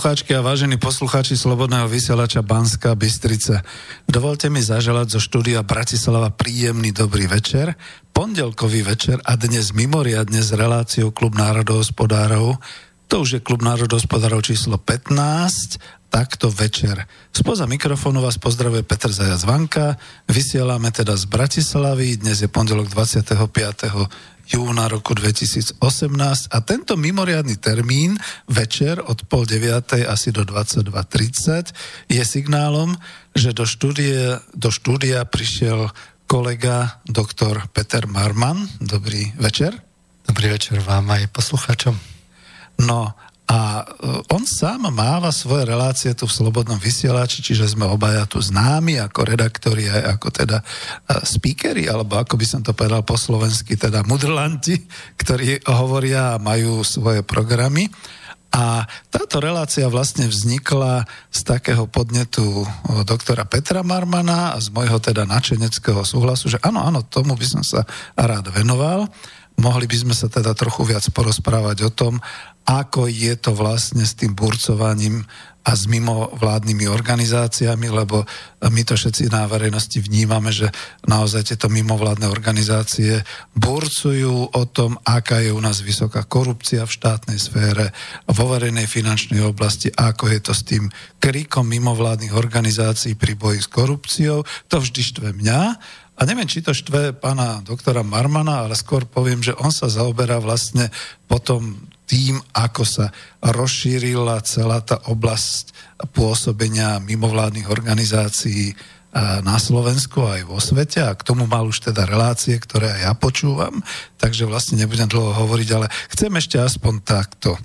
poslucháčky a vážení poslucháči Slobodného vysielača Banska Bystrica, dovolte mi zaželať zo štúdia Bratislava príjemný dobrý večer, pondelkový večer a dnes mimoriadne s reláciou Klub národohospodárov. To už je Klub národohospodárov číslo 15, takto večer. Spoza mikrofónu vás pozdravuje Petr Zajac Vanka, vysielame teda z Bratislavy, dnes je pondelok 25 júna roku 2018 a tento mimoriadný termín večer od pol deviatej asi do 22.30 je signálom, že do štúdia, do štúdia prišiel kolega doktor Peter Marman. Dobrý večer. Dobrý večer vám aj poslucháčom. No a e, on sám máva svoje relácie tu v Slobodnom vysielači, čiže sme obaja tu známi ako redaktori aj ako teda e, speakery, alebo ako by som to povedal po slovensky, teda mudrlanti, ktorí hovoria a majú svoje programy. A táto relácia vlastne vznikla z takého podnetu e, doktora Petra Marmana a z môjho teda načeneckého súhlasu, že áno, áno, tomu by som sa rád venoval. Mohli by sme sa teda trochu viac porozprávať o tom, ako je to vlastne s tým burcovaním a s mimovládnymi organizáciami, lebo my to všetci na verejnosti vnímame, že naozaj tieto mimovládne organizácie burcujú o tom, aká je u nás vysoká korupcia v štátnej sfére, vo verejnej finančnej oblasti, ako je to s tým krikom mimovládnych organizácií pri boji s korupciou. To vždy štve mňa, a neviem, či to štve pána doktora Marmana, ale skôr poviem, že on sa zaoberá vlastne potom tým, ako sa rozšírila celá tá oblasť pôsobenia mimovládnych organizácií na Slovensku aj vo svete a k tomu mal už teda relácie, ktoré aj ja počúvam, takže vlastne nebudem dlho hovoriť, ale chcem ešte aspoň takto.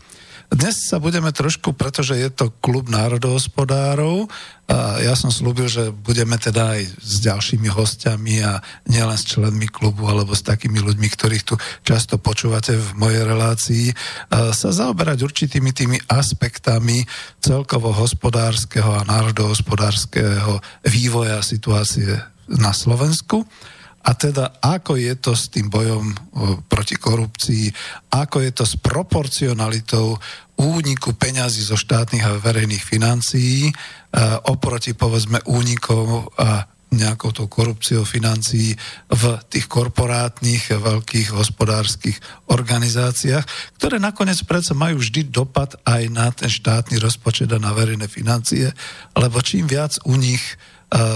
Dnes sa budeme trošku, pretože je to klub národohospodárov, a ja som slúbil, že budeme teda aj s ďalšími hostiami a nielen s členmi klubu alebo s takými ľuďmi, ktorých tu často počúvate v mojej relácii, sa zaoberať určitými tými aspektami celkovo hospodárskeho a národohospodárskeho vývoja situácie na Slovensku a teda ako je to s tým bojom proti korupcii, ako je to s proporcionalitou úniku peňazí zo štátnych a verejných financií oproti povedzme únikom a nejakou tou korupciou financií v tých korporátnych, veľkých hospodárskych organizáciách, ktoré nakoniec predsa majú vždy dopad aj na ten štátny rozpočet a na verejné financie, lebo čím viac u nich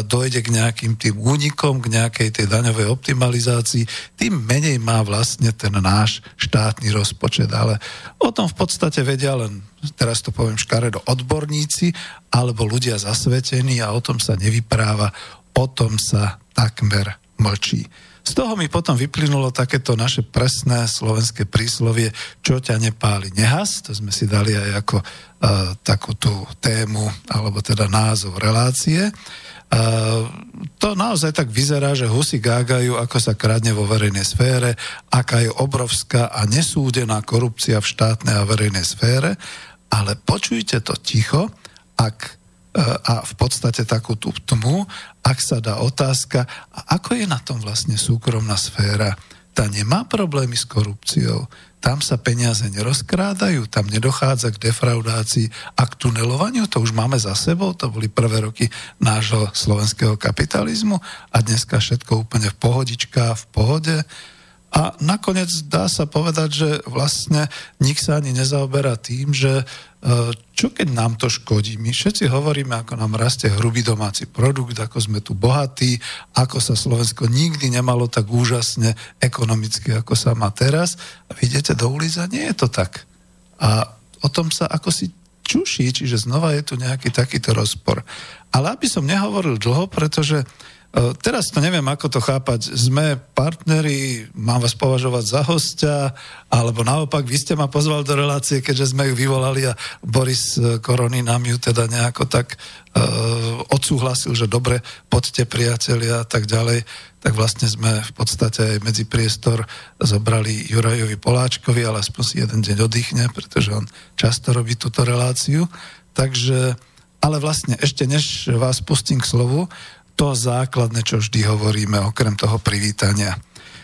dojde k nejakým tým únikom, k nejakej tej daňovej optimalizácii, tým menej má vlastne ten náš štátny rozpočet. Ale o tom v podstate vedia len, teraz to poviem škaredo, odborníci alebo ľudia zasvetení a o tom sa nevypráva, o tom sa takmer mlčí. Z toho mi potom vyplynulo takéto naše presné slovenské príslovie, čo ťa nepáli, nehas. To sme si dali aj ako uh, takú tú tému, alebo teda názov relácie. To naozaj tak vyzerá, že husy gágajú, ako sa kradne vo verejnej sfére, aká je obrovská a nesúdená korupcia v štátnej a verejnej sfére, ale počujte to ticho, ak e, a v podstate takú tú tmu, ak sa dá otázka, ako je na tom vlastne súkromná sféra? Tá nemá problémy s korupciou, tam sa peniaze nerozkrádajú, tam nedochádza k defraudácii a k tunelovaniu, to už máme za sebou, to boli prvé roky nášho slovenského kapitalizmu a dneska všetko úplne v pohodička, v pohode. A nakoniec dá sa povedať, že vlastne nik sa ani nezaoberá tým, že čo keď nám to škodí? My všetci hovoríme, ako nám rastie hrubý domáci produkt, ako sme tu bohatí, ako sa Slovensko nikdy nemalo tak úžasne ekonomicky, ako sa má teraz. A vidíte do ulica, nie je to tak. A o tom sa ako si čuší, čiže znova je tu nejaký takýto rozpor. Ale aby som nehovoril dlho, pretože uh, E, teraz to neviem, ako to chápať. Sme partneri, mám vás považovať za hostia, alebo naopak, vy ste ma pozvali do relácie, keďže sme ju vyvolali a Boris e, Korony nám ju teda nejako tak uh, odsúhlasil, že dobre, poďte priatelia a tak ďalej. Tak vlastne sme v podstate aj medzi priestor zobrali Jurajovi Poláčkovi, ale aspoň si jeden deň oddychne, pretože on často robí túto reláciu. Takže, ale vlastne ešte než vás pustím k slovu, to základné, čo vždy hovoríme, okrem toho privítania.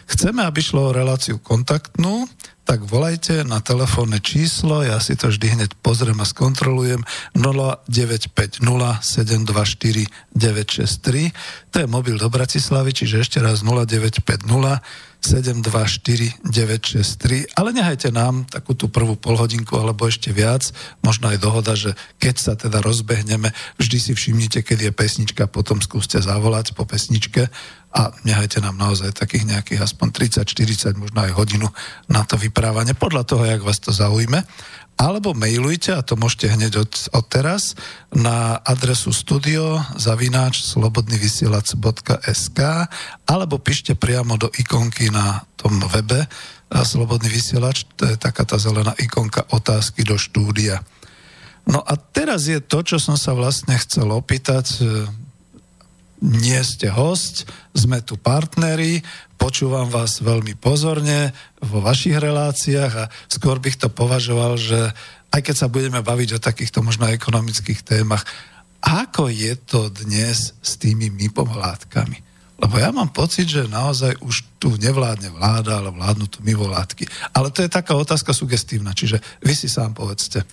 Chceme, aby šlo o reláciu kontaktnú, tak volajte na telefónne číslo, ja si to vždy hneď pozriem a skontrolujem, 0950 724 963, to je mobil do Bratislavy, čiže ešte raz 0950 724 963, ale nehajte nám takú tú prvú polhodinku alebo ešte viac, možno aj dohoda, že keď sa teda rozbehneme, vždy si všimnite, keď je pesnička, potom skúste zavolať po pesničke a nehajte nám naozaj takých nejakých aspoň 30, 40, možno aj hodinu na to vyprávanie, podľa toho, jak vás to zaujme alebo mailujte, a to môžete hneď od, od teraz, na adresu studio zavináč slobodnyvysielac.sk alebo píšte priamo do ikonky na tom webe Slobodný vysielač, to je taká tá zelená ikonka otázky do štúdia. No a teraz je to, čo som sa vlastne chcel opýtať, nie ste host, sme tu partneri, počúvam vás veľmi pozorne vo vašich reláciách a skôr bych to považoval, že aj keď sa budeme baviť o takýchto možno ekonomických témach, ako je to dnes s tými mimovládkami? Lebo ja mám pocit, že naozaj už tu nevládne vláda, ale vládnu tu mimovládky. Ale to je taká otázka sugestívna, čiže vy si sám povedzte.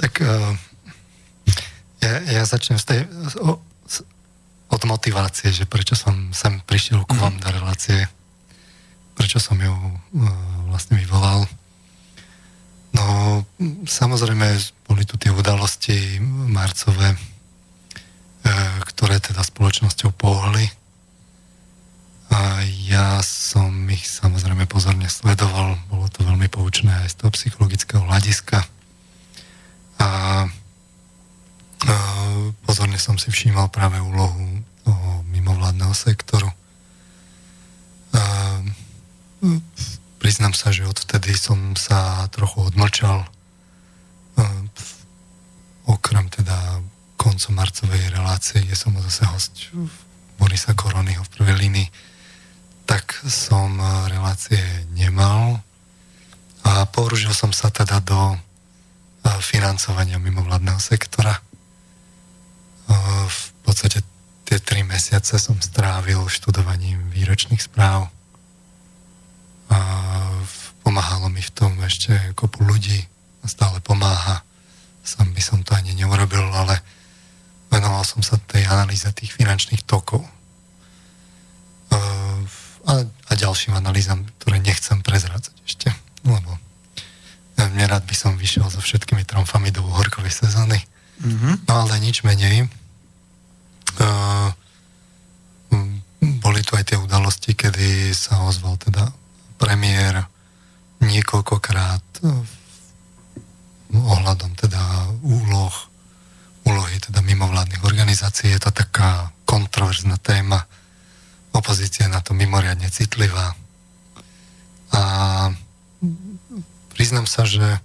Tak uh, ja, ja začnem z tej, od motivácie, že prečo som sem prišiel ku vám mhm. do relácie, prečo som ju uh, vlastne vyvolal. No, samozrejme, boli tu tie udalosti marcové, uh, ktoré teda spoločnosťou pohli. A ja som ich samozrejme pozorne sledoval, bolo to veľmi poučné aj z toho psychologického hľadiska. A pozorne som si všímal práve úlohu toho mimovládneho sektoru. Priznám sa, že odtedy som sa trochu odmlčal okrem teda koncu marcovej relácie, kde som zase host Borisa Koronyho v prvej línii, tak som relácie nemal a použil som sa teda do financovania mimovládneho sektora. V podstate tie tri mesiace som strávil študovaním výročných správ. A pomáhalo mi v tom ešte kopu ľudí, stále pomáha. Sam by som to ani neurobil, ale venoval som sa tej analýze tých finančných tokov. A, a ďalším analýzam, ktoré nechcem prezrádzať ešte, lebo nerad by som vyšiel so všetkými tromfami do horkovej sezóny. Mm-hmm. No ale nič menej. Uh, boli tu aj tie udalosti, kedy sa ozval teda premiér niekoľkokrát ohľadom teda úloh úlohy teda mimovládnych organizácií. Je to taká kontroverzná téma. Opozícia na to mimoriadne citlivá. A priznám sa, že e,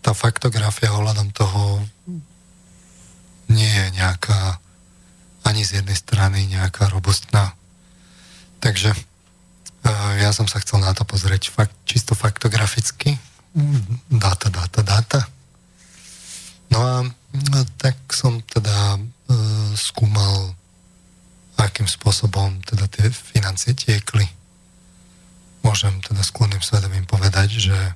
tá faktografia ohľadom toho nie je nejaká ani z jednej strany nejaká robustná. Takže e, ja som sa chcel na to pozrieť fakt, čisto faktograficky. Dáta, dáta, dáta. No a No, tak som teda e, skúmal, akým spôsobom teda tie financie tiekli. Môžem teda skôrným svedomím povedať, že e,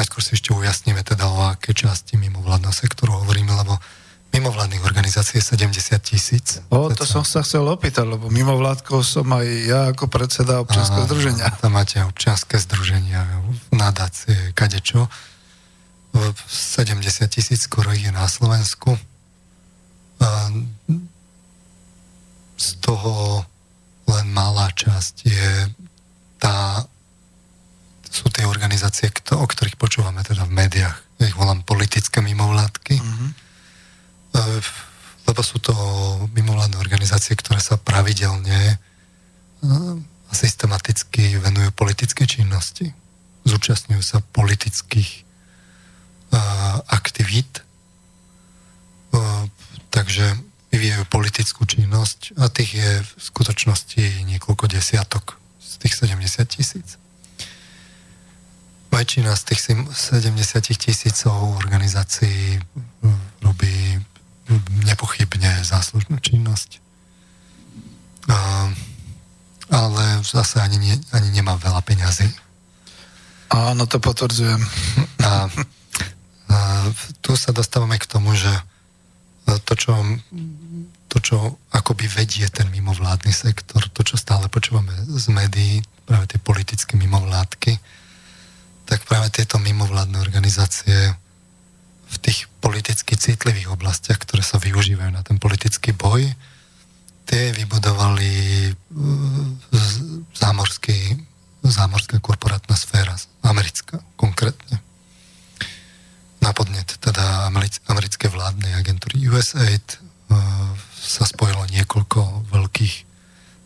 najskôr si ešte ujasníme teda o aké časti mimovládneho sektoru hovoríme, lebo mimovládnych organizácií je 70 tisíc. O, to som sa chcel opýtať, lebo mimovládkou som aj ja ako predseda občianského združenia. Tam máte občianské združenia, nadácie, kadečo. 70 tisíc skoro je na Slovensku. Z toho len malá časť je tá, sú tie organizácie, o ktorých počúvame teda v médiách. Ja ich volám politické mimovládky. Mm-hmm lebo sú to mimovládne organizácie, ktoré sa pravidelne a systematicky venujú politické činnosti. Zúčastňujú sa politických aktivít, takže vyvíjajú politickú činnosť a tých je v skutočnosti niekoľko desiatok z tých 70 tisíc. Väčšina z tých 70 tisícov organizácií robí nepochybne záslužnú činnosť. A, ale zase ani, nie, ani nemá veľa peňazí. Áno, to potvrdzujem. A, a tu sa dostávame k tomu, že to, čo, to, čo akoby vedie ten mimovládny sektor, to, čo stále počúvame z médií, práve tie politické mimovládky, tak práve tieto mimovládne organizácie v tých politicky citlivých oblastiach, ktoré sa využívajú na ten politický boj, tie vybudovali uh, zámorský, zámorská korporátna sféra, americká konkrétne. Na podnet teda americké vládnej agentúry USAID uh, sa spojilo niekoľko veľkých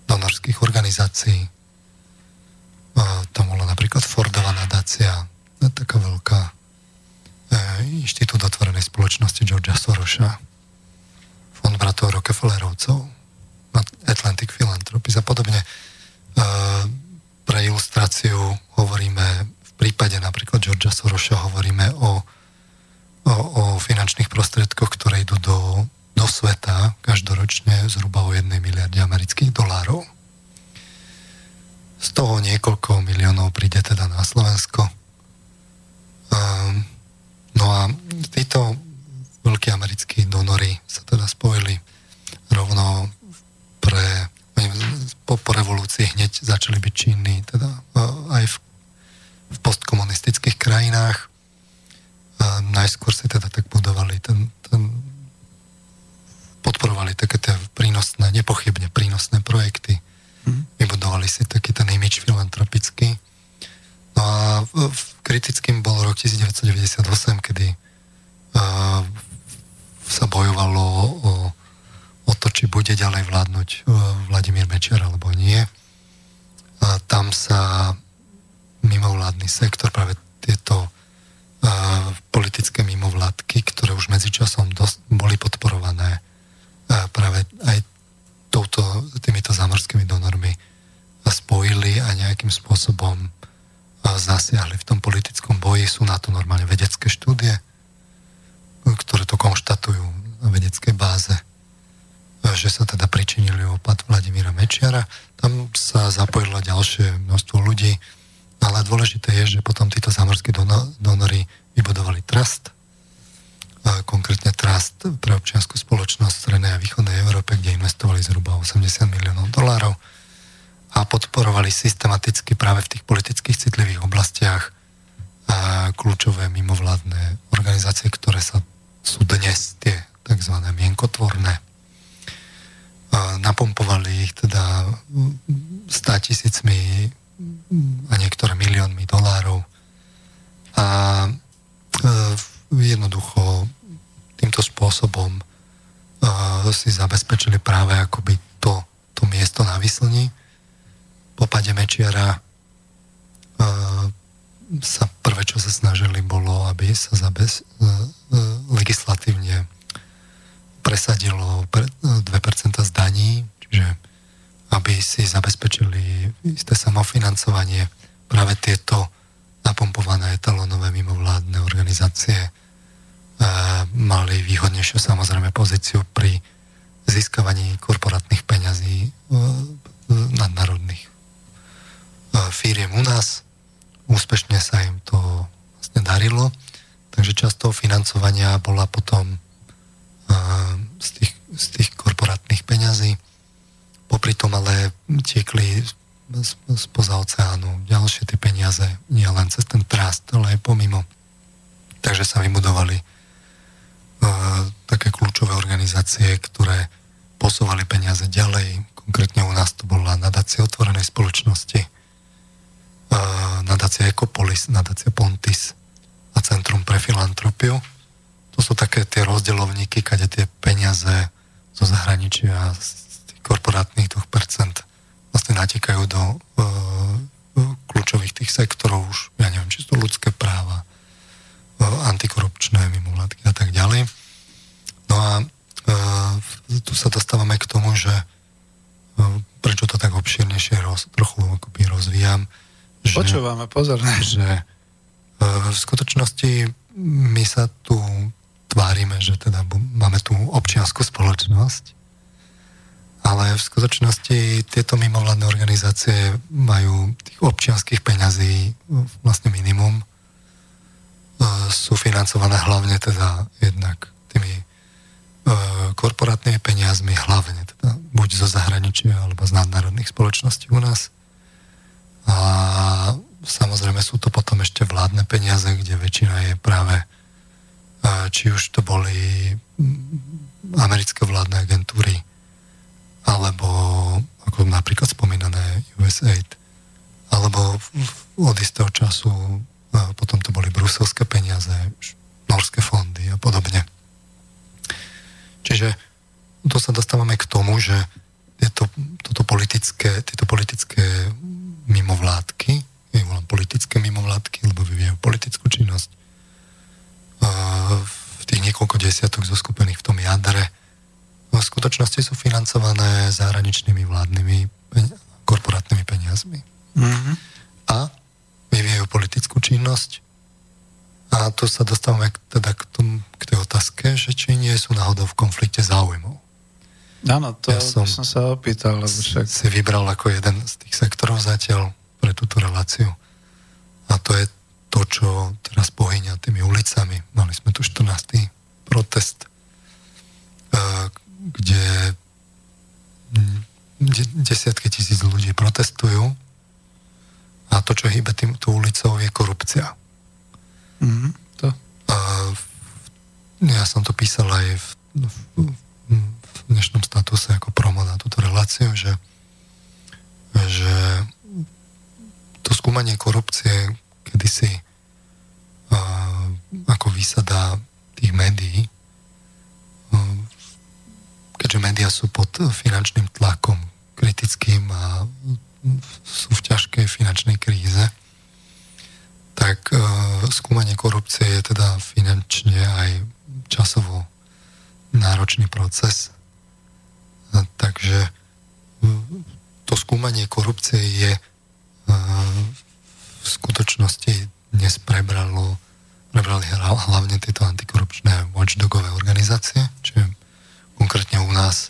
donorských organizácií. Uh, tam bola napríklad Fordová nadácia, taká veľká Inštitút otvorenej spoločnosti Georgia Sorosa, Fond bratov Rockefellerovcov, Atlantic Philanthropies a podobne. E, pre ilustráciu hovoríme v prípade napríklad Georgia Sorosa hovoríme o, o, o finančných prostriedkoch, ktoré idú do, do sveta každoročne zhruba samofinancovanie práve tieto napompované etalonové mimovládne organizácie mali výhodnejšiu samozrejme pozíciu pri získavaní korporátnych peňazí nadnárodných firiem u nás. Úspešne sa im to vlastne darilo, takže časť toho financovania bola potom z tých, z tých korporátnych peňazí. Popri tom ale tiekli spoza oceánu ďalšie tie peniaze, nie len cez ten trust, ale aj pomimo. Takže sa vybudovali uh, také kľúčové organizácie, ktoré posúvali peniaze ďalej. Konkrétne u nás to bola nadácia otvorenej spoločnosti, nadácia Ecopolis, nadácia Pontis a Centrum pre filantropiu. To sú také tie rozdeľovníky, kade tie peniaze zo zahraničia z tých korporátnych 2% vlastne natekajú do uh, kľúčových tých sektorov už, ja neviem, či sú to ľudské práva, uh, antikorupčné mimovládky a tak ďalej. No a uh, tu sa dostávame k tomu, že uh, prečo to tak obširnejšie roz, trochu akoby rozvíjam, že, Počúvame pozorne. Že e, v skutočnosti my sa tu tvárime, že teda máme tu občianskú spoločnosť, ale v skutočnosti tieto mimovládne organizácie majú tých občianských peňazí vlastne minimum. E, sú financované hlavne teda jednak tými e, korporátnymi peniazmi, hlavne teda buď zo zahraničia alebo z nadnárodných spoločností u nás a samozrejme sú to potom ešte vládne peniaze, kde väčšina je práve či už to boli americké vládne agentúry alebo ako napríklad spomínané USAID alebo od istého času potom to boli bruselské peniaze, norské fondy a podobne. Čiže tu sa dostávame k tomu, že tieto, toto politické, tieto politické mimovládky, ja volám politické mimovládky, lebo vyvíjajú politickú činnosť. V tých niekoľko desiatok zoskupených v tom jadre v skutočnosti sú financované zahraničnými vládnymi korporátnymi peniazmi. Mm-hmm. A vyvíjajú politickú činnosť. A tu sa dostávame teda k, tom, k tej otázke, že či nie sú náhodou v konflikte záujmov. Áno, to ja som, som sa opýtal, lebo však... Si vybral ako jeden z tých sektorov zatiaľ pre túto reláciu. A to je to, čo teraz pohyňa tými ulicami. Mali sme tu 14. protest, e, kde desiatky tisíc ľudí protestujú a to, čo hýbe týmto ulicou, je korupcia. Mm, to. A ja som to písal aj v, v, v dnešnom statuse ako promo na túto reláciu, že, že to skúmanie korupcie kedysi uh, ako výsada tých médií, uh, keďže médiá sú pod finančným tlakom kritickým a sú v ťažkej finančnej kríze, tak uh, skúmanie korupcie je teda finančne aj časovo náročný proces. Takže to skúmanie korupcie je v skutočnosti dnes prebralo, prebrali hlavne tieto antikorupčné watchdogové organizácie, čiže konkrétne u nás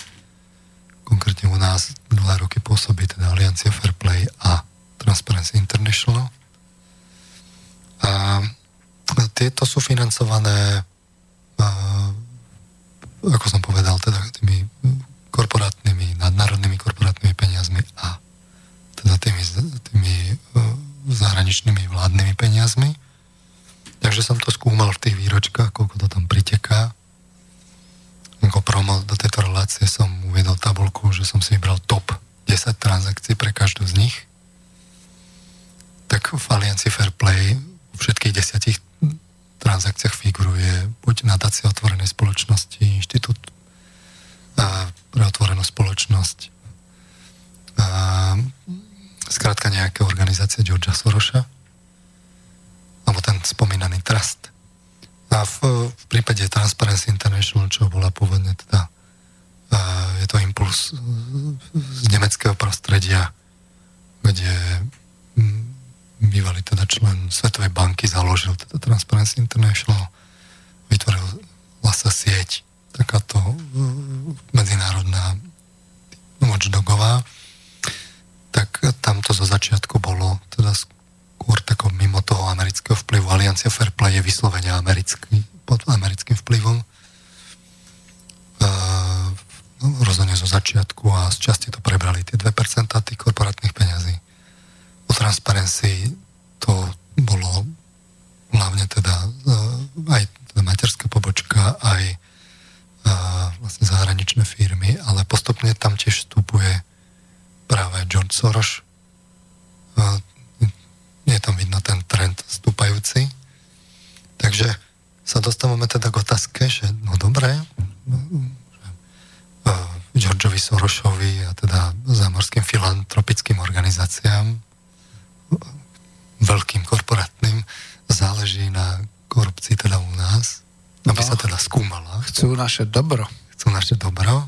konkrétne u nás dva roky pôsobí teda Aliancia Fairplay a Transparency International. A tieto sú financované ako som povedal, teda tými korporátnymi, nadnárodnými korporátnymi peniazmi a teda tými zahraničnými vládnymi peniazmi. Takže som to skúmal v tých výročkách, koľko to tam priteká. Ako promo do tejto relácie som uvedol tabulku, že som si vybral top 10 transakcií pre každú z nich. Tak v Allianci Fairplay vo všetkých desiatich transakciách figuruje buď nadácia otvorenej spoločnosti, inštitút pre otvorenú spoločnosť, a, skrátka nejaké organizácie Georgia Soroša, alebo ten spomínaný trust. A v, v prípade Transparency International, čo bola pôvodne teda, a je to impuls z nemeckého prostredia, kde bývalý teda člen Svetovej banky založil teda Transparency International, vytvoril vlastne sieť, takáto uh, medzinárodná watchdogová, tak tamto zo začiatku bolo teda skôr takou mimo toho amerického vplyvu. Aliancia Fairplay je vyslovene americký, pod americkým vplyvom. Uh, rozhodne zo začiatku a z časti to prebrali tie 2% tých korporátnych peňazí o Transparency to bolo hlavne teda eh, aj teda materská pobočka, aj eh, vlastne zahraničné firmy, ale postupne tam tiež vstupuje práve George Soros. Eh, je tam vidno ten trend stúpajúci. Takže sa dostávame teda k otázke, že no dobré, Georgeovi Sorošovi a teda zámorským filantropickým organizáciám veľkým korporátnym záleží na korupcii teda u nás, aby no, sa teda skúmala. Chcú naše dobro. Chcú naše dobro.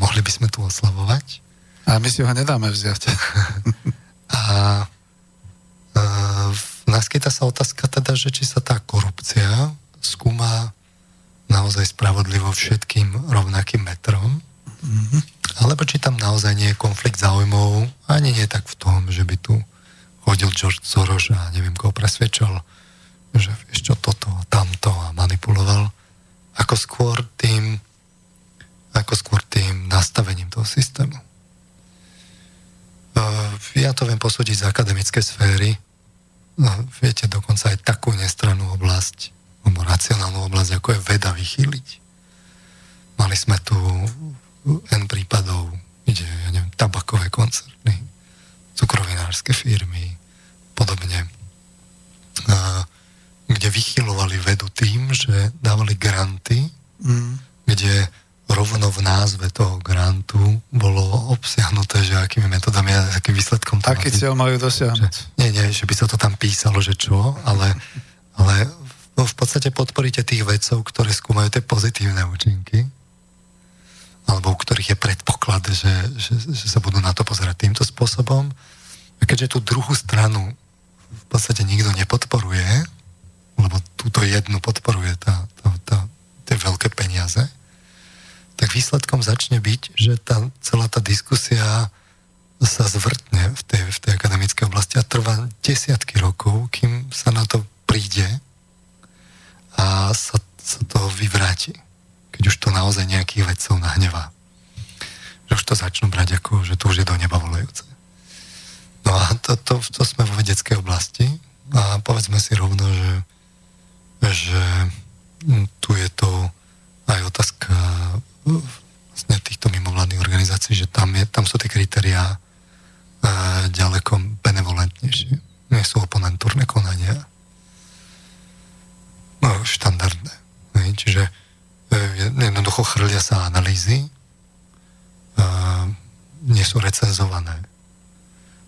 Mohli by sme tu oslavovať. A my si ho nedáme vziať. a e, naskyta sa otázka teda, že či sa tá korupcia skúma naozaj spravodlivo všetkým rovnakým metrom, mm-hmm. alebo či tam naozaj nie je konflikt záujmov, ani nie tak v tom, že by tu hodil George Soros a neviem koho presvedčal, že vieš čo, toto a tamto a manipuloval, ako skôr tým ako skôr tým nastavením toho systému. Ja to viem posúdiť z akademickej sféry. No, viete, dokonca aj takú nestrannú oblasť, alebo racionálnu oblasť, ako je veda vychýliť. Mali sme tu N prípadov, ide, ja neviem, tabakové koncerny, cukrovinárske firmy, podobne, kde vychylovali vedu tým, že dávali granty, mm. kde rovno v názve toho grantu bolo obsiahnuté, že akými metodami a akým výsledkom to Aký cieľ majú dosiahnuť? Nie, nie, že by sa to tam písalo, že čo, ale, ale v podstate podporíte tých vedcov, ktoré skúmajú tie pozitívne účinky alebo u ktorých je predpoklad, že, že, že sa budú na to pozerať týmto spôsobom. A keďže tú druhú stranu v podstate nikto nepodporuje, lebo túto jednu podporuje tá, tá, tá, tie veľké peniaze, tak výsledkom začne byť, že tá, celá tá diskusia sa zvrtne v tej, v tej akademickej oblasti a trvá desiatky rokov, kým sa na to príde a sa, sa to vyvráti keď už to naozaj nejakých vedcov nahnevá. Že už to začnú brať ako, že to už je do neba volajúce. No a to, to, to sme vo vedeckej oblasti a povedzme si rovno, že, že tu je to aj otázka vlastne týchto mimovládnych organizácií, že tam, je, tam sú tie kritériá e, ďaleko benevolentnejšie. Nie sú oponentúrne konania. No, štandardné. Čiže jednoducho chrlia sa analýzy, nie sú recenzované.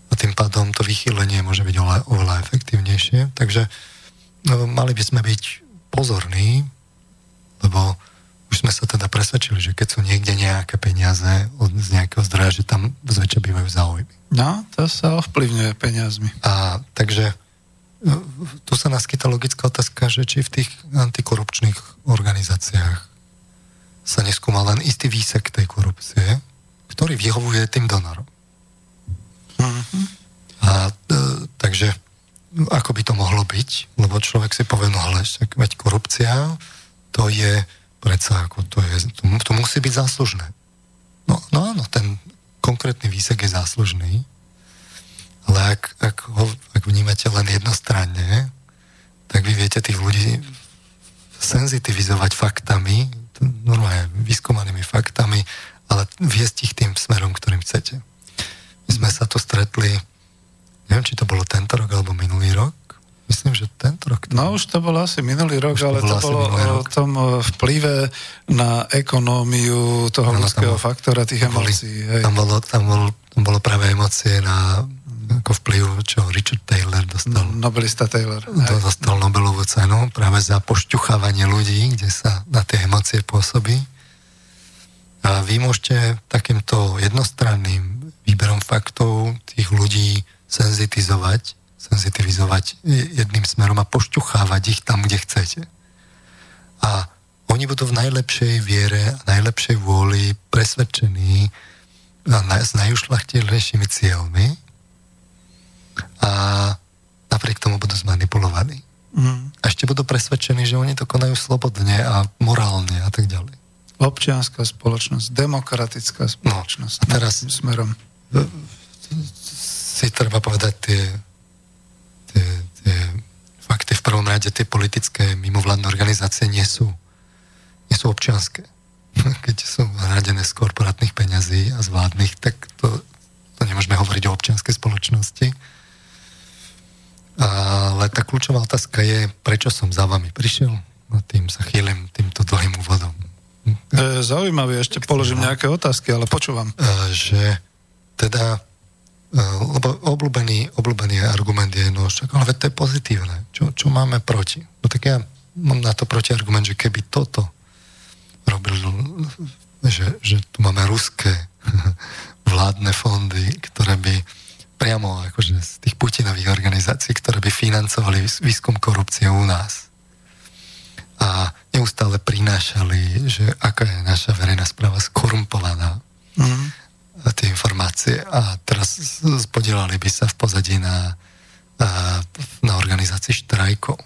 A tým pádom to vychýlenie môže byť oveľa, oveľa efektívnejšie. Takže no, mali by sme byť pozorní, lebo už sme sa teda presvedčili, že keď sú niekde nejaké peniaze od, z nejakého zdroja, že tam zväčša bývajú záujmy. No, to sa ovplyvňuje peniazmi. A takže e, tu sa naskyta logická otázka, že či v tých antikorupčných organizáciách sa neskúma len istý výsek tej korupcie, ktorý vyhovuje tým donorom. Mm-hmm. A e, takže ako by to mohlo byť? Lebo človek si povie, no ale veď korupcia, to je predsa ako to je, to, to musí byť záslužné. No, no áno, ten konkrétny výsek je záslužný, ale ak, ak, ho, ak vnímate len jednostranne, tak vy viete tých ľudí senzitivizovať faktami, normálne vyskúmanými faktami, ale viesť ich tým smerom, ktorým chcete. My sme sa tu stretli, neviem, či to bolo tento rok alebo minulý rok, Myslím, že tento rok. No už to bolo asi minulý rok, ale to bolo o tom vplyve na ekonómiu toho no, ľudského tam, faktora, tých emócií. Tam, bolo, tam, bolo, tam bolo práve emócie na ako vplyv, čo Richard Taylor dostal. Nobelista Taylor. To dostal Nobelovú cenu práve za pošťuchávanie ľudí, kde sa na tie emócie pôsobí. A vy môžete takýmto jednostranným výberom faktov tých ľudí senzitizovať senzitivizovať jedným smerom a pošťuchávať ich tam, kde chcete. A oni budú v najlepšej viere, najlepšej vôli presvedčení a s najušlachtilejšími cieľmi a napriek tomu budú zmanipulovaní. Mm. A ešte budú presvedčení, že oni to konajú slobodne a morálne a tak ďalej. Občianská spoločnosť, demokratická spoločnosť. No, a teraz smerom. Si treba povedať tie tie, tie fakty v prvom rade tie politické mimovládne organizácie nie sú, nie sú občianské. Keď sú hradené z korporátnych peňazí a z vládnych, tak to, to nemôžeme hovoriť o občianskej spoločnosti. Ale tá kľúčová otázka je, prečo som za vami prišiel. No tým sa chýlim týmto dlhým úvodom. E, zaujímavé, ešte položím nejaké otázky, ale počúvam. E, že teda lebo obľúbený, obľúbený argument je, no však, ale to je pozitívne. Čo, čo máme proti? No tak ja mám na to protiargument, že keby toto robil, že, že tu máme ruské vládne fondy, ktoré by priamo akože z tých Putinových organizácií, ktoré by financovali výskum korupcie u nás. A neustále prinášali, že aká je naša verejná správa skorumpovaná. Mm tie informácie a teraz podielali by sa v pozadí na, na organizácii štrajkov,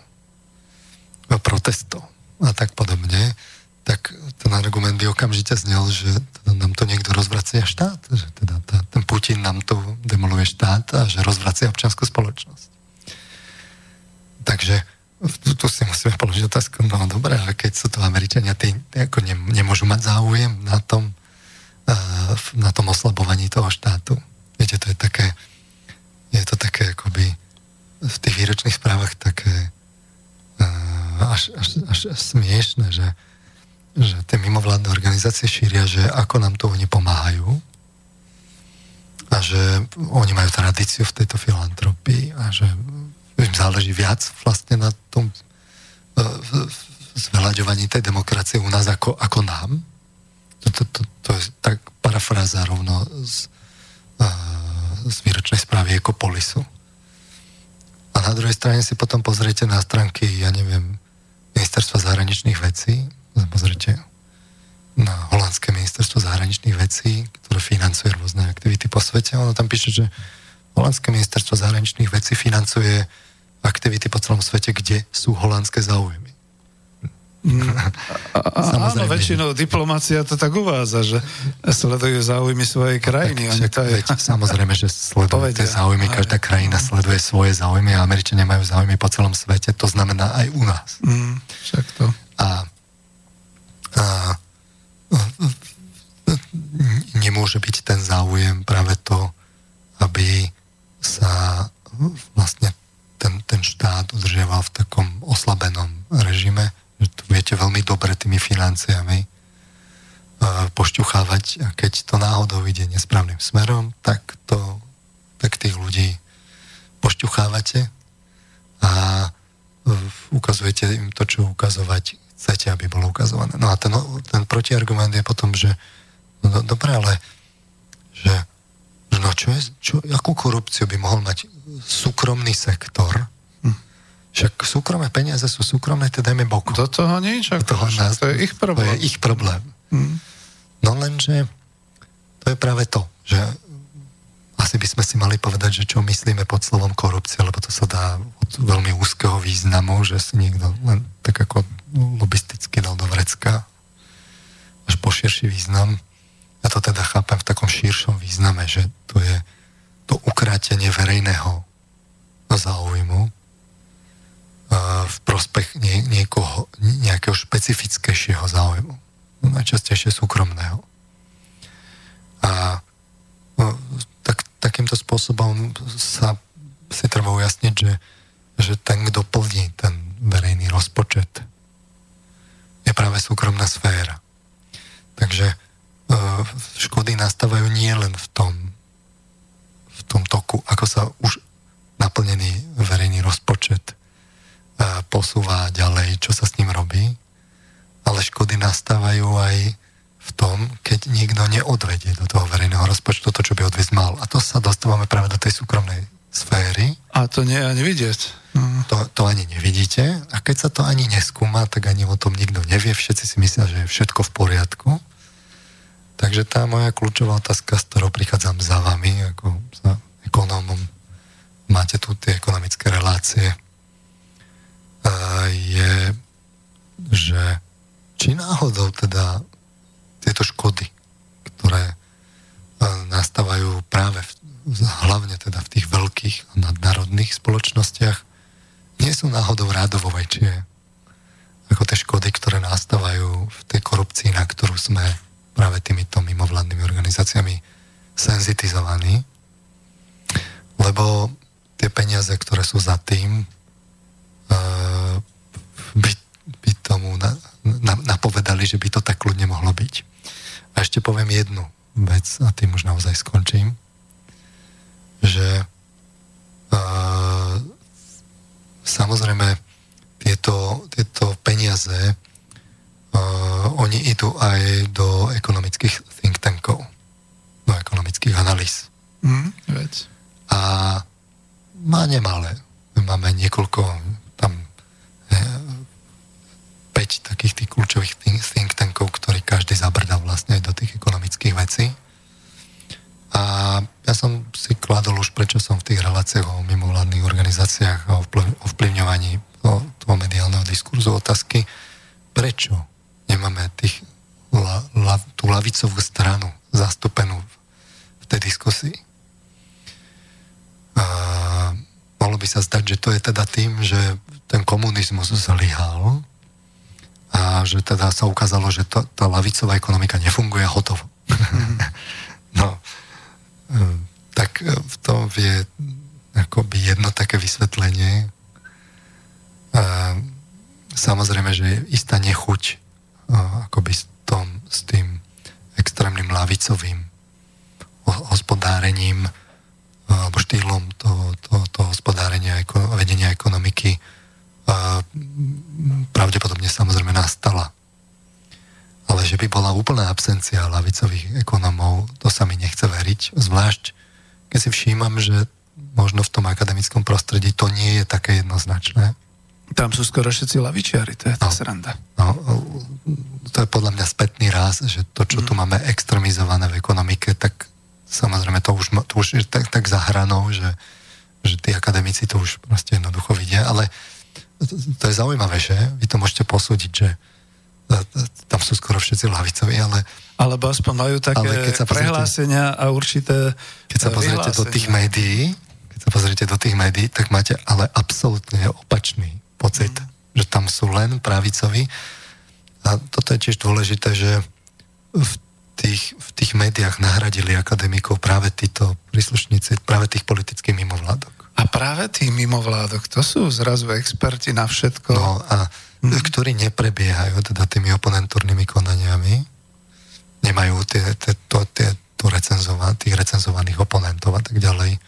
protestov a tak podobne, tak ten argument by okamžite znel, že teda nám to niekto rozvracia štát, že teda ten Putin nám to demoluje štát a že rozvracia občianskú spoločnosť. Takže tu, tu si musíme položiť otázku, no dobré, ale keď sú to Američania, tí ako ne, nemôžu mať záujem na tom, na tom oslabovaní toho štátu. Viete, to je také, je to také akoby v tých výročných správach také až, až, až, až smiešne, že, že tie mimovládne organizácie šíria, že ako nám to oni pomáhajú a že oni majú tradíciu v tejto filantropii a že im záleží viac vlastne na tom zveľaďovaní tej demokracie u nás ako, ako nám to, to, to, je tak parafráza rovno z, z výročnej správy Ekopolisu. A na druhej strane si potom pozriete na stránky, ja neviem, ministerstva zahraničných vecí, pozrite na holandské ministerstvo zahraničných vecí, ktoré financuje rôzne aktivity po svete. Ono tam píše, že holandské ministerstvo zahraničných vecí financuje aktivity po celom svete, kde sú holandské záujmy. Mm. Áno, väčšinou diplomácia to tak uvádza, že sledujú záujmy svojej krajiny. Tak, však, to je... veď, samozrejme, že sledujú tie záujmy, každá krajina sleduje svoje záujmy a Američania majú záujmy po celom svete, to znamená aj u nás. Mm, však to. A, a nemôže byť ten záujem práve to, aby sa vlastne ten, ten štát udržiaval v takom oslabenom režime, že to viete veľmi dobre tými financiami pošťuchávať a keď to náhodou ide nesprávnym smerom, tak to, tak tých ľudí pošťuchávate a ukazujete im to, čo ukazovať chcete, aby bolo ukazované. No a ten, ten protiargument je potom, že no, dobre, ale že no čo je, čo, akú korupciu by mohol mať súkromný sektor. Však súkromné peniaze sú súkromné, teda dajme boku. Do toho nič, ako toho nás, to je ich problém. To je ich problém. Hm. No lenže to je práve to, že asi by sme si mali povedať, že čo myslíme pod slovom korupcia, lebo to sa dá od veľmi úzkeho významu, že si niekto len tak ako lobisticky dal do vrecka až po širší význam. Ja to teda chápem v takom širšom význame, že to je to ukrátenie verejného záujmu v prospech nie, niekoho, nejakého špecifickejšieho záujmu. Najčastejšie súkromného. A no, tak, takýmto spôsobom sa si treba ujasniť, že, že ten, kto plní ten verejný rozpočet, je práve súkromná sféra. Takže e, škody nastávajú nie len v tom, v tom toku, ako sa už naplnený verejný rozpočet posúva ďalej, čo sa s ním robí, ale škody nastávajú aj v tom, keď niekto neodvedie do toho verejného rozpočtu to, čo by odviesť mal. A to sa dostávame práve do tej súkromnej sféry. A to nie je ani vidieť. Mm. To, to ani nevidíte. A keď sa to ani neskúma, tak ani o tom nikto nevie. Všetci si myslia, že je všetko v poriadku. Takže tá moja kľúčová otázka, s ktorou prichádzam za vami, ako za ekonómom, máte tu tie ekonomické relácie, je, že či náhodou teda tieto škody, ktoré e, nastávajú práve v, hlavne teda v tých veľkých nadnárodných spoločnostiach, nie sú náhodou rádovo väčšie ako tie škody, ktoré nastávajú v tej korupcii, na ktorú sme práve týmito mimovládnymi organizáciami senzitizovaní. Lebo tie peniaze, ktoré sú za tým, by, by tomu na, na, napovedali, že by to tak ľudne mohlo byť. A ešte poviem jednu vec a tým už naozaj skončím, že uh, samozrejme tieto, tieto peniaze uh, oni idú aj do ekonomických think tankov, do ekonomických analýz. Mm, vec. A má nemalé. Máme niekoľko 5 takých tých kľúčových think tankov, ktorí každý zabrdal vlastne aj do tých ekonomických vecí. A ja som si kladol už, prečo som v tých reláciách o mimovládnych organizáciách a o vplyvňovaní toho, toho mediálneho diskurzu otázky, prečo nemáme tých, la, la, tú lavicovú stranu zastúpenú v tej diskusii. A mohlo by sa zdať, že to je teda tým, že ten komunizmus zlyhal a že teda sa ukázalo, že to, tá lavicová ekonomika nefunguje hotovo. no, e, tak e, v tom je akoby jedno také vysvetlenie. A samozrejme, že je istá nechuť e, akoby s, tom, s tým extrémnym lavicovým hospodárením alebo štýlom toho, toho, toho hospodárenia, vedenia ekonomiky pravdepodobne samozrejme nastala. Ale že by bola úplná absencia lavicových ekonomov, to sa mi nechce veriť. Zvlášť, keď si všímam, že možno v tom akademickom prostredí to nie je také jednoznačné. Tam sú skoro všetci lavičiari, to je tá no, sranda. No, to je podľa mňa spätný raz, že to, čo mm. tu máme extremizované v ekonomike, tak samozrejme to už, to už je tak, tak zahranou, že, že tí akademici to už proste jednoducho vidia, ale to je zaujímavé, že? Vy to môžete posúdiť, že e, e, tam sú skoro všetci lavicovi, ale... Alebo aspoň majú také keď sa pozrite, prehlásenia a určité Keď sa pozriete do tých médií, keď sa pozriete do tých médií, tak máte ale absolútne opačný pocit, mm. že tam sú len pravicovi. A toto je tiež dôležité, že v tých, v tých médiách nahradili akademikov práve títo príslušníci, práve tých politických mimovládok. A práve tí mimovládok, to sú zrazu experti na všetko. No a hmm. ktorí neprebiehajú teda tými oponentúrnymi konaniami, nemajú tie, tie, to, tie, to recenzova, tých recenzovaných oponentov a tak ďalej.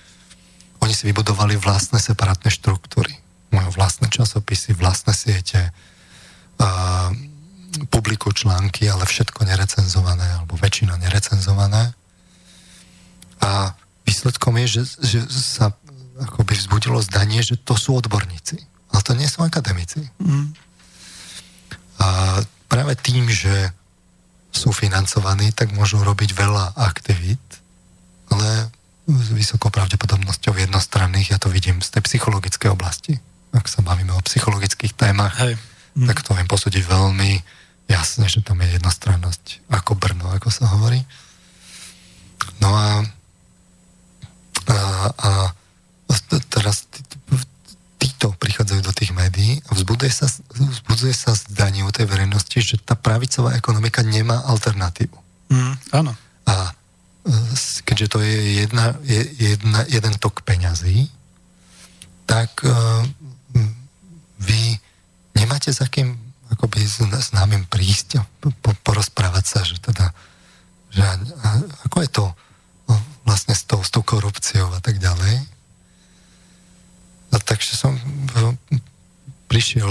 Oni si vybudovali vlastné separátne štruktúry. majú vlastné časopisy, vlastné siete, uh, publikujú články, ale všetko nerecenzované, alebo väčšina nerecenzované. A výsledkom je, že, že sa akoby vzbudilo zdanie, že to sú odborníci. Ale to nie sú akademici. Mm. A práve tým, že sú financovaní, tak môžu robiť veľa aktivít, ale s vysokou pravdepodobnosťou jednostranných, ja to vidím z tej psychologickej oblasti. Ak sa bavíme o psychologických témach, Hej. Mm. tak to viem posúdiť veľmi jasne, že tam je jednostrannosť ako Brno, ako sa hovorí. No a, a, a teraz títo prichádzajú do tých médií a vzbudzuje sa, vzbudzuje sa zdanie u tej verejnosti, že tá pravicová ekonomika nemá alternatívu. Mm, áno. A keďže to je jedna, jedna, jeden tok peňazí, tak uh, vy nemáte za kým akoby s, s námym prísť a po, porozprávať sa, že teda že a, a, ako je to no, vlastne s tou, s tou korupciou a tak ďalej. A takže som prišiel,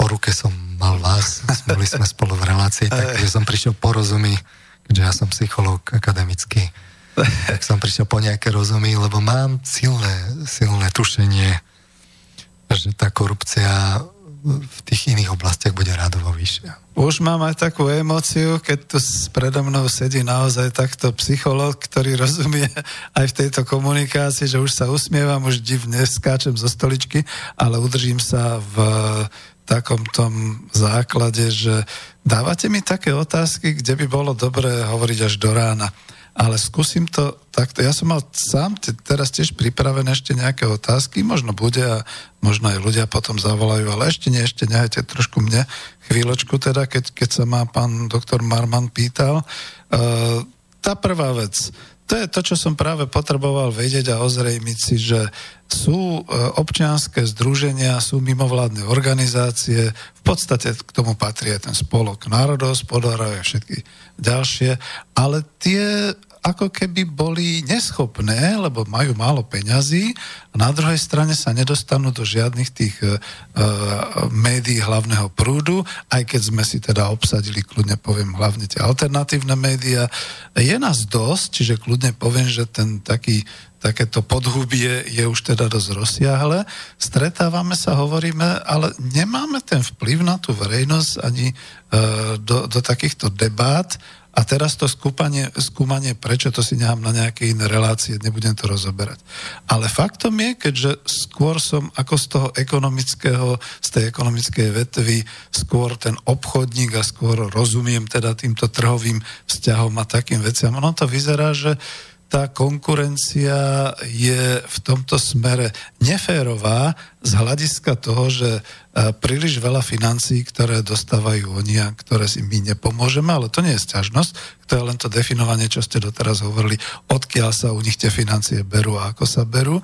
po ruke som mal vás, boli sme spolu v relácii, takže som prišiel po rozumy, keďže ja som psychológ akademický, tak som prišiel po nejaké rozumy, lebo mám silné, silné tušenie, že tá korupcia v tých iných oblastiach bude rádovo vyššia. Už mám aj takú emóciu, keď tu predo mnou sedí naozaj takto psycholog, ktorý rozumie aj v tejto komunikácii, že už sa usmievam, už divne skáčem zo stoličky, ale udržím sa v takom tom základe, že dávate mi také otázky, kde by bolo dobré hovoriť až do rána ale skúsim to takto. Ja som mal sám te, teraz tiež pripravené ešte nejaké otázky, možno bude a možno aj ľudia potom zavolajú, ale ešte nie, ešte nehajte trošku mne chvíľočku teda, keď, keď sa ma pán doktor Marman pýtal. Uh, tá prvá vec, to je to, čo som práve potreboval vedieť a ozrejmiť si, že sú e, občianské združenia, sú mimovládne organizácie, v podstate k tomu patrí aj ten spolok národohospodárov a všetky ďalšie, ale tie ako keby boli neschopné, lebo majú málo peňazí a na druhej strane sa nedostanú do žiadnych tých uh, médií hlavného prúdu, aj keď sme si teda obsadili, kľudne poviem, hlavne tie alternatívne médiá. Je nás dosť, čiže kľudne poviem, že ten taký takéto podhubie je už teda dosť rozsiahle. Stretávame sa, hovoríme, ale nemáme ten vplyv na tú verejnosť ani e, do, do takýchto debát, a teraz to skúpanie, skúmanie, prečo to si nechám na nejaké iné relácie, nebudem to rozoberať. Ale faktom je, keďže skôr som ako z toho ekonomického, z tej ekonomickej vetvy, skôr ten obchodník a skôr rozumiem teda týmto trhovým vzťahom a takým veciam. Ono to vyzerá, že tá konkurencia je v tomto smere neférová z hľadiska toho, že e, príliš veľa financií, ktoré dostávajú oni a ktoré si my nepomôžeme, ale to nie je sťažnosť, to je len to definovanie, čo ste doteraz hovorili, odkiaľ sa u nich tie financie berú a ako sa berú.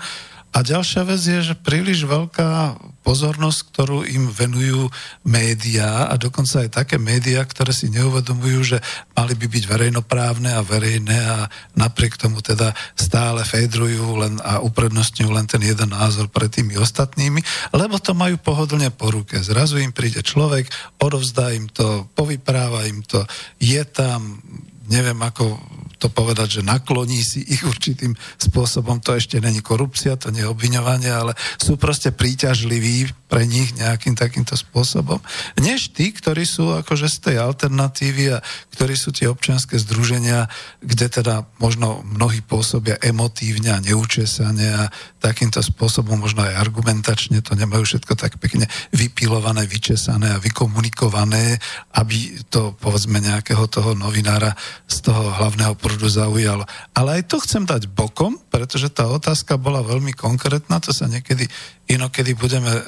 A ďalšia vec je, že príliš veľká pozornosť, ktorú im venujú médiá a dokonca aj také médiá, ktoré si neuvedomujú, že mali by byť verejnoprávne a verejné a napriek tomu teda stále fejdrujú len a uprednostňujú len ten jeden názor pred tými ostatnými, lebo to majú pohodlne po ruke. Zrazu im príde človek, odovzdá im to, povypráva im to, je tam, neviem ako to povedať, že nakloní si ich určitým spôsobom. To ešte není korupcia, to nie je obviňovanie, ale sú proste príťažliví pre nich nejakým takýmto spôsobom. Než tí, ktorí sú akože z tej alternatívy a ktorí sú tie občianské združenia, kde teda možno mnohí pôsobia emotívne a neúčesane a takýmto spôsobom možno aj argumentačne to nemajú všetko tak pekne vypilované, vyčesané a vykomunikované, aby to povedzme nejakého toho novinára z toho hlavného prúdu zaujalo. Ale aj to chcem dať bokom, pretože tá otázka bola veľmi konkrétna, to sa niekedy inokedy budeme e,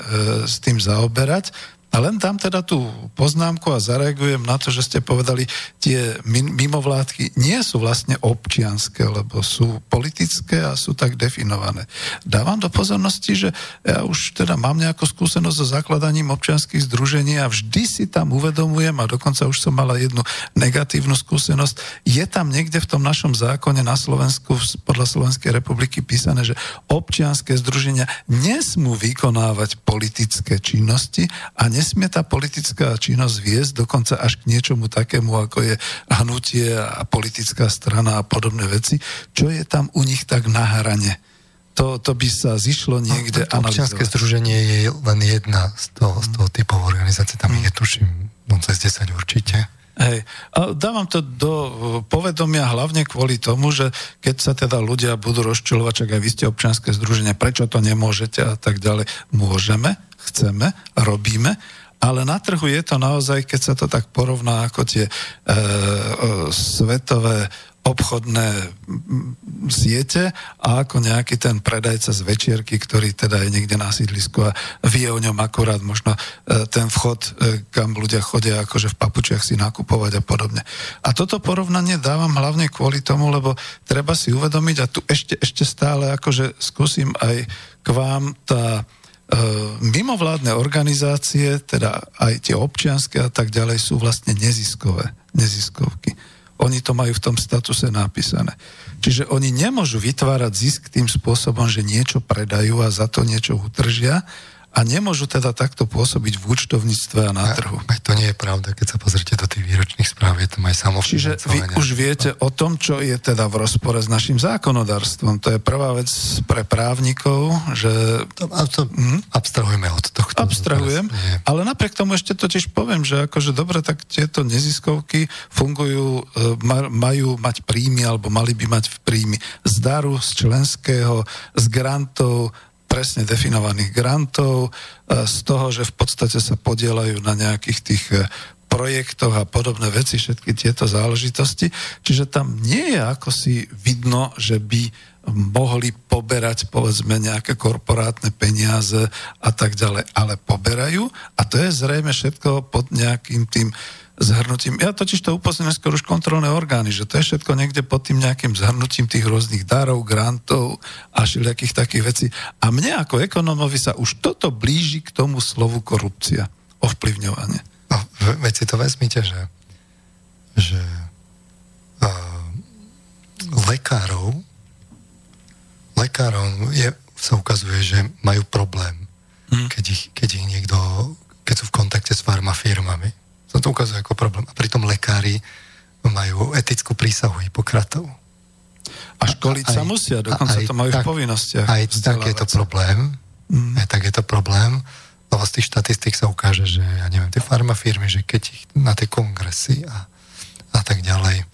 s tým zaoberať. A len dám teda tú poznámku a zareagujem na to, že ste povedali, tie mimovládky nie sú vlastne občianské, lebo sú politické a sú tak definované. Dávam do pozornosti, že ja už teda mám nejakú skúsenosť so zakladaním občianských združení a vždy si tam uvedomujem a dokonca už som mala jednu negatívnu skúsenosť. Je tam niekde v tom našom zákone na Slovensku, podľa Slovenskej republiky písané, že občianské združenia nesmú vykonávať politické činnosti a ne nesmie tá politická činnosť viesť dokonca až k niečomu takému, ako je hnutie a politická strana a podobné veci, čo je tam u nich tak na hrane. To, to by sa zišlo niekde no, Občianske združenie je len jedna z toho, z toho typov organizácie, tam mm. je tuším, no cez 10 určite. Hej. A dávam to do povedomia hlavne kvôli tomu, že keď sa teda ľudia budú rozčulovať, čak aj vy ste občianske združenia, prečo to nemôžete a tak ďalej. Môžeme, chceme, robíme, ale na trhu je to naozaj, keď sa to tak porovná ako tie e, e, svetové obchodné siete a ako nejaký ten predajca z večierky, ktorý teda je niekde na sídlisku a vie o ňom akurát možno e, ten vchod, e, kam ľudia chodia akože v papučiach si nakupovať a podobne. A toto porovnanie dávam hlavne kvôli tomu, lebo treba si uvedomiť a tu ešte, ešte stále akože skúsim aj k vám tá E, mimovládne organizácie, teda aj tie občianske a tak ďalej, sú vlastne neziskové, neziskovky. Oni to majú v tom statuse napísané. Čiže oni nemôžu vytvárať zisk tým spôsobom, že niečo predajú a za to niečo utržia, a nemôžu teda takto pôsobiť v účtovníctve a na trhu. Aj to nie je pravda, keď sa pozrite do tých výročných správ, je tam aj Čiže vy už viete o tom, čo je teda v rozpore s našim zákonodárstvom. To je prvá vec pre právnikov, že... To, to hm? Abstrahujeme od tohto. Abstrahujem, ale napriek tomu ešte totiž poviem, že akože dobre, tak tieto neziskovky fungujú, e, majú mať príjmy, alebo mali by mať v príjmy z daru, z členského, z grantov, presne definovaných grantov, e, z toho, že v podstate sa podielajú na nejakých tých e, projektoch a podobné veci, všetky tieto záležitosti. Čiže tam nie je ako si vidno, že by mohli poberať povedzme nejaké korporátne peniaze a tak ďalej, ale poberajú a to je zrejme všetko pod nejakým tým zhrnutím. Ja totiž to upozorňujem skôr už kontrolné orgány, že to je všetko niekde pod tým nejakým zhrnutím tých rôznych darov, grantov a všelijakých takých vecí. A mne ako ekonomovi sa už toto blíži k tomu slovu korupcia, ovplyvňovanie. No, veď si to vezmite, že, že uh, lekárov lekárov je, sa ukazuje, že majú problém, hmm. keď, ich, keď ich niekto, keď sú v kontakte s farmafirmami sa to ukazuje ako problém. A pritom lekári majú etickú prísahu Hipokratov. A školiť sa musia, dokonca aj, to majú tak, v povinnostiach. Aj tak je to problém. Mm. Aj tak je to problém. Lebo z tých štatistík sa ukáže, že ja neviem, tie farmafirmy, že keď ich na tie kongresy a, a tak ďalej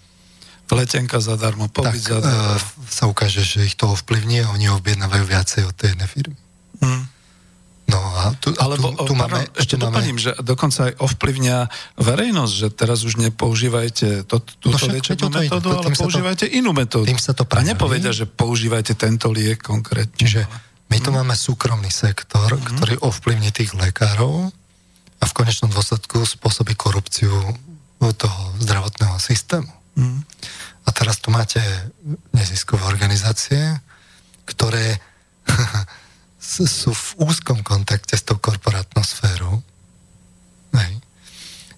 letenka zadarmo, pobyt tak, zadarmo. Uh, sa ukáže, že ich to ovplyvní a oni objednávajú viacej od tej jednej firmy. Mm. No a tu, Alebo, tu, tu pardon, máme, ešte doplním, máme... že dokonca aj ovplyvňa verejnosť, že teraz už nepoužívajte to, túto no liečebnú metódu, ale používajte to, inú metódu. Tým sa to praví. A nepovedia, že používajte tento liek konkrétne. Čiže my tu hmm. máme súkromný sektor, hmm. ktorý ovplyvní tých lekárov a v konečnom dôsledku spôsobí korupciu toho zdravotného systému. Hmm. A teraz tu máte neziskové organizácie, ktoré sú v úzkom kontakte s tou korporátnou sférou. Hej.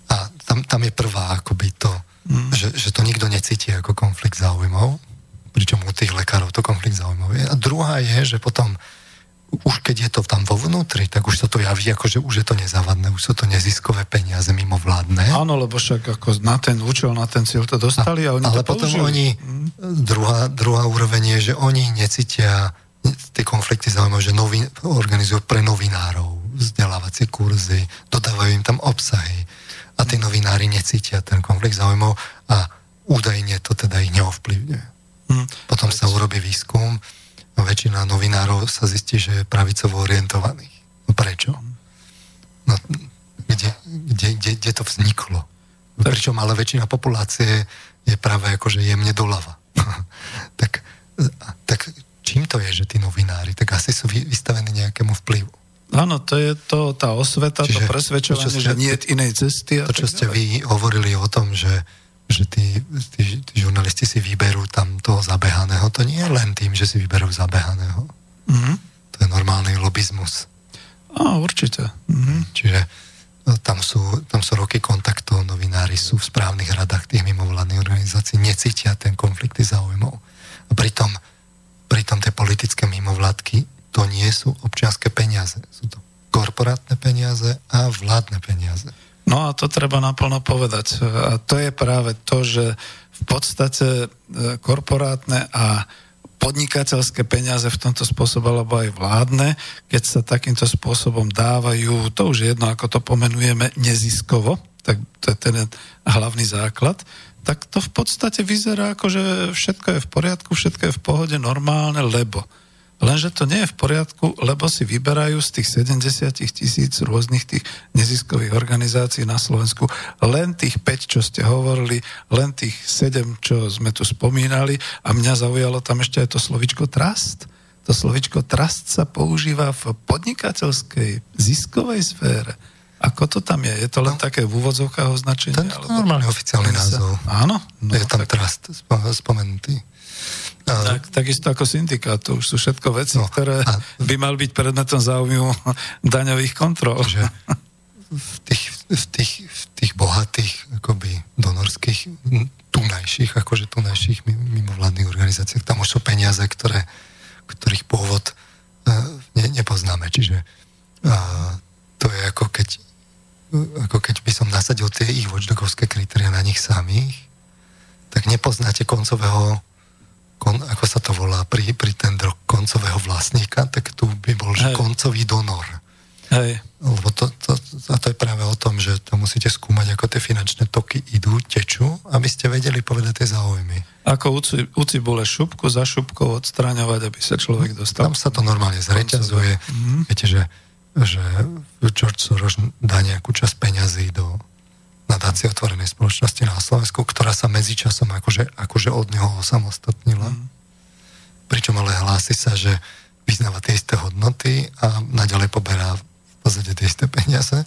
A tam, tam je prvá akoby to, mm. že, že to nikto necíti ako konflikt záujmov, pričom u tých lekárov to konflikt záujmov je. A druhá je, že potom už keď je to tam vo vnútri, tak už sa to javí ako, že už je to nezávadné, už sú to neziskové peniaze mimo vládne. Áno, lebo však ako na ten účel, na ten cieľ to dostali a, a oni Ale to potom oni, mm. druhá, druhá úroveň je, že oni necítia tie konflikty zaujímavé, že novin, organizujú pre novinárov vzdelávacie kurzy, dodávajú im tam obsahy a tí novinári necítia ten konflikt zaujímav a údajne to teda ich neovplyvňuje. Hmm. Potom sa urobí výskum a väčšina novinárov sa zistí, že je pravicovo orientovaných. No prečo? No, kde, kde, kde, kde to vzniklo? Pričom ale väčšina populácie je práve akože jemne doľava. tak, tak čím to je, že tí novinári, tak asi sú vystavení nejakému vplyvu. Áno, to je to, tá osveta, Čiže, to presvedčovanie, to, ste, že nie je inej cesty. A to, čo ste vy hovorili o tom, že, že tí, tí, tí žurnalisti si vyberú tam toho zabehaného, to nie je len tým, že si vyberú zabehaného. Mm-hmm. To je normálny lobizmus. Á, určite. Mm-hmm. Čiže no, tam sú, tam sú roky kontaktov, novinári sú v správnych radách tých mimovládnych organizácií, necítia ten konflikty záujmov. A pritom, pritom tie politické mimovládky to nie sú občianské peniaze. Sú to korporátne peniaze a vládne peniaze. No a to treba naplno povedať. A to je práve to, že v podstate e, korporátne a podnikateľské peniaze v tomto spôsobe, alebo aj vládne, keď sa takýmto spôsobom dávajú, to už je jedno, ako to pomenujeme, neziskovo, tak to je ten hlavný základ, tak to v podstate vyzerá ako, že všetko je v poriadku, všetko je v pohode normálne, lebo Lenže to nie je v poriadku, lebo si vyberajú z tých 70 tisíc rôznych tých neziskových organizácií na Slovensku len tých 5, čo ste hovorili, len tých 7, čo sme tu spomínali a mňa zaujalo tam ešte aj to slovičko trust. To slovičko trust sa používa v podnikateľskej ziskovej sfére. Ako to tam je? Je to len no, také v úvodzovkách označenie? To je normálny oficiálny názov. Áno? No, je tam tak... trust spomenutý. Tak, takisto ako syndikát, to už sú všetko veci, no, ktoré a... by mal byť predmetom záujmu daňových kontrol. Že v tých, v tých, v tých bohatých, akoby donorských, tunajších, akože tunajších mimovládnych organizáciách, tam už sú peniaze, ktoré, ktorých pôvod uh, ne, nepoznáme. Čiže uh, to je ako keď ako keď by som nasadil tie ich watchdogovské kritéria na nich samých, tak nepoznáte koncového kon, ako sa to volá, pri, pri tendro koncového vlastníka, tak tu by bol, že koncový donor. Hej. Lebo to, to, a to je práve o tom, že to musíte skúmať, ako tie finančné toky idú, tečú, aby ste vedeli povedať tie záujmy. Ako u, u cibule šupku za šupkou odstraňovať, aby sa človek dostal. Tam sa to normálne zreťazuje. Mm-hmm. Viete, že, že George Soros dá nejakú časť peňazí do nadácie otvorenej spoločnosti na Slovensku, ktorá sa medzičasom akože, akože od neho osamostatnila. Mm. Pričom ale hlási sa, že vyznáva tie isté hodnoty a naďalej poberá v podstate tie isté peniaze.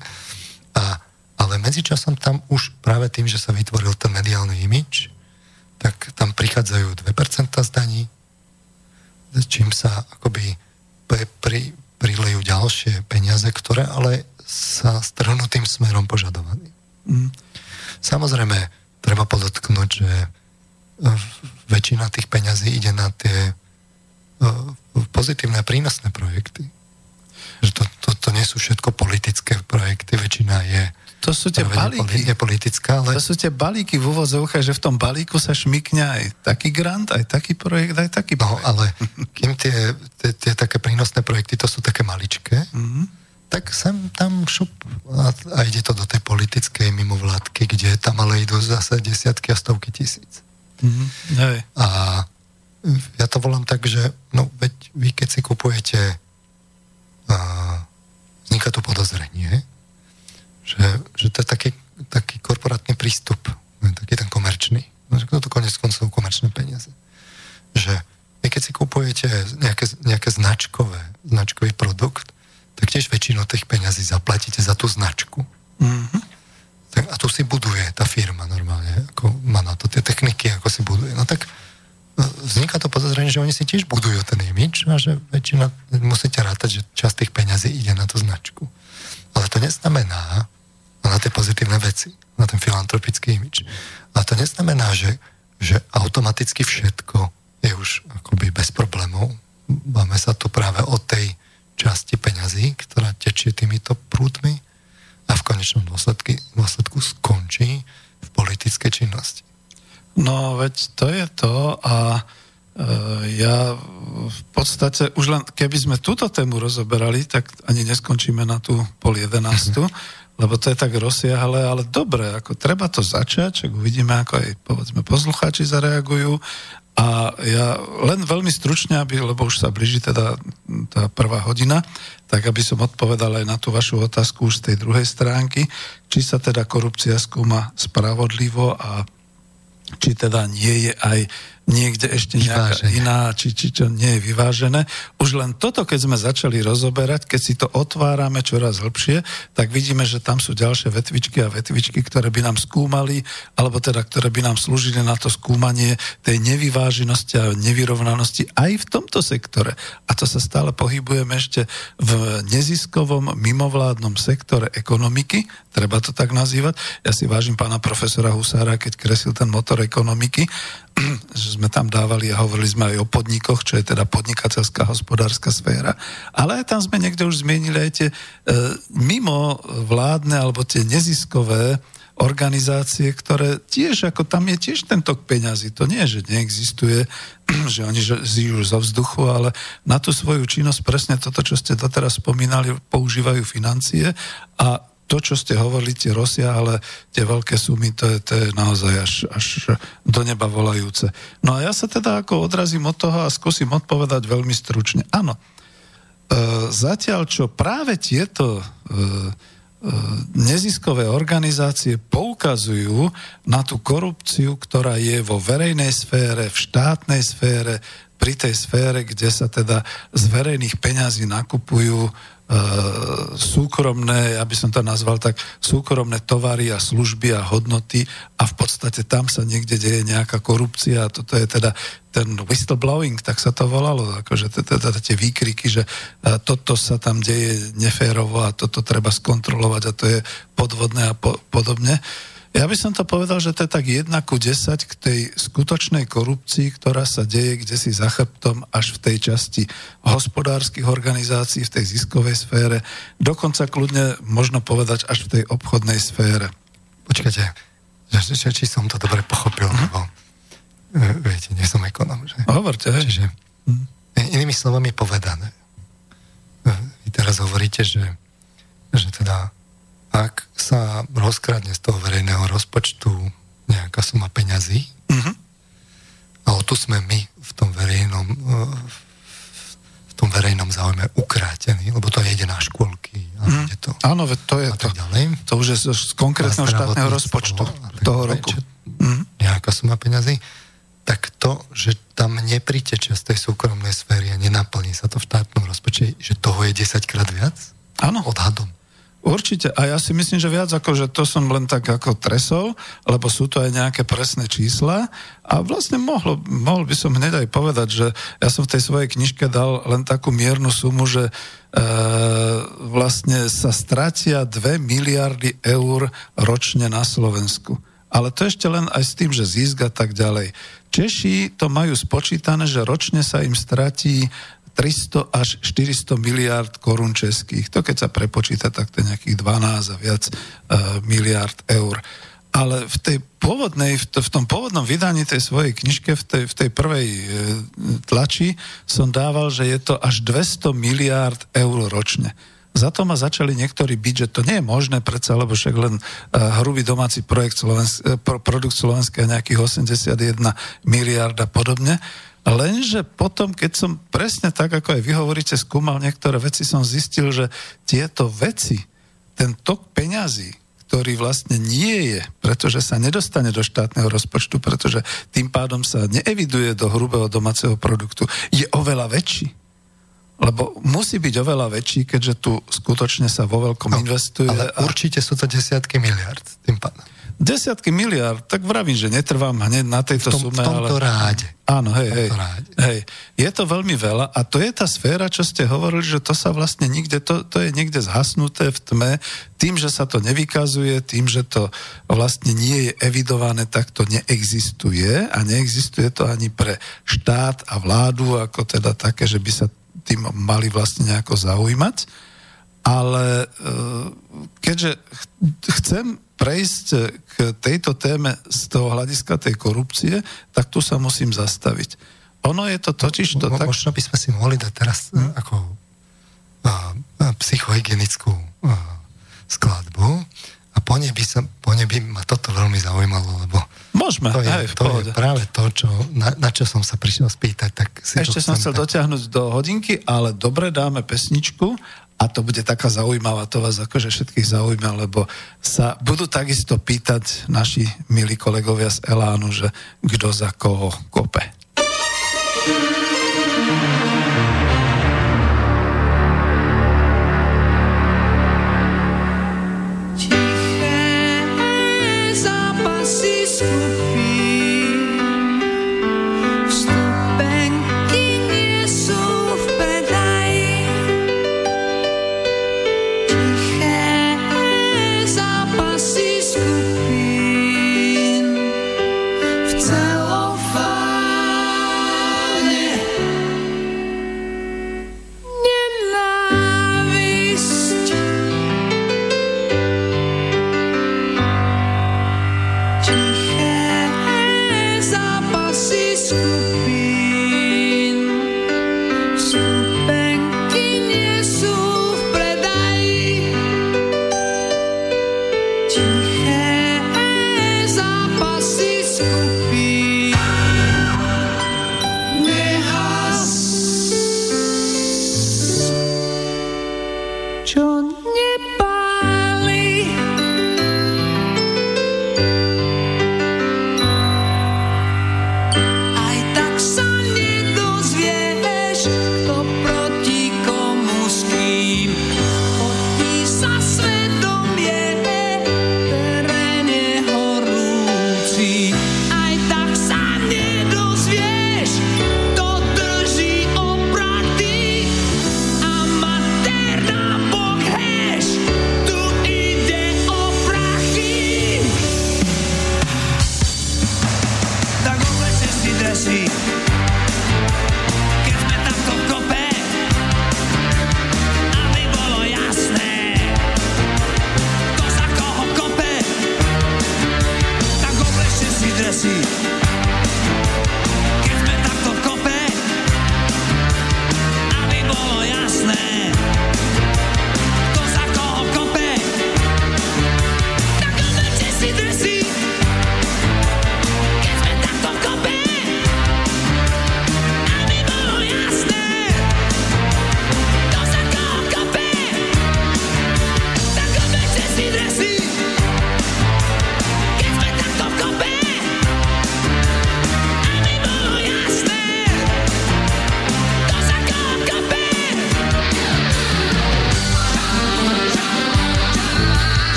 A, ale medzičasom tam už práve tým, že sa vytvoril ten mediálny imič, tak tam prichádzajú 2% zdaní, čím sa akoby pri, pri, prilejú ďalšie peniaze, ktoré ale sa strhnú tým smerom požadovaným. Mm. Samozrejme, treba podotknúť, že e, väčšina tých peňazí ide na tie e, pozitívne a prínosné projekty. Že to, to, to nie sú všetko politické projekty, väčšina je to sú tie balíky. Politická, ale... To sú tie balíky v úvozovkách, že v tom balíku sa šmikne aj taký grant, aj taký projekt, aj taký no, projekt. No, ale kým tie, tie, tie také prínosné projekty, to sú také maličké, mm-hmm tak sem tam šup a, a ide to do tej politickej mimovládky, kde tam ale idú zase desiatky a stovky tisíc. Mm-hmm. Hej. A ja to volám tak, že no veď vy keď si kupujete a, vzniká tu podozrenie, že, že to je taký, taký korporátny prístup, taký ten komerčný. No, že to konec koncov komerčné peniaze. Že vy keď si kupujete nejaké, nejaké značkové, značkový produkt, tak tiež väčšinu tých peňazí zaplatíte za tú značku. Mm-hmm. Tak, a tu si buduje tá firma normálne, ako má na to tie techniky, ako si buduje. No tak no, vzniká to podozrenie, že oni si tiež budujú ten imič a že väčšina, musíte rátať, že časť tých peňazí ide na tú značku. Ale to neznamená, na tie pozitívne veci, na ten filantropický imič. A to neznamená, že, že automaticky všetko je už akoby bez problémov. Máme sa tu práve o tej časti peňazí, ktorá tečie týmito prúdmi a v konečnom dôsledku, dôsledku skončí v politickej činnosti. No veď to je to a e, ja v podstate už len keby sme túto tému rozoberali, tak ani neskončíme na tú pol jedenástu, mm-hmm. Lebo to je tak rozsiahle, ale dobre, ako treba to začať, čak uvidíme, ako aj povedzme poslucháči zareagujú. A ja len veľmi stručne, aby, lebo už sa blíži teda tá prvá hodina, tak aby som odpovedal aj na tú vašu otázku už z tej druhej stránky, či sa teda korupcia skúma spravodlivo a či teda nie je aj niekde ešte nejaká Vyvážené. iná, či, či čo nie je vyvážené. Už len toto, keď sme začali rozoberať, keď si to otvárame čoraz hlbšie, tak vidíme, že tam sú ďalšie vetvičky a vetvičky, ktoré by nám skúmali, alebo teda ktoré by nám slúžili na to skúmanie tej nevyváženosti a nevyrovnanosti aj v tomto sektore. A to sa stále pohybujeme ešte v neziskovom mimovládnom sektore ekonomiky, treba to tak nazývať. Ja si vážim pána profesora Husára, keď kresil ten motor ekonomiky, že sme tam dávali a hovorili sme aj o podnikoch, čo je teda podnikateľská hospodárska sféra, ale aj tam sme niekde už zmienili aj tie e, mimo vládne alebo tie neziskové organizácie, ktoré tiež, ako tam je tiež ten tok peňazí. To nie je, že neexistuje, že oni žijú zo vzduchu, ale na tú svoju činnosť presne toto, čo ste doteraz spomínali, používajú financie a to, čo ste hovorili, tie rozsiahle, tie veľké sumy, to je, to je naozaj až, až do neba volajúce. No a ja sa teda ako odrazím od toho a skúsim odpovedať veľmi stručne. Áno, e, zatiaľ, čo práve tieto e, e, neziskové organizácie poukazujú na tú korupciu, ktorá je vo verejnej sfére, v štátnej sfére, pri tej sfére, kde sa teda z verejných peňazí nakupujú súkromné, ja by som to nazval tak, súkromné tovary a služby a hodnoty a v podstate tam sa niekde deje nejaká korupcia a toto je teda ten whistleblowing, tak sa to volalo, akože teda tie výkriky, že e, toto sa tam deje neférovo a toto treba skontrolovať a to je podvodné a po, podobne. Ja by som to povedal, že to je tak 1 ku 10 k tej skutočnej korupcii, ktorá sa deje kde si za chrbtom až v tej časti hospodárskych organizácií, v tej ziskovej sfére, dokonca kľudne možno povedať až v tej obchodnej sfére. Počkajte, že, že, či som to dobre pochopil, Mhm. lebo e, viete, nie som ekonom, že? Hovorte. Čiže Mhm. inými slovami povedané, e, vy teraz hovoríte, že, že teda ak sa rozkradne z toho verejného rozpočtu nejaká suma peňazí, Mhm. a o tu sme my v tom verejnom, e, v tom verejnom záujme ukrátení, lebo to nejde na škôlky a ide to Áno, veď to je a to. ďalej. To už je z, z konkrétneho štátneho rozpočtu toho roku. čo- Mhm. nejaká suma peňazí, tak to, že tam nepritečia z tej súkromnej sféry a nenaplní sa to v štátnom rozpočte, že toho je 10 krát viac? Áno. Odhadom. Určite. A ja si myslím, že viac ako, že to som len tak ako tresol, lebo sú to aj nejaké presné čísla a vlastne mohlo, mohol by som hneď aj povedať, že ja som v tej svojej knižke dal len takú miernu sumu, že e, vlastne sa stratia 2 miliardy eur ročne na Slovensku. Ale to ešte len aj s tým, že zisk a tak ďalej. Češi to majú spočítané, že ročne sa im stratí 300 až 400 miliard korún českých. To keď sa prepočíta, tak to je nejakých 12 a viac uh, miliard eur. Ale v tej pôvodnej, v, to, v tom pôvodnom vydaní tej svojej knižke, v tej, v tej prvej e, tlači, som dával, že je to až 200 miliard eur ročne. Za to ma začali niektorí byť, že to nie je možné predsa, lebo však len uh, hrubý domáci projekt Slovensk, pro, produkt Slovenska je nejakých 81 miliard a podobne. Lenže potom, keď som presne tak, ako aj vy hovoríte, skúmal niektoré veci, som zistil, že tieto veci, ten tok peňazí, ktorý vlastne nie je, pretože sa nedostane do štátneho rozpočtu, pretože tým pádom sa neeviduje do hrubého domáceho produktu, je oveľa väčší. Lebo musí byť oveľa väčší, keďže tu skutočne sa vo veľkom no, investuje. Ale a určite sú to desiatky miliard tým pádom. Desiatky miliard, tak vravím, že netrvám hneď na tejto V, tom, sume. v tomto ale... ráde. Áno, hej, hej, ráde. hej. Je to veľmi veľa a to je tá sféra, čo ste hovorili, že to sa vlastne nikde, to, to je niekde zhasnuté v tme, tým, že sa to nevykazuje, tým, že to vlastne nie je evidované, tak to neexistuje a neexistuje to ani pre štát a vládu, ako teda také, že by sa tým mali vlastne nejako zaujímať. Ale e, keďže ch- chcem prejsť k tejto téme z toho hľadiska tej korupcie, tak tu sa musím zastaviť. Ono je to totiž to Mo- tak... Možno by sme si mohli dať teraz hm? ako a, a, psychohygienickú a, skladbu a po nej, by sa, po nej by ma toto veľmi zaujímalo, lebo Môžeme, to je, v to je práve to, čo, na, na čo som sa prišiel spýtať. Tak si Ešte som chcel tak- dotiahnuť do hodinky, ale dobre, dáme pesničku a to bude taká zaujímavá, to vás akože všetkých zaujíma, lebo sa budú takisto pýtať naši milí kolegovia z Elánu, že kto za koho kope.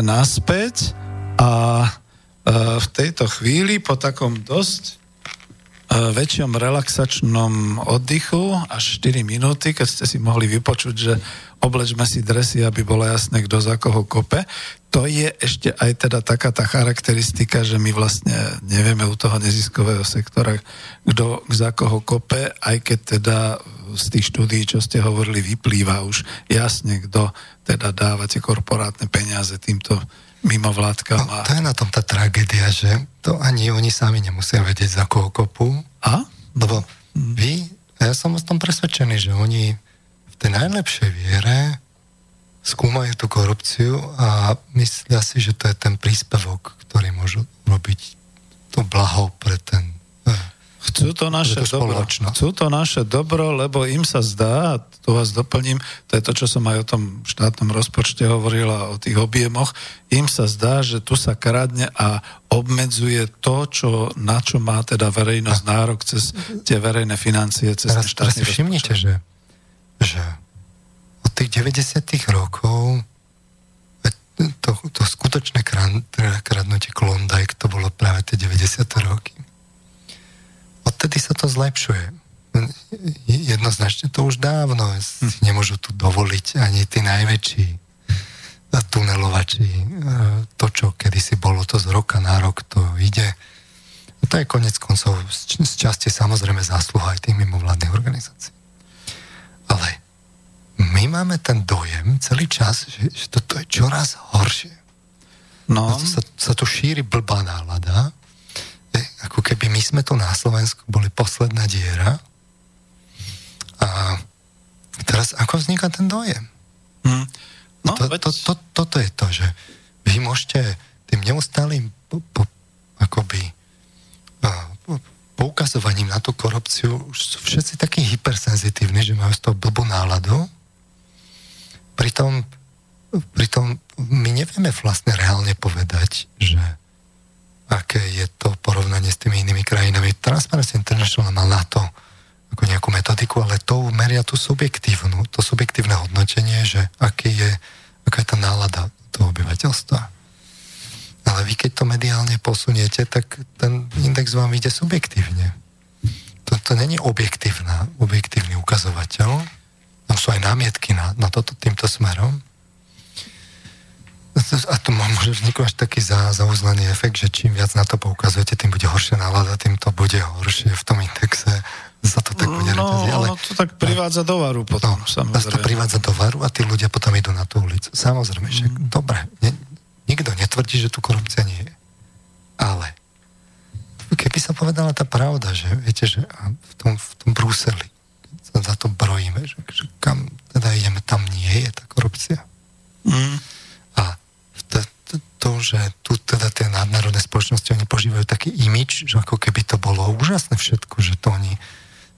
Naspäť a e, v tejto chvíli po takom dosť väčšom relaxačnom oddychu až 4 minúty, keď ste si mohli vypočuť, že oblečme si dresy, aby bolo jasné, kto za koho kope. To je ešte aj teda taká tá charakteristika, že my vlastne nevieme u toho neziskového sektora, kto za koho kope, aj keď teda z tých štúdií, čo ste hovorili, vyplýva už jasne, kto teda dáva tie korporátne peniaze týmto mimovládkam. No, to je na tom tá tragédia, že to ani oni sami nemusia vedieť, za koho kopu. A? Lebo vy, ja som o tom presvedčený, že oni tej najlepšej viere skúmajú tú korupciu a myslia si, že to je ten príspevok, ktorý môžu robiť to blaho pre ten Chcú to naše to dobro. Chcú to naše dobro, lebo im sa zdá, tu vás doplním, to je to, čo som aj o tom štátnom rozpočte hovoril a o tých objemoch, im sa zdá, že tu sa kradne a obmedzuje to, čo, na čo má teda verejnosť nárok cez tie verejné financie, cez Teraz, štátny si všimnite, že že od tých 90 rokov to, to skutočné kradnutie Klondike, to bolo práve tie 90 roky. Odtedy sa to zlepšuje. Jednoznačne to už dávno si hm. nemôžu tu dovoliť ani tí najväčší tunelovači. To, čo kedysi bolo, to z roka na rok to ide. To je konec koncov z časti samozrejme zásluha aj tých mimovládnych organizácií. Ale my máme ten dojem celý čas, že, že toto je čoraz horšie. No. Sa, sa tu šíri blbá nálada, ako keby my sme tu na Slovensku boli posledná diera a teraz ako vzniká ten dojem? Hmm. No, to, veď... to, to, toto je to, že vy môžete tým neustálým po, po, akoby poukazovaním na tú korupciu už sú všetci takí hypersenzitívni, že majú z toho blbú náladu. Pritom, pritom my nevieme vlastne reálne povedať, že aké je to porovnanie s tými inými krajinami. Transparency International má na to ako nejakú metodiku, ale to meria tú subjektívnu, to subjektívne hodnotenie, že aký je, aká je tá nálada toho obyvateľstva. Ale vy keď to mediálne posuniete, tak ten index vám ide subjektívne. To, to není objektívna, objektívny ukazovateľ. Tam sú aj námietky na, na toto týmto smerom. A to môže vzniknúť až taký za, zauzlený efekt, že čím viac na to poukazujete, tým bude horšia nálada, tým to bude horšie v tom indexe. Za to tak bude no, ale... No, to tak privádza do varu potom, no, samozrejme. to privádza do varu a tí ľudia potom idú na tú ulicu. Samozrejme, že mm. dobre, ne, Nikto netvrdí, že tu korupcia nie je. Ale keby sa povedala tá pravda, že viete, že v tom, v tom Bruseli, sa za to brojíme, že, že kam teda ideme, tam nie je tá korupcia. Mm. To, že tu teda tie nadnárodné spoločnosti, oni požívajú taký imič, že ako keby to bolo úžasné všetko, že to oni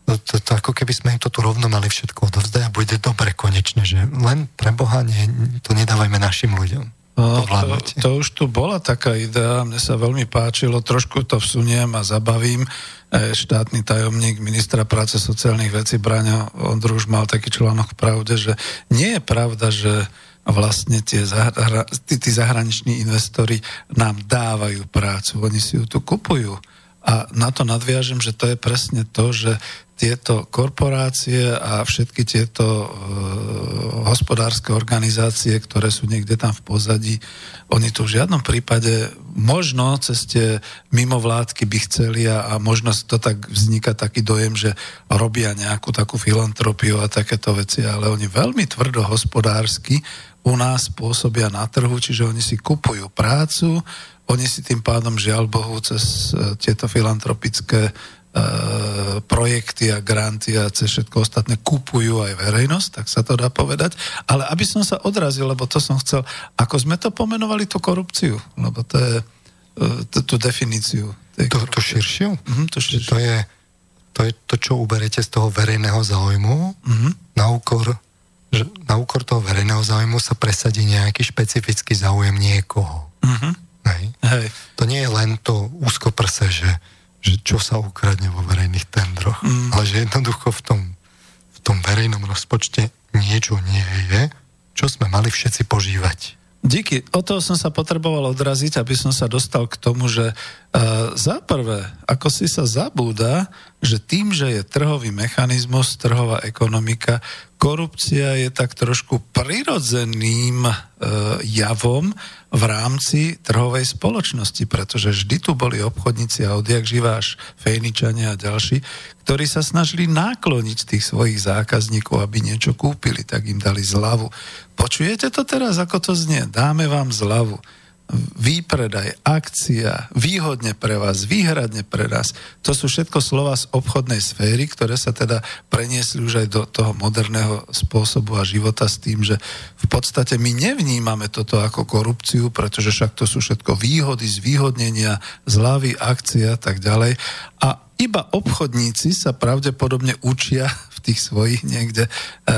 to, to, to ako keby sme im to tu rovno mali všetko odovzdať a bude dobre konečne, že len pre Boha nie, to nedávajme našim ľuďom. No, to, to už tu bola taká idea, mne sa veľmi páčilo, trošku to vsuniem a zabavím. E, štátny tajomník ministra práce sociálnych vecí Braňa Ondruž mal taký článok v pravde, že nie je pravda, že vlastne tie zahra, tí, tí zahraniční investori nám dávajú prácu, oni si ju tu kupujú. A na to nadviažem, že to je presne to, že tieto korporácie a všetky tieto e, hospodárske organizácie, ktoré sú niekde tam v pozadí, oni tu v žiadnom prípade možno cez tie mimovládky by chceli a, a možno to tak vzniká taký dojem, že robia nejakú takú filantropiu a takéto veci, ale oni veľmi tvrdo hospodársky u nás pôsobia na trhu, čiže oni si kupujú prácu, oni si tým pádom, žiaľ Bohu, cez e, tieto filantropické E, projekty a granty a cez všetko ostatné kupujú aj verejnosť, tak sa to dá povedať. Ale aby som sa odrazil, lebo to som chcel, ako sme to pomenovali, tú korupciu, lebo to je e, tú definíciu. To, to širšiu? Mm-hmm, to, širšiu. To, je, to je to, čo uberete z toho verejného záujmu mm-hmm. na úkor že na úkor toho verejného záujmu sa presadí nejaký špecifický záujem niekoho. Mm-hmm. Hej. Hej. To nie je len to úzkoprse, že že čo sa ukradne vo verejných tendroch, mm. ale že jednoducho v tom, v tom verejnom rozpočte niečo nie je, čo sme mali všetci požívať. Díky. O toho som sa potreboval odraziť, aby som sa dostal k tomu, že uh, za prvé, ako si sa zabúda, že tým, že je trhový mechanizmus, trhová ekonomika, korupcia je tak trošku prirodzeným uh, javom v rámci trhovej spoločnosti, pretože vždy tu boli obchodníci a odjak živáš, Fejničania a ďalší, ktorí sa snažili nákloniť tých svojich zákazníkov, aby niečo kúpili, tak im dali zľavu. Počujete to teraz, ako to znie? Dáme vám zľavu. Výpredaj, akcia, výhodne pre vás, výhradne pre nás. To sú všetko slova z obchodnej sféry, ktoré sa teda preniesli už aj do toho moderného spôsobu a života s tým, že v podstate my nevnímame toto ako korupciu, pretože však to sú všetko výhody, zvýhodnenia, zľavy, akcia a tak ďalej. A iba obchodníci sa pravdepodobne učia tých svojich niekde e, e,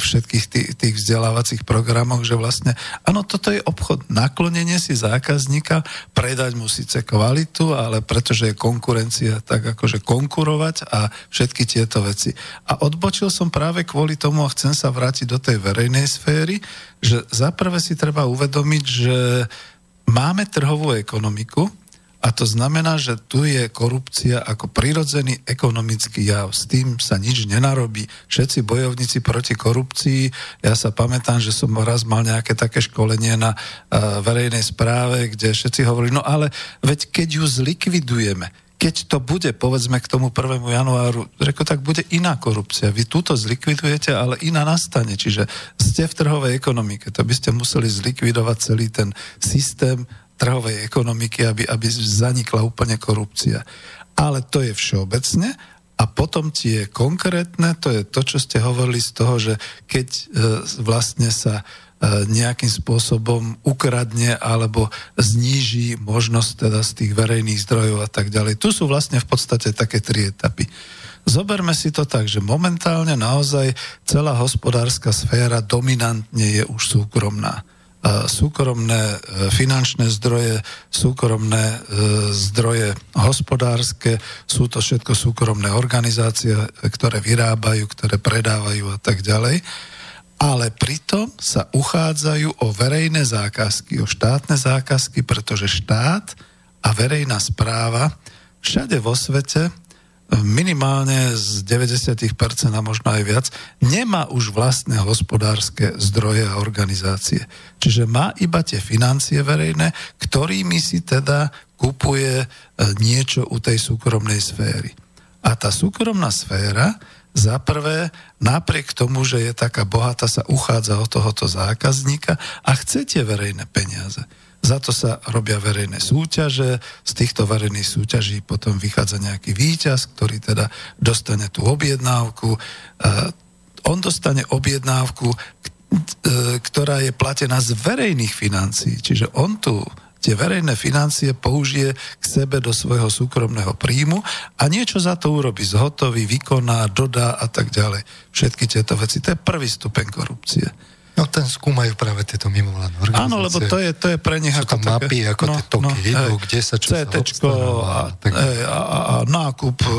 všetkých tých, tých vzdelávacích programoch, že vlastne, áno, toto je obchod, naklonenie si zákazníka, predať mu síce kvalitu, ale pretože je konkurencia, tak akože konkurovať a všetky tieto veci. A odbočil som práve kvôli tomu a chcem sa vrátiť do tej verejnej sféry, že zaprvé si treba uvedomiť, že máme trhovú ekonomiku, a to znamená, že tu je korupcia ako prirodzený ekonomický jav. S tým sa nič nenarobí. Všetci bojovníci proti korupcii, ja sa pamätám, že som raz mal nejaké také školenie na uh, verejnej správe, kde všetci hovorili, no ale veď keď ju zlikvidujeme, keď to bude, povedzme, k tomu 1. januáru, reko, tak bude iná korupcia. Vy túto zlikvidujete, ale iná nastane. Čiže ste v trhovej ekonomike. To by ste museli zlikvidovať celý ten systém trhovej ekonomiky, aby, aby zanikla úplne korupcia. Ale to je všeobecne a potom tie konkrétne, to je to, čo ste hovorili z toho, že keď e, vlastne sa e, nejakým spôsobom ukradne alebo zníži možnosť teda z tých verejných zdrojov a tak ďalej. Tu sú vlastne v podstate také tri etapy. Zoberme si to tak, že momentálne naozaj celá hospodárska sféra dominantne je už súkromná súkromné e, finančné zdroje, súkromné e, zdroje hospodárske, sú to všetko súkromné organizácie, ktoré vyrábajú, ktoré predávajú a tak ďalej. Ale pritom sa uchádzajú o verejné zákazky, o štátne zákazky, pretože štát a verejná správa všade vo svete minimálne z 90% a možno aj viac, nemá už vlastné hospodárske zdroje a organizácie. Čiže má iba tie financie verejné, ktorými si teda kupuje e, niečo u tej súkromnej sféry. A tá súkromná sféra za prvé, napriek tomu, že je taká bohatá, sa uchádza o tohoto zákazníka a chce tie verejné peniaze. Za to sa robia verejné súťaže, z týchto verejných súťaží potom vychádza nejaký víťaz, ktorý teda dostane tú objednávku. On dostane objednávku, e, ktorá je platená z verejných financií. Čiže on tu tie verejné financie použije k sebe do svojho súkromného príjmu a niečo za to urobí, zhotový, vykoná, dodá a tak ďalej. Všetky tieto veci. To je prvý stupeň korupcie. No ten skúmajú práve tieto mimovládne organizácie. Áno, lebo to je, to je pre nich Sú ako tam mapy, ako no, tie toky no, idú, kde sa čo sa a, tak... a, a, a nákup, e,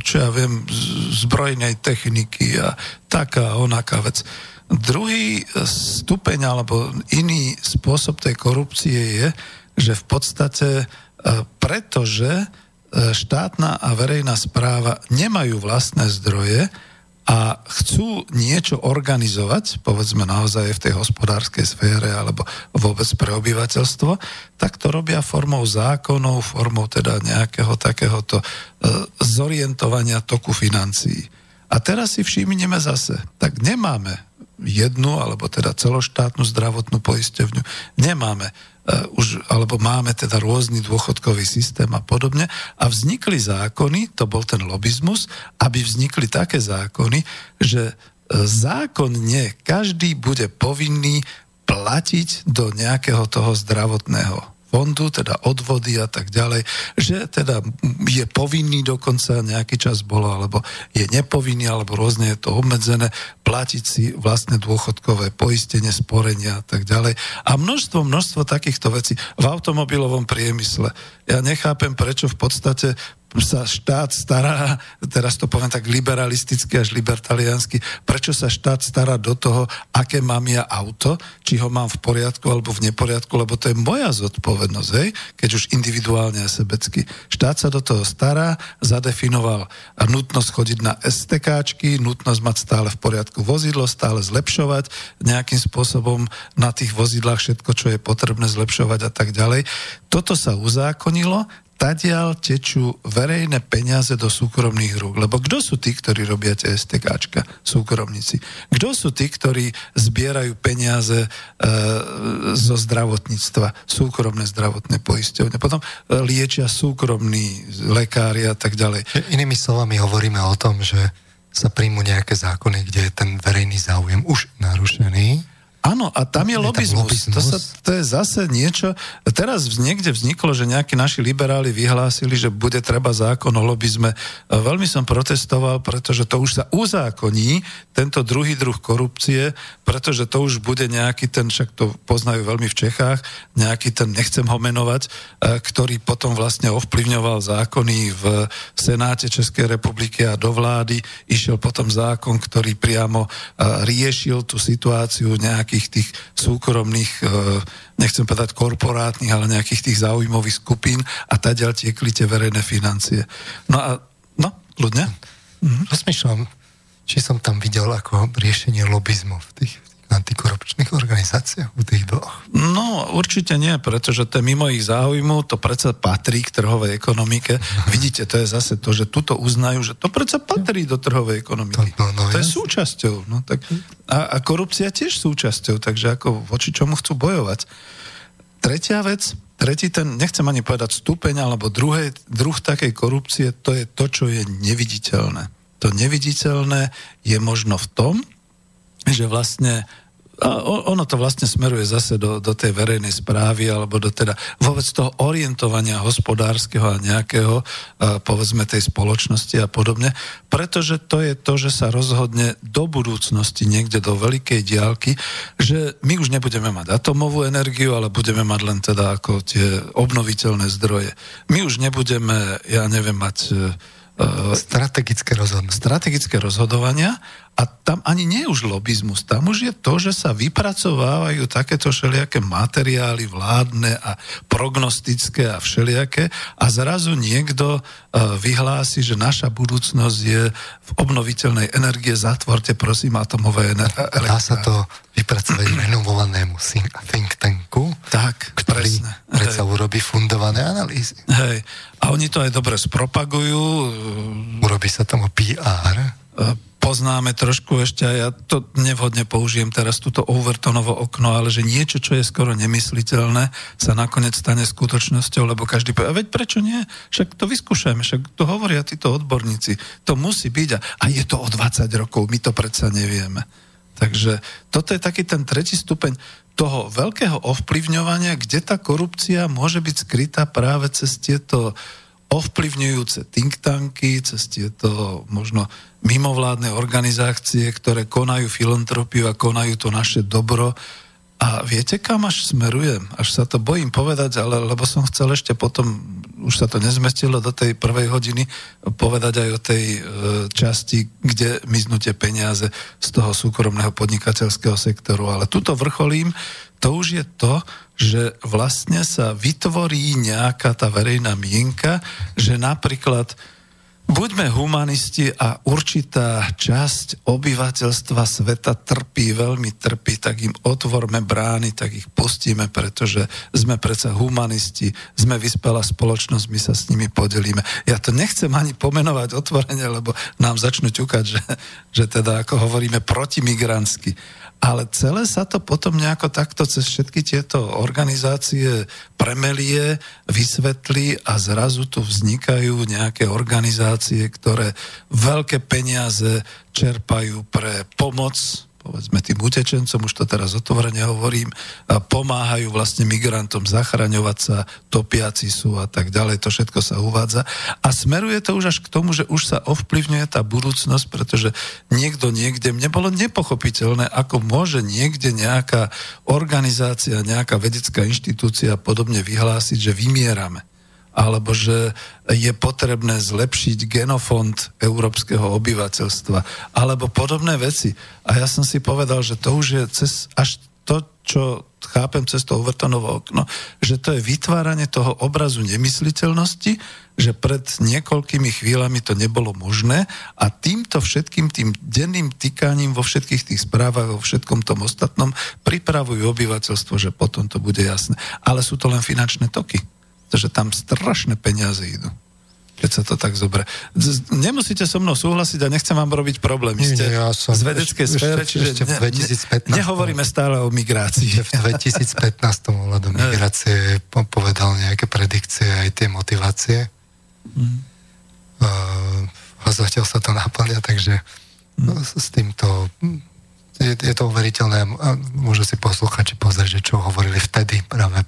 čo ja viem, zbrojnej techniky a taká onaká vec. Druhý stupeň alebo iný spôsob tej korupcie je, že v podstate e, pretože e, štátna a verejná správa nemajú vlastné zdroje, a chcú niečo organizovať, povedzme naozaj v tej hospodárskej sfére alebo vôbec pre obyvateľstvo, tak to robia formou zákonov, formou teda nejakého takéhoto e, zorientovania toku financií. A teraz si všimneme zase, tak nemáme jednu, alebo teda celoštátnu zdravotnú poisťovňu, nemáme už, alebo máme teda rôzny dôchodkový systém a podobne. A vznikli zákony, to bol ten lobizmus, aby vznikli také zákony, že uh, zákonne každý bude povinný platiť do nejakého toho zdravotného fondu, teda odvody a tak ďalej, že teda je povinný dokonca nejaký čas bolo, alebo je nepovinný, alebo rôzne je to obmedzené, platiť si vlastné dôchodkové poistenie, sporenia a tak ďalej. A množstvo, množstvo takýchto vecí v automobilovom priemysle. Ja nechápem, prečo v podstate sa štát stará, teraz to poviem tak liberalisticky až libertaliansky, prečo sa štát stará do toho, aké mám ja auto, či ho mám v poriadku alebo v neporiadku, lebo to je moja zodpovednosť, hej? keď už individuálne a sebecky. Štát sa do toho stará, zadefinoval nutnosť chodiť na STKčky, nutnosť mať stále v poriadku vozidlo, stále zlepšovať nejakým spôsobom na tých vozidlách všetko, čo je potrebné zlepšovať a tak ďalej. Toto sa uzákonilo, tadiaľ tečú verejné peniaze do súkromných rúk. Lebo kto sú tí, ktorí robia tie STKčka? Súkromníci. Kto sú tí, ktorí zbierajú peniaze e, zo zdravotníctva? Súkromné zdravotné poisťovne. Potom e, liečia súkromní lekári a tak ďalej. Inými slovami hovoríme o tom, že sa príjmu nejaké zákony, kde je ten verejný záujem už narušený Áno, a tam je, je lobizmus. lobizmus. To, sa, to je zase niečo... Teraz niekde vzniklo, že nejakí naši liberáli vyhlásili, že bude treba zákon o lobizme. Veľmi som protestoval, pretože to už sa uzákoní, tento druhý druh korupcie, pretože to už bude nejaký ten, však to poznajú veľmi v Čechách, nejaký ten, nechcem ho menovať, e, ktorý potom vlastne ovplyvňoval zákony v Senáte Českej republiky a do vlády. Išiel potom zákon, ktorý priamo e, riešil tú situáciu nejakých nejakých tých súkromných, e, nechcem povedať korporátnych, ale nejakých tých záujmových skupín a tadiaľ tiekli tie verejné financie. No a, no, ľudne? Mhm. Rozmýšľam, či som tam videl ako riešenie lobizmu v tých, antikorupčných organizáciách u tých dvoch? No, určite nie, pretože to je mimo ich záujmu, to predsa patrí k trhovej ekonomike. Vidíte, to je zase to, že tuto uznajú, že to predsa patrí do trhovej ekonomiky. To, no, no, to je súčasťou. No, tak, a, a korupcia tiež súčasťou, takže ako voči čomu chcú bojovať. Tretia vec, tretí ten, nechcem ani povedať stupeň, alebo druhé, druh takej korupcie, to je to, čo je neviditeľné. To neviditeľné je možno v tom, že vlastne a ono to vlastne smeruje zase do, do tej verejnej správy alebo do teda vôbec toho orientovania hospodárskeho a nejakého, a povedzme, tej spoločnosti a podobne, pretože to je to, že sa rozhodne do budúcnosti niekde do veľkej diálky, že my už nebudeme mať atomovú energiu, ale budeme mať len teda ako tie obnoviteľné zdroje. My už nebudeme, ja neviem, mať strategické rozhodovania. Strategické rozhodovania a tam ani nie je už lobizmus, tam už je to, že sa vypracovávajú takéto všelijaké materiály vládne a prognostické a všelijaké a zrazu niekto uh, vyhlási, že naša budúcnosť je v obnoviteľnej energie, zatvorte prosím atomové energie. Dá sa to vypracovať renovovanému think tanku, tak, ktorý presne. predsa urobí fundované analýzy. Hej. A oni to aj dobre spropagujú. Urobí sa tomu PR. Uh, poznáme trošku ešte, a ja to nevhodne použijem teraz túto Overtonovo okno, ale že niečo, čo je skoro nemysliteľné, sa nakoniec stane skutočnosťou, lebo každý povie, a veď prečo nie? Však to vyskúšajme, však to hovoria títo odborníci. To musí byť a, a je to o 20 rokov, my to predsa nevieme. Takže toto je taký ten tretí stupeň toho veľkého ovplyvňovania, kde tá korupcia môže byť skrytá práve cez tieto ovplyvňujúce think tanky, cez tieto možno mimovládne organizácie, ktoré konajú filantropiu a konajú to naše dobro. A viete, kam až smerujem? Až sa to bojím povedať, ale lebo som chcel ešte potom, už sa to nezmestilo do tej prvej hodiny, povedať aj o tej e, časti, kde miznú peniaze z toho súkromného podnikateľského sektoru. Ale tuto vrcholím, to už je to, že vlastne sa vytvorí nejaká tá verejná mienka, že napríklad Buďme humanisti a určitá časť obyvateľstva sveta trpí, veľmi trpí, tak im otvorme brány, tak ich pustíme, pretože sme predsa humanisti, sme vyspelá spoločnosť, my sa s nimi podelíme. Ja to nechcem ani pomenovať otvorene, lebo nám začnú ťukať, že, že teda ako hovoríme protimigrantsky ale celé sa to potom nejako takto cez všetky tieto organizácie premelie, vysvetlí a zrazu tu vznikajú nejaké organizácie, ktoré veľké peniaze čerpajú pre pomoc povedzme tým utečencom, už to teraz otvorene hovorím, a pomáhajú vlastne migrantom zachraňovať sa, topiaci sú a tak ďalej, to všetko sa uvádza. A smeruje to už až k tomu, že už sa ovplyvňuje tá budúcnosť, pretože niekto niekde, mne bolo nepochopiteľné, ako môže niekde nejaká organizácia, nejaká vedecká inštitúcia podobne vyhlásiť, že vymierame alebo že je potrebné zlepšiť genofond európskeho obyvateľstva, alebo podobné veci. A ja som si povedal, že to už je cez až to, čo chápem cez to Overtonovo okno, že to je vytváranie toho obrazu nemysliteľnosti, že pred niekoľkými chvíľami to nebolo možné a týmto všetkým tým denným týkaním vo všetkých tých správach, vo všetkom tom ostatnom pripravujú obyvateľstvo, že potom to bude jasné. Ale sú to len finančné toky, pretože tam strašné peniaze idú keď sa to tak zobre. Nemusíte so mnou súhlasiť a nechcem vám robiť problém. Ste ja som z vedeckej sfére, čiže ešte v 2015, ne, nehovoríme stále o migrácii. V 2015 ohľadom migrácie povedal nejaké predikcie aj tie motivácie. Mm. A zatiaľ sa to naplňa, takže mm. s týmto je, je to uveriteľné môžu si poslúchať, či pozrieť, že čo hovorili vtedy práve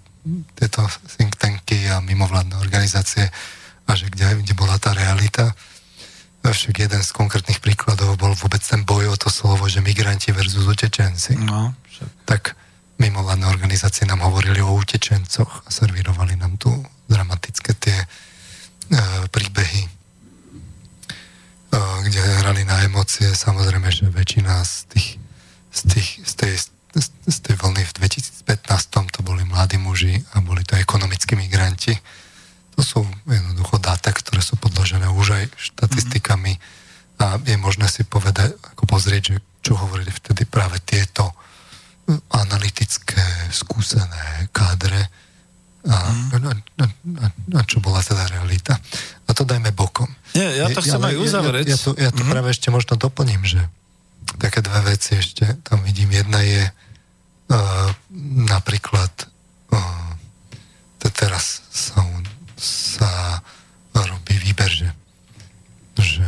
tieto think tanky a mimovládne organizácie a že kde, kde bola tá realita. Však jeden z konkrétnych príkladov bol vôbec ten boj o to slovo, že migranti versus utečenci. No, však. Tak mimovládne organizácie nám hovorili o utečencoch a servírovali nám tu dramatické tie e, príbehy, e, kde hrali na emócie. Samozrejme, že väčšina z, tých, z, tých, z, tej, z, z tej vlny v 2015 to boli mladí muži a boli to ekonomickí migranti to sú jednoducho dáta, ktoré sú podložené už aj štatistikami a je možné si povedať, ako pozrieť, že čo hovorili vtedy práve tieto analytické, skúsené kádre a, mm. a, a, a, a čo bola teda realita. A to dajme bokom. Nie, ja to chcem aj uzavrieť. Ja, ja, ja to, ja to mm. práve ešte možno doplním, že také dve veci ešte tam vidím. Jedna je uh, napríklad uh, teraz sú sa robí výber, že, že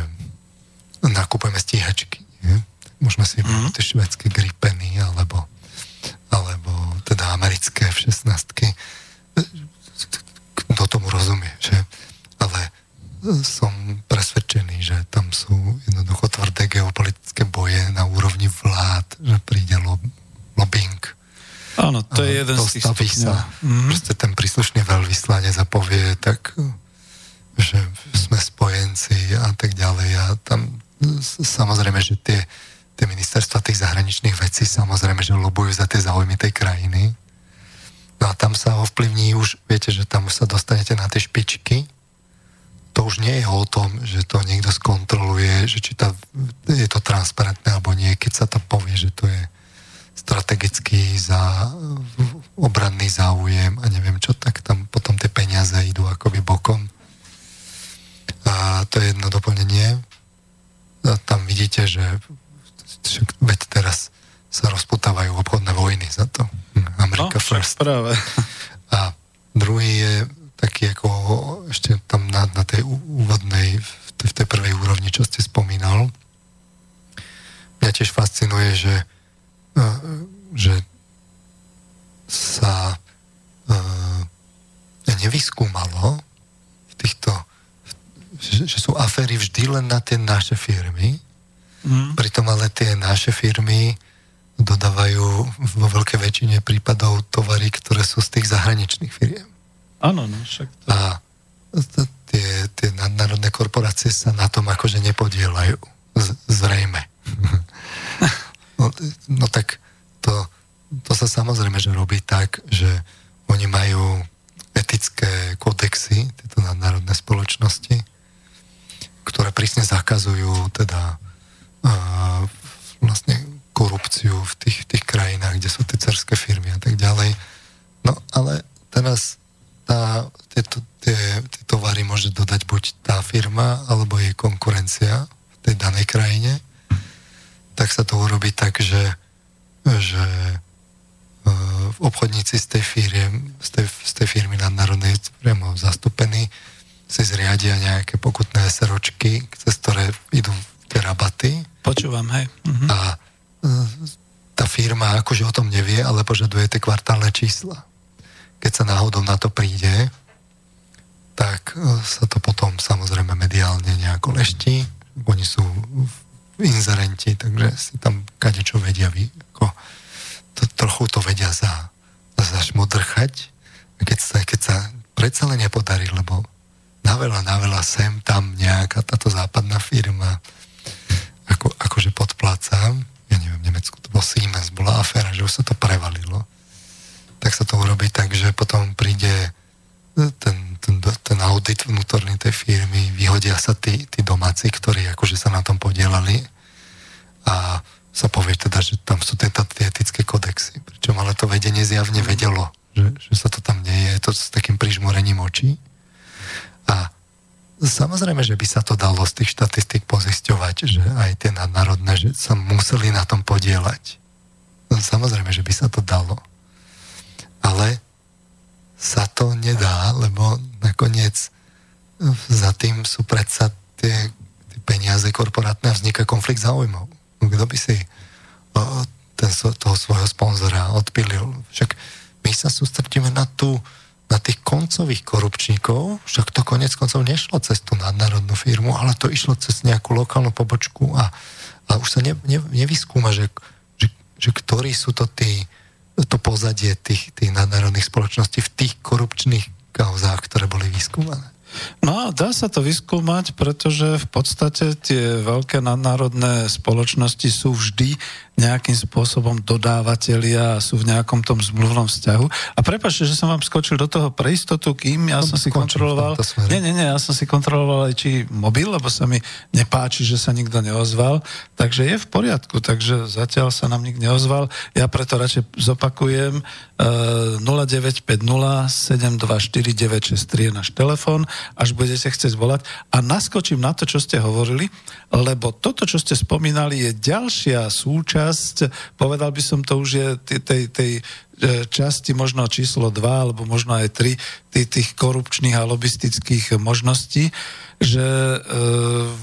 nakupujeme stíhačky. Nie? Môžeme si vybrať mm. tie švedské gripeny alebo, alebo teda americké v 16 Kto tomu rozumie, že? Som presvedčený, že tam sú jednoducho tvrdé geopolitické boje na úrovni vlád, že príde lob, lobbying Áno, to je jeden z tých stupňov. sa. Mm-hmm. Proste ten príslušný veľvyslanec a povie tak, že sme spojenci a tak ďalej. A tam samozrejme, že tie, tie ministerstva tých zahraničných vecí samozrejme, že lobujú za tie záujmy tej krajiny. No a tam sa ovplyvní už, viete, že tam už sa dostanete na tie špičky. To už nie je o tom, že to niekto skontroluje, že či tá, je to transparentné alebo nie, keď sa to povie, že to je strategický za obranný záujem a neviem čo, tak tam potom tie peniaze idú akoby bokom. A to je jedno doplnenie. A tam vidíte, že veď teraz sa rozputávajú obchodné vojny za to. Amerika no, first. Práve. A druhý je taký ako ešte tam na, na tej úvodnej, v tej, v tej prvej úrovni, čo ste spomínal. Mňa tiež fascinuje, že že sa uh, nevyskúmalo v týchto, že, že sú aféry vždy len na tie naše firmy, mm. pritom ale tie naše firmy dodávajú vo veľkej väčšine prípadov tovary, ktoré sú z tých zahraničných firiem. Áno, no však to... A tie, tie nadnárodné korporácie sa na tom akože nepodielajú. Z, zrejme. No, no tak to, to sa samozrejme, že robí tak, že oni majú etické kodexy, tieto nadnárodné spoločnosti, ktoré prísne zakazujú teda uh, vlastne korupciu v tých, tých krajinách, kde sú tie cerské firmy a tak ďalej. No ale teraz tá, tieto, tie, tie tovary môže dodať buď tá firma, alebo jej konkurencia v tej danej krajine tak sa to urobí tak, že, že uh, obchodníci z tej, firmy, z tej, z tej firmy nadnárodnej priamo zastúpení si zriadia nejaké pokutné seročky, cez ktoré idú tie rabaty. Počúvam, hej. Uh-huh. A uh, tá firma akože o tom nevie, ale požaduje tie kvartálne čísla. Keď sa náhodou na to príde, tak uh, sa to potom samozrejme mediálne nejako leští. Oni sú v inzerenti, takže si tam kadečo vedia vy, ako to, trochu to vedia za, za šmodrchať. Keď sa, keď sa predsa len nepodarí, lebo na veľa, na veľa sem, tam nejaká táto západná firma ako, akože podplácam. Ja neviem, v Nemecku to bol Siemens, bola aféra, že už sa to prevalilo. Tak sa to urobí tak, že potom príde ten, ten, ten audit vnútorný tej firmy, vyhodia sa tí, tí domáci, ktorí akože sa na tom podielali a sa povie teda, že tam sú tie etické kodexy. Pričom ale to vedenie zjavne vedelo, že, že sa to tam nie je, to s takým prižmorením očí. A samozrejme, že by sa to dalo z tých štatistík pozisťovať, že aj tie nadnárodné, že sa museli na tom podielať. Samozrejme, že by sa to dalo. Ale sa to nedá, lebo nakoniec za tým sú predsa tie, tie peniaze korporátne a vzniká konflikt záujmov. Kto by si o, ten, toho svojho sponzora odpilil? Však my sa sústredíme na tú na tých koncových korupčníkov, však to konec koncov nešlo cez tú nadnárodnú firmu, ale to išlo cez nejakú lokálnu pobočku a, a už sa ne, ne, nevyskúma, že, že, že ktorí sú to tí, to pozadie tých, tých nadnárodných spoločností v tých korupčných kauzách, ktoré boli vyskúmané. No dá sa to vyskúmať, pretože v podstate tie veľké nadnárodné spoločnosti sú vždy nejakým spôsobom dodávateľia a sú v nejakom tom zmluvnom vzťahu. A prepáčte, že som vám skočil do toho pre istotu, kým ja no, som si kontroloval... Nie, nie, nie, ja som si kontroloval aj či mobil, lebo sa mi nepáči, že sa nikto neozval. Takže je v poriadku, takže zatiaľ sa nám nikto neozval. Ja preto radšej zopakujem uh, 0950 724 963 je náš telefón, až budete chcieť volať. A naskočím na to, čo ste hovorili, lebo toto, čo ste spomínali, je ďalšia súčasť časť, povedal by som to už je tej, tej, tej časti možno číslo 2 alebo možno aj 3 tých, tých korupčných a lobistických možností, že e,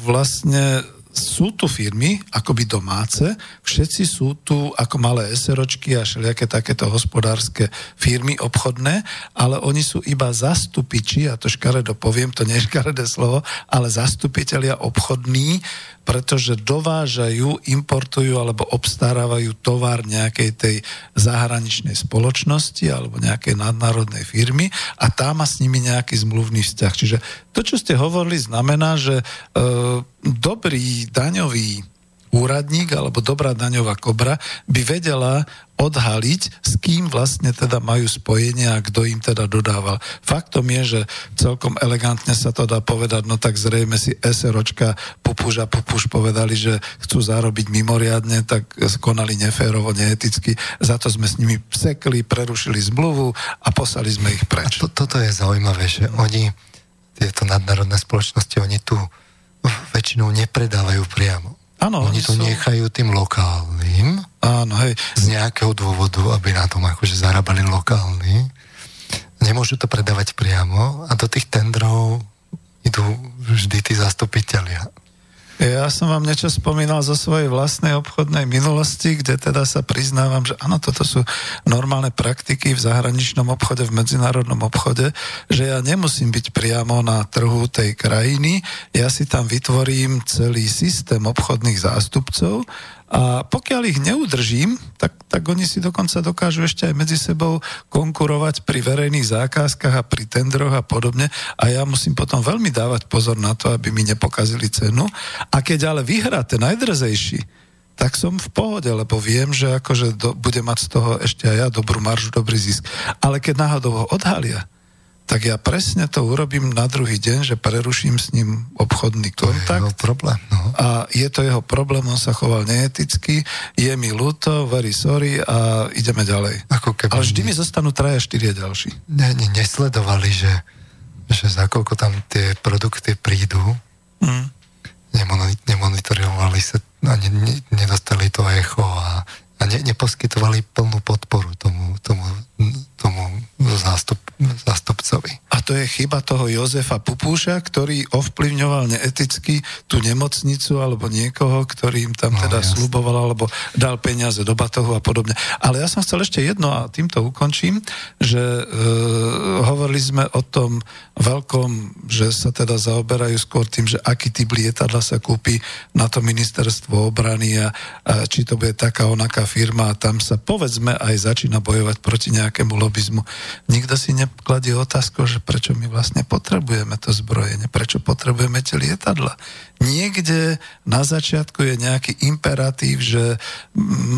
vlastne sú tu firmy, akoby domáce, všetci sú tu ako malé SROčky a všelijaké takéto hospodárske firmy obchodné, ale oni sú iba zastupiči, a to škaredo poviem, to nie je škaredé slovo, ale zastupitelia obchodní pretože dovážajú, importujú alebo obstarávajú tovar nejakej tej zahraničnej spoločnosti alebo nejakej nadnárodnej firmy a tá má s nimi nejaký zmluvný vzťah. Čiže to, čo ste hovorili, znamená, že e, dobrý daňový úradník alebo dobrá daňová kobra by vedela odhaliť, s kým vlastne teda majú spojenie a kto im teda dodával. Faktom je, že celkom elegantne sa to dá povedať, no tak zrejme si SROčka Pupuž a Pupuž povedali, že chcú zarobiť mimoriadne, tak konali neférovo, neeticky. Za to sme s nimi psekli, prerušili zmluvu a poslali sme ich preč. A to, toto je zaujímavé, že oni, tieto nadnárodné spoločnosti, oni tu väčšinou nepredávajú priamo Áno, oni to sú... nechajú tým lokálnym. Áno, hej. Z nejakého dôvodu, aby na tom akože zarábali lokálni. Nemôžu to predávať priamo a do tých tendrov idú vždy tí zastupitelia. Ja som vám niečo spomínal zo svojej vlastnej obchodnej minulosti, kde teda sa priznávam, že áno, toto sú normálne praktiky v zahraničnom obchode, v medzinárodnom obchode, že ja nemusím byť priamo na trhu tej krajiny, ja si tam vytvorím celý systém obchodných zástupcov, a pokiaľ ich neudržím, tak, tak oni si dokonca dokážu ešte aj medzi sebou konkurovať pri verejných zákazkách a pri tendroch a podobne. A ja musím potom veľmi dávať pozor na to, aby mi nepokazili cenu. A keď ale vyhrá ten najdrzejší, tak som v pohode, lebo viem, že akože do, bude mať z toho ešte aj ja dobrú maržu, dobrý zisk. Ale keď náhodou ho odhalia, tak ja presne to urobím na druhý deň, že preruším s ním obchodný kontakt. To je jeho problém, no. A je to jeho problém, on sa choval neeticky, je mi ľúto, very sorry a ideme ďalej. Ako keby Ale vždy ne... mi zostanú traja, štyria ďalší. Ne, ne, nesledovali, že, že za koľko tam tie produkty prídu, mm. nemonitorovali sa a ne, ne, nedostali to echo a, a ne, neposkytovali plnú podporu tomu, tomu, tomu zástup, zástupcovi. A to je chyba toho Jozefa Pupúša, ktorý ovplyvňoval neeticky tú nemocnicu alebo niekoho, ktorý im tam no, teda jasne. sluboval alebo dal peniaze do batohu a podobne. Ale ja som chcel ešte jedno a týmto ukončím, že e, hovorili sme o tom veľkom, že sa teda zaoberajú skôr tým, že aký typ lietadla sa kúpi na to ministerstvo obrany a, a či to bude taká onaká firma a tam sa povedzme aj začína bojovať proti nejakému lobizmu. Nikto si nekladie otázku, že prečo my vlastne potrebujeme to zbrojenie, prečo potrebujeme tie lietadla. Niekde na začiatku je nejaký imperatív, že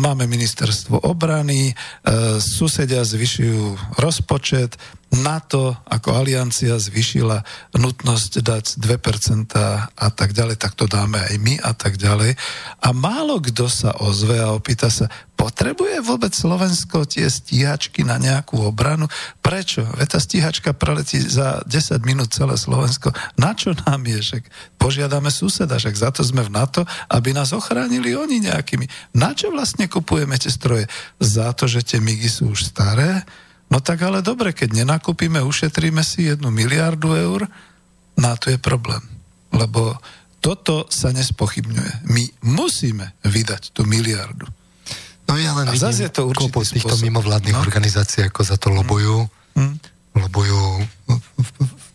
máme ministerstvo obrany, e, susedia zvyšujú rozpočet, NATO ako aliancia zvyšila nutnosť dať 2% a tak ďalej, tak to dáme aj my a tak ďalej. A málo kto sa ozve a opýta sa, potrebuje vôbec Slovensko tie stíhačky na nejakú obranu? Prečo? Veď tá stíhačka preletí za 10 minút celé Slovensko. Na čo nám je? Však požiadame suseda, však za to sme v NATO, aby nás ochránili oni nejakými. Na čo vlastne kupujeme tie stroje? Za to, že tie migy sú už staré? No tak ale dobre, keď nenakúpime, ušetríme si jednu miliardu eur, na to je problém. Lebo toto sa nespochybňuje. My musíme vydať tú miliardu. No ja len a vidím je to určitý týchto spôsob. mimovládnych no? organizácií, ako za to lobujú. Mm. Lobujú,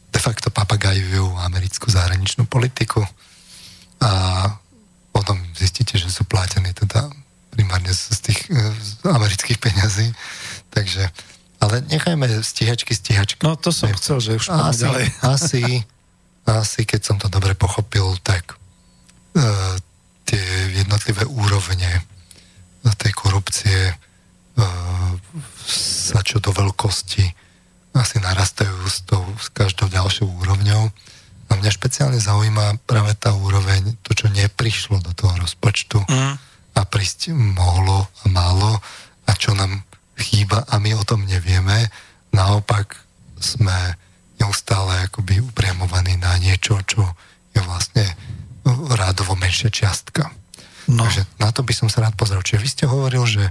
de facto papagajujú americkú zahraničnú politiku a potom zistíte, že sú plátení teda primárne z tých z amerických peňazí. Takže ale nechajme stíhačky, stíhačky. No to som chcel, že už asi, ďalej. asi, asi, keď som to dobre pochopil, tak uh, tie jednotlivé úrovne tej korupcie uh, sa čo do veľkosti asi narastajú s, tou, s každou ďalšou úrovňou. A mňa špeciálne zaujíma práve tá úroveň, to, čo neprišlo do toho rozpočtu mm. a prísť mohlo a málo a čo nám chýba a my o tom nevieme. Naopak sme neustále akoby upriamovaní na niečo, čo je vlastne rádovo menšia čiastka. No. Takže na to by som sa rád pozrel. Čiže vy ste hovoril, že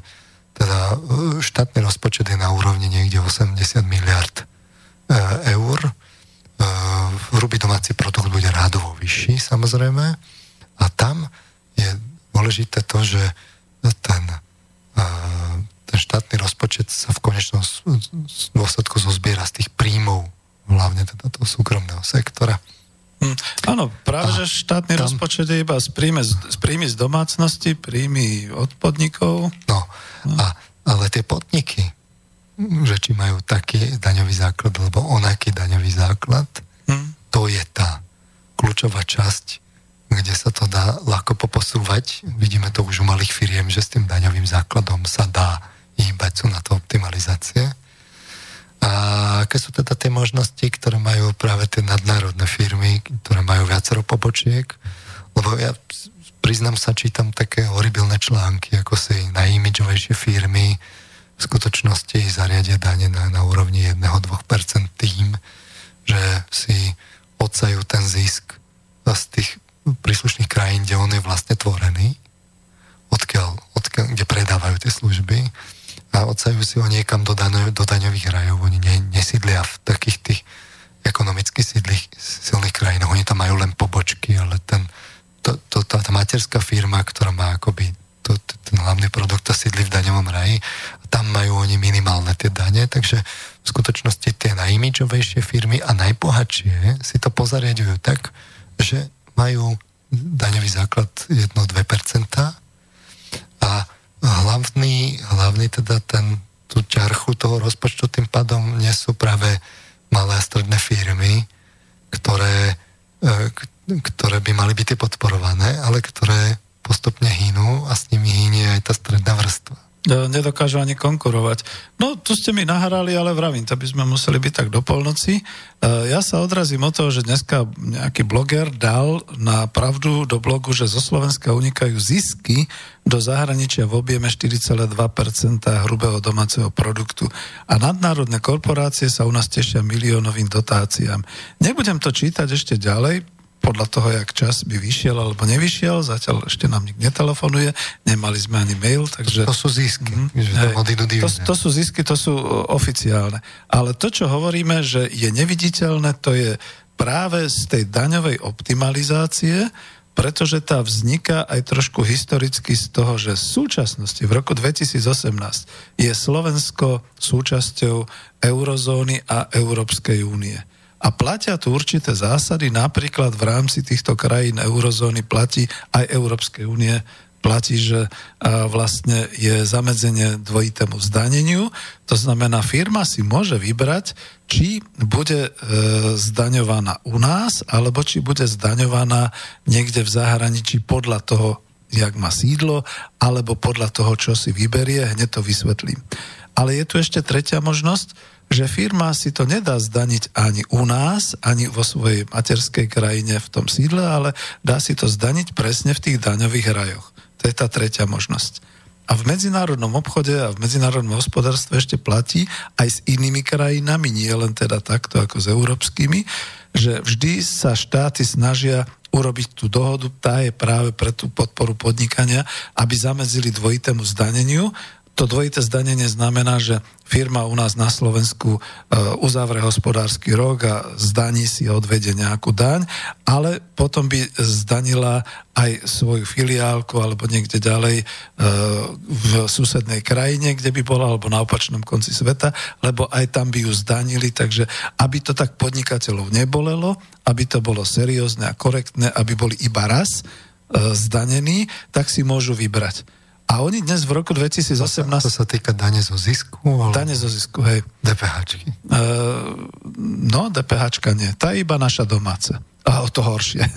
teda e, štátny rozpočet je na úrovni niekde 80 miliard e, eur. E, hrubý domáci produkt bude rádovo vyšší, samozrejme. A tam je dôležité to, že ten ten štátny rozpočet sa v konečnom dôsledku zozbiera z tých príjmov, hlavne teda toho súkromného sektora. Hm, áno, práve, a že štátny tam, rozpočet je iba z príjmy z, príjmy z domácnosti, príjmy od podnikov. No, no. A, ale tie podniky, že či majú taký daňový základ, alebo onaký daňový základ, hm. to je tá kľúčová časť, kde sa to dá ľahko poposúvať. Vidíme to už u malých firiem, že s tým daňovým základom sa dá hýbať, sú na to optimalizácie. A aké sú teda tie možnosti, ktoré majú práve tie nadnárodné firmy, ktoré majú viacero pobočiek? Lebo ja priznám sa, čítam také horibilné články, ako si najimidžovejšie firmy v skutočnosti zariadia dane na, na úrovni 1-2% tým, že si odsajú ten zisk z tých príslušných krajín, kde on je vlastne tvorený, odkiaľ, odkiaľ, kde predávajú tie služby a odsajú si ho niekam do, daňo, do daňových rajov. Oni ne, nesídlia v takých tých ekonomicky sídlých, silných krajinách. Oni tam majú len pobočky, ale ten, to, to, tá, tá materská firma, ktorá má akoby to, to, ten hlavný produkt a sídli v daňovom raji, tam majú oni minimálne tie dane, takže v skutočnosti tie najimidžovejšie firmy a najbohatšie si to pozariadujú tak, že majú daňový základ 1-2% a hlavný, hlavný teda ten, tú ťarchu toho rozpočtu tým pádom nie sú práve malé a stredné firmy, ktoré, e, ktoré by mali byť podporované, ale ktoré postupne hynú a s nimi hynie aj tá stredná vrstva. E, nedokážu ani konkurovať. No, tu ste mi nahrali, ale vravím, to by sme museli byť tak do polnoci. E, ja sa odrazím od toho, že dneska nejaký bloger dal na pravdu do blogu, že zo Slovenska unikajú zisky do zahraničia v objeme 4,2% hrubého domáceho produktu. A nadnárodné korporácie sa u nás tešia miliónovým dotáciám. Nebudem to čítať ešte ďalej, podľa toho, jak čas by vyšiel alebo nevyšiel. Zatiaľ ešte nám nikto netelefonuje, nemali sme ani mail, takže... To sú zisky. Mm, že hej, to, to sú zisky, to sú e, oficiálne. Ale to, čo hovoríme, že je neviditeľné, to je práve z tej daňovej optimalizácie, pretože tá vzniká aj trošku historicky z toho, že v súčasnosti, v roku 2018, je Slovensko súčasťou eurozóny a Európskej únie. A platia tu určité zásady, napríklad v rámci týchto krajín eurozóny platí aj Európskej únie, platí, že vlastne je zamedzenie dvojitému zdaneniu. To znamená, firma si môže vybrať, či bude e, zdaňovaná u nás, alebo či bude zdaňovaná niekde v zahraničí podľa toho, jak má sídlo, alebo podľa toho, čo si vyberie, hneď to vysvetlím. Ale je tu ešte tretia možnosť, že firma si to nedá zdaniť ani u nás, ani vo svojej materskej krajine v tom sídle, ale dá si to zdaniť presne v tých daňových rajoch. To je tá tretia možnosť. A v medzinárodnom obchode a v medzinárodnom hospodárstve ešte platí aj s inými krajinami, nie len teda takto ako s európskymi, že vždy sa štáty snažia urobiť tú dohodu, tá je práve pre tú podporu podnikania, aby zamedzili dvojitému zdaneniu to dvojité zdanenie znamená, že firma u nás na Slovensku e, uzavre hospodársky rok a zdaní si a odvedie nejakú daň, ale potom by zdanila aj svoju filiálku alebo niekde ďalej e, v susednej krajine, kde by bola, alebo na opačnom konci sveta, lebo aj tam by ju zdanili, takže aby to tak podnikateľov nebolelo, aby to bolo seriózne a korektné, aby boli iba raz e, zdanení, tak si môžu vybrať a oni dnes v roku 2018... To sa, to sa týka dane zo zisku? Ale... Dane zo zisku, hej. DPHčky? Uh, no, DPHčka nie. Tá je iba naša domáce. A o to horšie.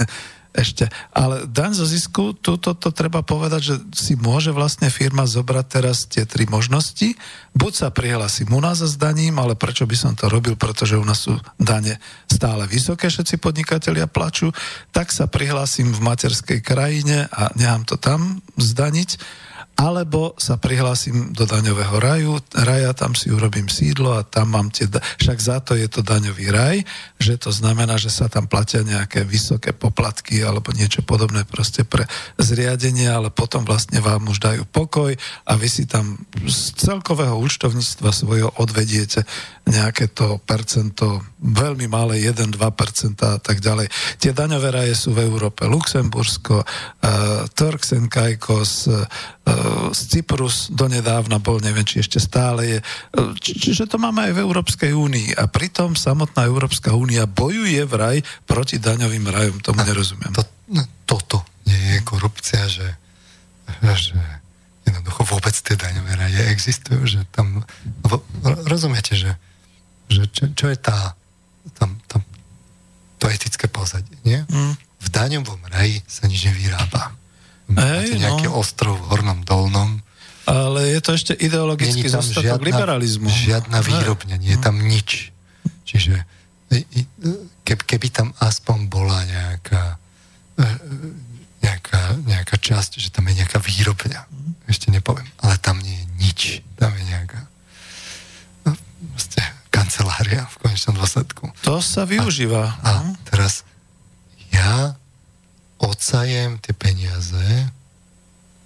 Ešte. Ale daň zo zisku, tu to, to treba povedať, že si môže vlastne firma zobrať teraz tie tri možnosti. Buď sa prihlasím u nás za zdaním, ale prečo by som to robil, pretože u nás sú dane stále vysoké, všetci podnikatelia plačú, tak sa prihlásim v materskej krajine a nechám to tam zdaniť alebo sa prihlásim do daňového raju, raja, tam si urobím sídlo a tam mám tie, však za to je to daňový raj, že to znamená, že sa tam platia nejaké vysoké poplatky alebo niečo podobné proste pre zriadenie, ale potom vlastne vám už dajú pokoj a vy si tam z celkového účtovníctva svojho odvediete nejaké to percento, veľmi malé, 1-2% a tak ďalej. Tie daňové raje sú v Európe Luxembursko, uh, Turks and Caicos, uh, z Cyprus donedávna bol, neviem, či ešte stále je. Či, čiže to máme aj v Európskej únii. A pritom samotná Európska únia bojuje vraj proti daňovým rajom. Tomu nerozumiem. To, no, toto nie je korupcia, že, že jednoducho vôbec tie daňové raje existujú, že tam... Rozumiete, že, že čo, čo je tá, tam, tam, to etické pozadie, nie? Mm. V daňovom raji sa nič nevyrába. Máte nejaký no. ostrov v Hornom Dolnom. Ale je to ešte ideologický zostatok liberalizmu. Žiadna výrobňa, nie je tam nič. Čiže keby, keby tam aspoň bola nejaká, e, nejaká, nejaká časť, že tam je nejaká výrobňa, ešte nepoviem, ale tam nie je nič. Tam je nejaká no, kancelária v konečnom dôsledku. To sa využíva. A, a teraz ja odsajem tie peniaze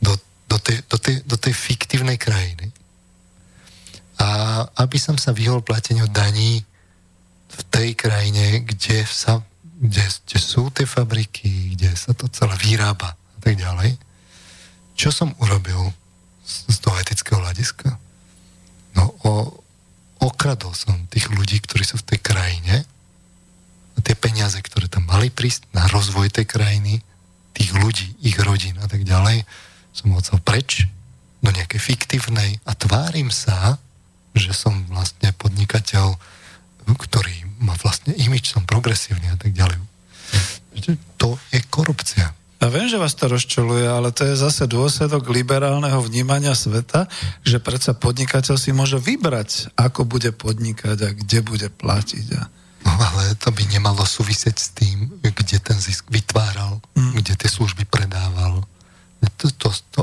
do, do, tej, do, tej, do tej fiktívnej krajiny. A aby som sa vyhol plateniu daní v tej krajine, kde, sa, kde, kde sú tie fabriky, kde sa to celé vyrába a tak ďalej. Čo som urobil z, z toho etického hľadiska? No, o, okradol som tých ľudí, ktorí sú v tej krajine tie peniaze, ktoré tam mali prísť na rozvoj tej krajiny, tých ľudí, ich rodín a tak ďalej, som chcel preč do nejakej fiktívnej a tvárim sa, že som vlastne podnikateľ, ktorý má vlastne imič, som progresívny a tak ďalej. To je korupcia. Ja viem, že vás to rozčuluje, ale to je zase dôsledok liberálneho vnímania sveta, že predsa podnikateľ si môže vybrať, ako bude podnikať a kde bude platiť. A No ale to by nemalo súvisieť s tým, kde ten zisk vytváral, mm. kde tie služby predával. To, to, to,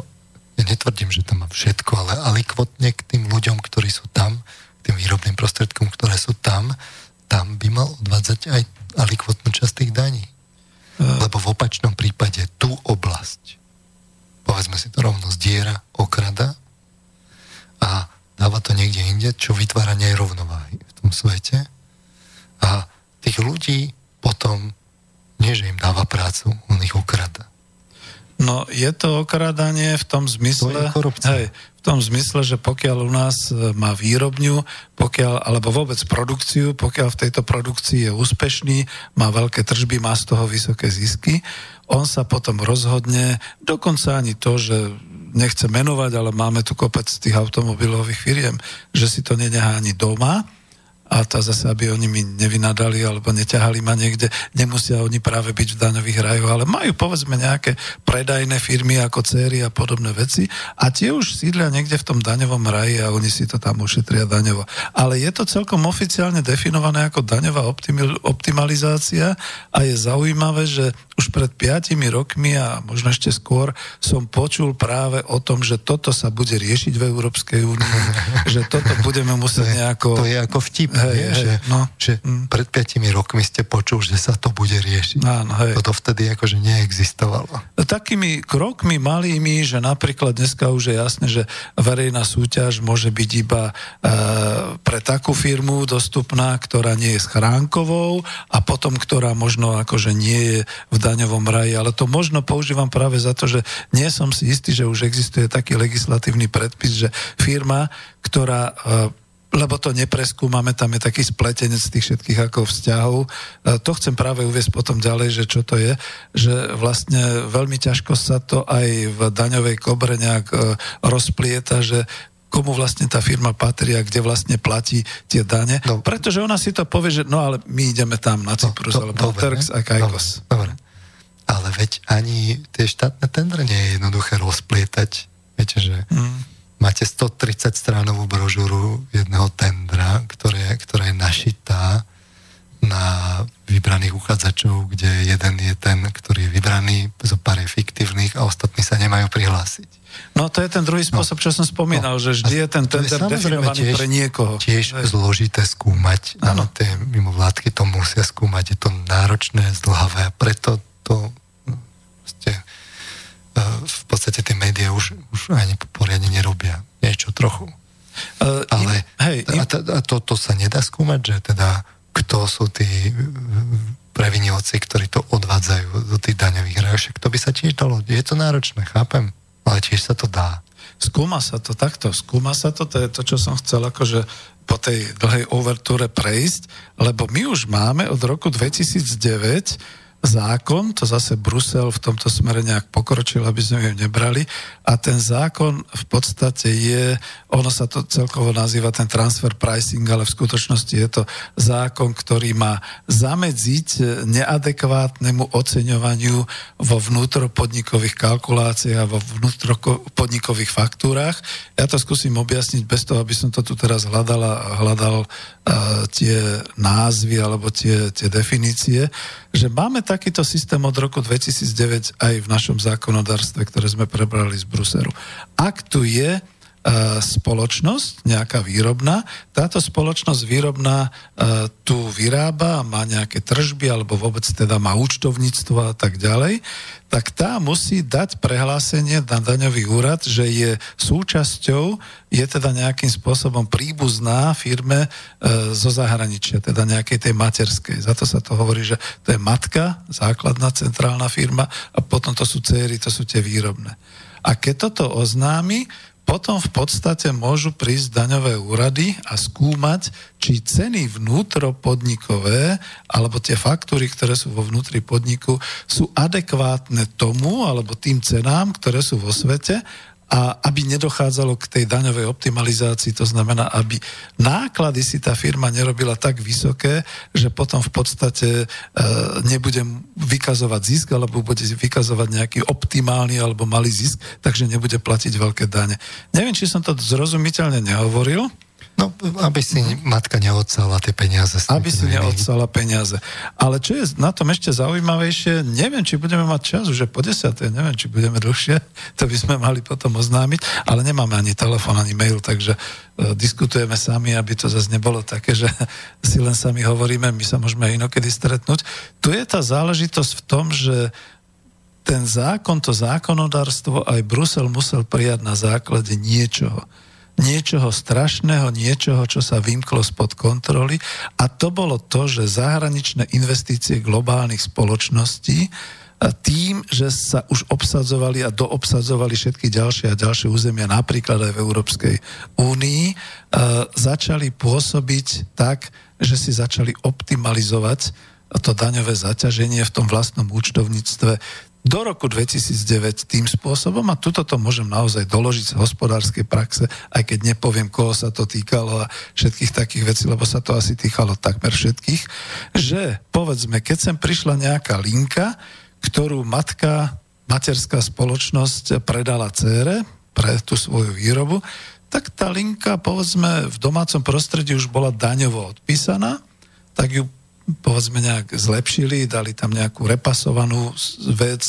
ja netvrdím, že tam má všetko, ale alikvotne k tým ľuďom, ktorí sú tam, k tým výrobným prostriedkom, ktoré sú tam, tam by mal odvádzať aj alikvotnú časť tých daní. Lebo v opačnom prípade tú oblasť, povedzme si to rovno, zdiera, okrada a dáva to niekde inde, čo vytvára nerovnováhy v tom svete a tých ľudí potom nie, že im dáva prácu, on ich okrada. No, je to okradanie v tom zmysle... To je hej, v tom zmysle, že pokiaľ u nás e, má výrobňu, pokiaľ, alebo vôbec produkciu, pokiaľ v tejto produkcii je úspešný, má veľké tržby, má z toho vysoké zisky, on sa potom rozhodne, dokonca ani to, že nechce menovať, ale máme tu kopec tých automobilových firiem, že si to nenehá ani doma, a to zase, aby oni mi nevynadali alebo neťahali ma niekde, nemusia oni práve byť v daňových rajoch, ale majú povedzme nejaké predajné firmy ako céry a podobné veci a tie už sídlia niekde v tom daňovom raji a oni si to tam ušetria daňovo. Ale je to celkom oficiálne definované ako daňová optimalizácia a je zaujímavé, že už pred piatimi rokmi a možno ešte skôr som počul práve o tom, že toto sa bude riešiť v Európskej únii, že toto budeme musieť nejako... To je ako vtip, hej, nie? Hej, že, no. že mm. pred piatimi rokmi ste počul, že sa to bude riešiť. Áno, hej. Toto vtedy akože neexistovalo. Takými krokmi malými, že napríklad dneska už je jasné, že verejná súťaž môže byť iba e, pre takú firmu dostupná, ktorá nie je schránkovou a potom, ktorá možno akože nie je v daňovom raji, ale to možno používam práve za to, že nie som si istý, že už existuje taký legislatívny predpis, že firma, ktorá e, lebo to nepreskúmame, tam je taký spletenec tých všetkých ako vzťahov. E, to chcem práve uviesť potom ďalej, že čo to je, že vlastne veľmi ťažko sa to aj v daňovej kobre nejak e, rozplieta, že komu vlastne tá firma patrí a kde vlastne platí tie dane. No. Pretože ona si to povie, že no ale my ideme tam na Cyprus, no, alebo dobre, Turks a Kajkos. Dobre, dobre. Ale veď ani tie štátne tendre nie je jednoduché rozplietať. Viete, že mm. Máte 130 stránovú brožúru jedného tendra, ktoré, ktorá je našitá na vybraných uchádzačov, kde jeden je ten, ktorý je vybraný, zo pár je fiktívnych a ostatní sa nemajú prihlásiť. No to je ten druhý spôsob, no, čo som spomínal, no, že vždy je ten tender definovaný tiež, pre niekoho. Tiež Aj. zložité skúmať. Áno. Tie mimovládky to musia skúmať. Je to náročné, zdlhavé a preto to v podstate tie médiá už, už ani poriadne nerobia. Niečo trochu. Uh, Ale hej, a, to, a to, to sa nedá skúmať, že teda kto sú tí previnilci, ktorí to odvádzajú do tých daňových rajov. Však to by sa tiež dalo. Je to náročné, chápem, ale tiež sa to dá. Skúma sa to takto, skúma sa to, to je to, čo som chcel akože po tej dlhej overtúre prejsť, lebo my už máme od roku 2009 zákon, to zase Brusel v tomto smere nejak pokročil, aby sme ju nebrali a ten zákon v podstate je, ono sa to celkovo nazýva ten transfer pricing, ale v skutočnosti je to zákon, ktorý má zamedziť neadekvátnemu oceňovaniu vo vnútropodnikových kalkuláciách a vo vnútropodnikových faktúrach. Ja to skúsim objasniť bez toho, aby som to tu teraz hľadal a hľadal uh, tie názvy alebo tie, tie definície že máme takýto systém od roku 2009 aj v našom zákonodárstve, ktoré sme prebrali z Bruselu. Ak tu je spoločnosť, nejaká výrobná. Táto spoločnosť výrobná e, tu vyrába, má nejaké tržby alebo vôbec teda má účtovníctvo a tak ďalej, tak tá musí dať prehlásenie na daňový úrad, že je súčasťou, je teda nejakým spôsobom príbuzná firme e, zo zahraničia, teda nejakej tej materskej. Za to sa to hovorí, že to je matka, základná centrálna firma a potom to sú céry, to sú tie výrobné. A keď toto oznámi, potom v podstate môžu prísť daňové úrady a skúmať, či ceny vnútropodnikové alebo tie faktúry, ktoré sú vo vnútri podniku, sú adekvátne tomu alebo tým cenám, ktoré sú vo svete a aby nedochádzalo k tej daňovej optimalizácii, to znamená, aby náklady si tá firma nerobila tak vysoké, že potom v podstate e, nebude vykazovať zisk, alebo bude vykazovať nejaký optimálny alebo malý zisk, takže nebude platiť veľké dane. Neviem, či som to zrozumiteľne nehovoril, No, aby si matka neodsala tie peniaze. Aby si neodsala peniaze. Ale čo je na tom ešte zaujímavejšie, neviem, či budeme mať čas, už po desiatej, neviem, či budeme dlhšie, to by sme mali potom oznámiť, ale nemáme ani telefon, ani mail, takže uh, diskutujeme sami, aby to zase nebolo také, že si len sami hovoríme, my sa môžeme inokedy stretnúť. Tu je tá záležitosť v tom, že ten zákon, to zákonodárstvo aj Brusel musel prijať na základe niečoho niečoho strašného, niečoho, čo sa vymklo spod kontroly. A to bolo to, že zahraničné investície globálnych spoločností tým, že sa už obsadzovali a doobsadzovali všetky ďalšie a ďalšie územia, napríklad aj v Európskej únii, začali pôsobiť tak, že si začali optimalizovať to daňové zaťaženie v tom vlastnom účtovníctve do roku 2009 tým spôsobom a tuto to môžem naozaj doložiť z hospodárskej praxe, aj keď nepoviem, koho sa to týkalo a všetkých takých vecí, lebo sa to asi týkalo takmer všetkých, že povedzme, keď sem prišla nejaká linka, ktorú matka, materská spoločnosť predala cére pre tú svoju výrobu, tak tá linka, povedzme, v domácom prostredí už bola daňovo odpísaná, tak ju povedzme nejak zlepšili, dali tam nejakú repasovanú vec,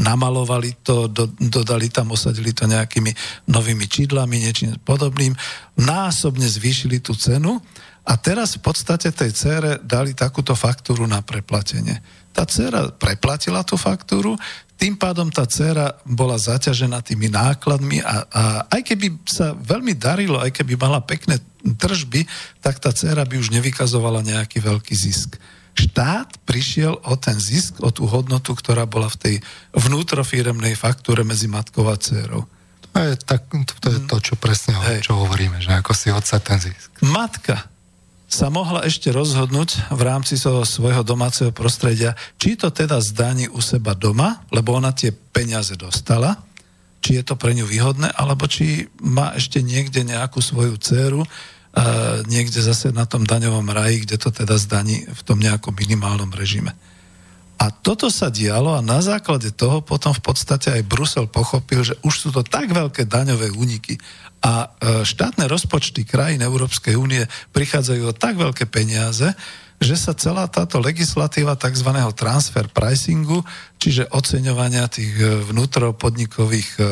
namalovali to, do, dodali tam, osadili to nejakými novými čidlami, niečím podobným, násobne zvýšili tú cenu a teraz v podstate tej cére dali takúto faktúru na preplatenie. Tá dcera preplatila tú faktúru, tým pádom tá dcera bola zaťažená tými nákladmi a, a aj keby sa veľmi darilo, aj keby mala pekné tržby, tak tá dcera by už nevykazovala nejaký veľký zisk. Štát prišiel o ten zisk, o tú hodnotu, ktorá bola v tej vnútrofiremnej faktúre medzi matkou a dcerou. To je, tak, to, je to, čo presne Hej. čo hovoríme, že ako si odsa ten zisk. Matka sa mohla ešte rozhodnúť v rámci svojho domáceho prostredia, či to teda zdaní u seba doma, lebo ona tie peniaze dostala, či je to pre ňu výhodné, alebo či má ešte niekde nejakú svoju dceru, uh, niekde zase na tom daňovom raji, kde to teda zdaní v tom nejakom minimálnom režime. A toto sa dialo a na základe toho potom v podstate aj Brusel pochopil, že už sú to tak veľké daňové úniky a e, štátne rozpočty krajín Európskej únie prichádzajú o tak veľké peniaze, že sa celá táto legislatíva tzv. transfer pricingu, čiže oceňovania tých e, vnútropodnikových e, e,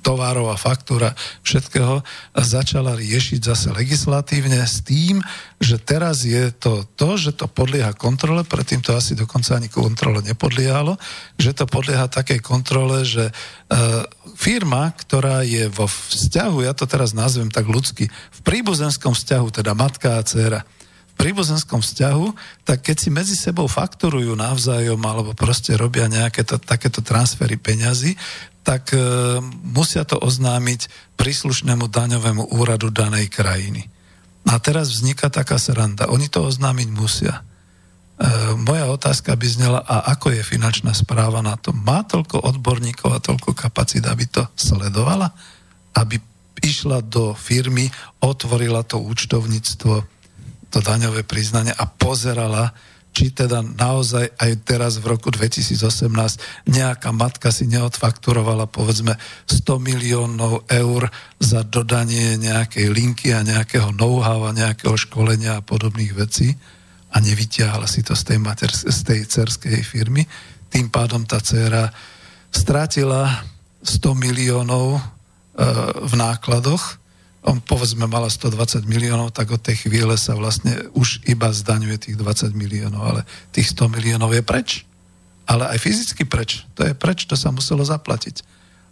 tovarov a faktúra všetkého začala riešiť zase legislatívne s tým, že teraz je to to, že to podlieha kontrole, predtým to asi dokonca ani kontrole nepodliehalo, že to podlieha takej kontrole, že firma, ktorá je vo vzťahu, ja to teraz nazvem tak ľudsky, v príbuzenskom vzťahu, teda matka a dcera, príbuzenskom vzťahu, tak keď si medzi sebou fakturujú navzájom alebo proste robia nejaké to, takéto transfery peňazí, tak e, musia to oznámiť príslušnému daňovému úradu danej krajiny. A teraz vzniká taká sranda. Oni to oznámiť musia. E, moja otázka by znela, a ako je finančná správa na to? Má toľko odborníkov a toľko kapacít, aby to sledovala? Aby išla do firmy, otvorila to účtovníctvo, to daňové priznanie a pozerala, či teda naozaj aj teraz v roku 2018 nejaká matka si neodfakturovala povedzme 100 miliónov eur za dodanie nejakej linky a nejakého know-how a nejakého školenia a podobných vecí a nevytiahla si to z tej, mater, z tej cerskej firmy. Tým pádom tá dcera strátila 100 miliónov e, v nákladoch on povedzme mala 120 miliónov, tak od tej chvíle sa vlastne už iba zdaňuje tých 20 miliónov, ale tých 100 miliónov je preč. Ale aj fyzicky preč. To je preč, to sa muselo zaplatiť.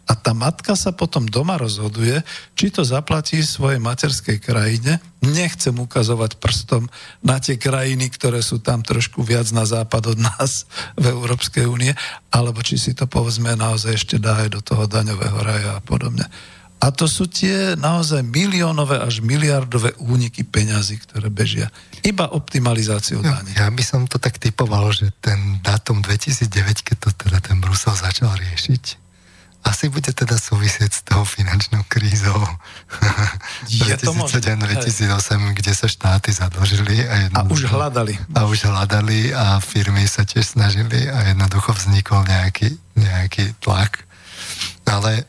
A tá matka sa potom doma rozhoduje, či to zaplatí svojej materskej krajine. Nechcem ukazovať prstom na tie krajiny, ktoré sú tam trošku viac na západ od nás v Európskej únie, alebo či si to povedzme naozaj ešte dá aj do toho daňového raja a podobne. A to sú tie naozaj miliónové až miliardové úniky peňazí, ktoré bežia. Iba optimalizáciou ja, Ja by som to tak typoval, že ten dátum 2009, keď to teda ten Brusel začal riešiť, asi bude teda súvisieť s tou finančnou krízou 2007-2008, kde sa štáty zadlžili. A, a už hľadali. A už hľadali a firmy sa tiež snažili a jednoducho vznikol nejaký, nejaký tlak. Ale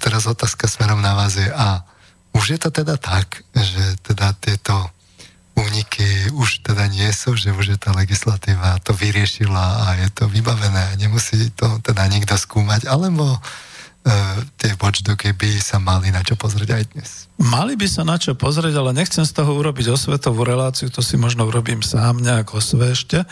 teraz otázka smerom na vás je, a už je to teda tak, že teda tieto úniky už teda nie sú, že už je tá legislatíva to vyriešila a je to vybavené nemusí to teda nikto skúmať, alebo e, tie watchdogy by sa mali na čo pozrieť aj dnes. Mali by sa na čo pozrieť, ale nechcem z toho urobiť osvetovú reláciu, to si možno urobím sám nejak osvešte,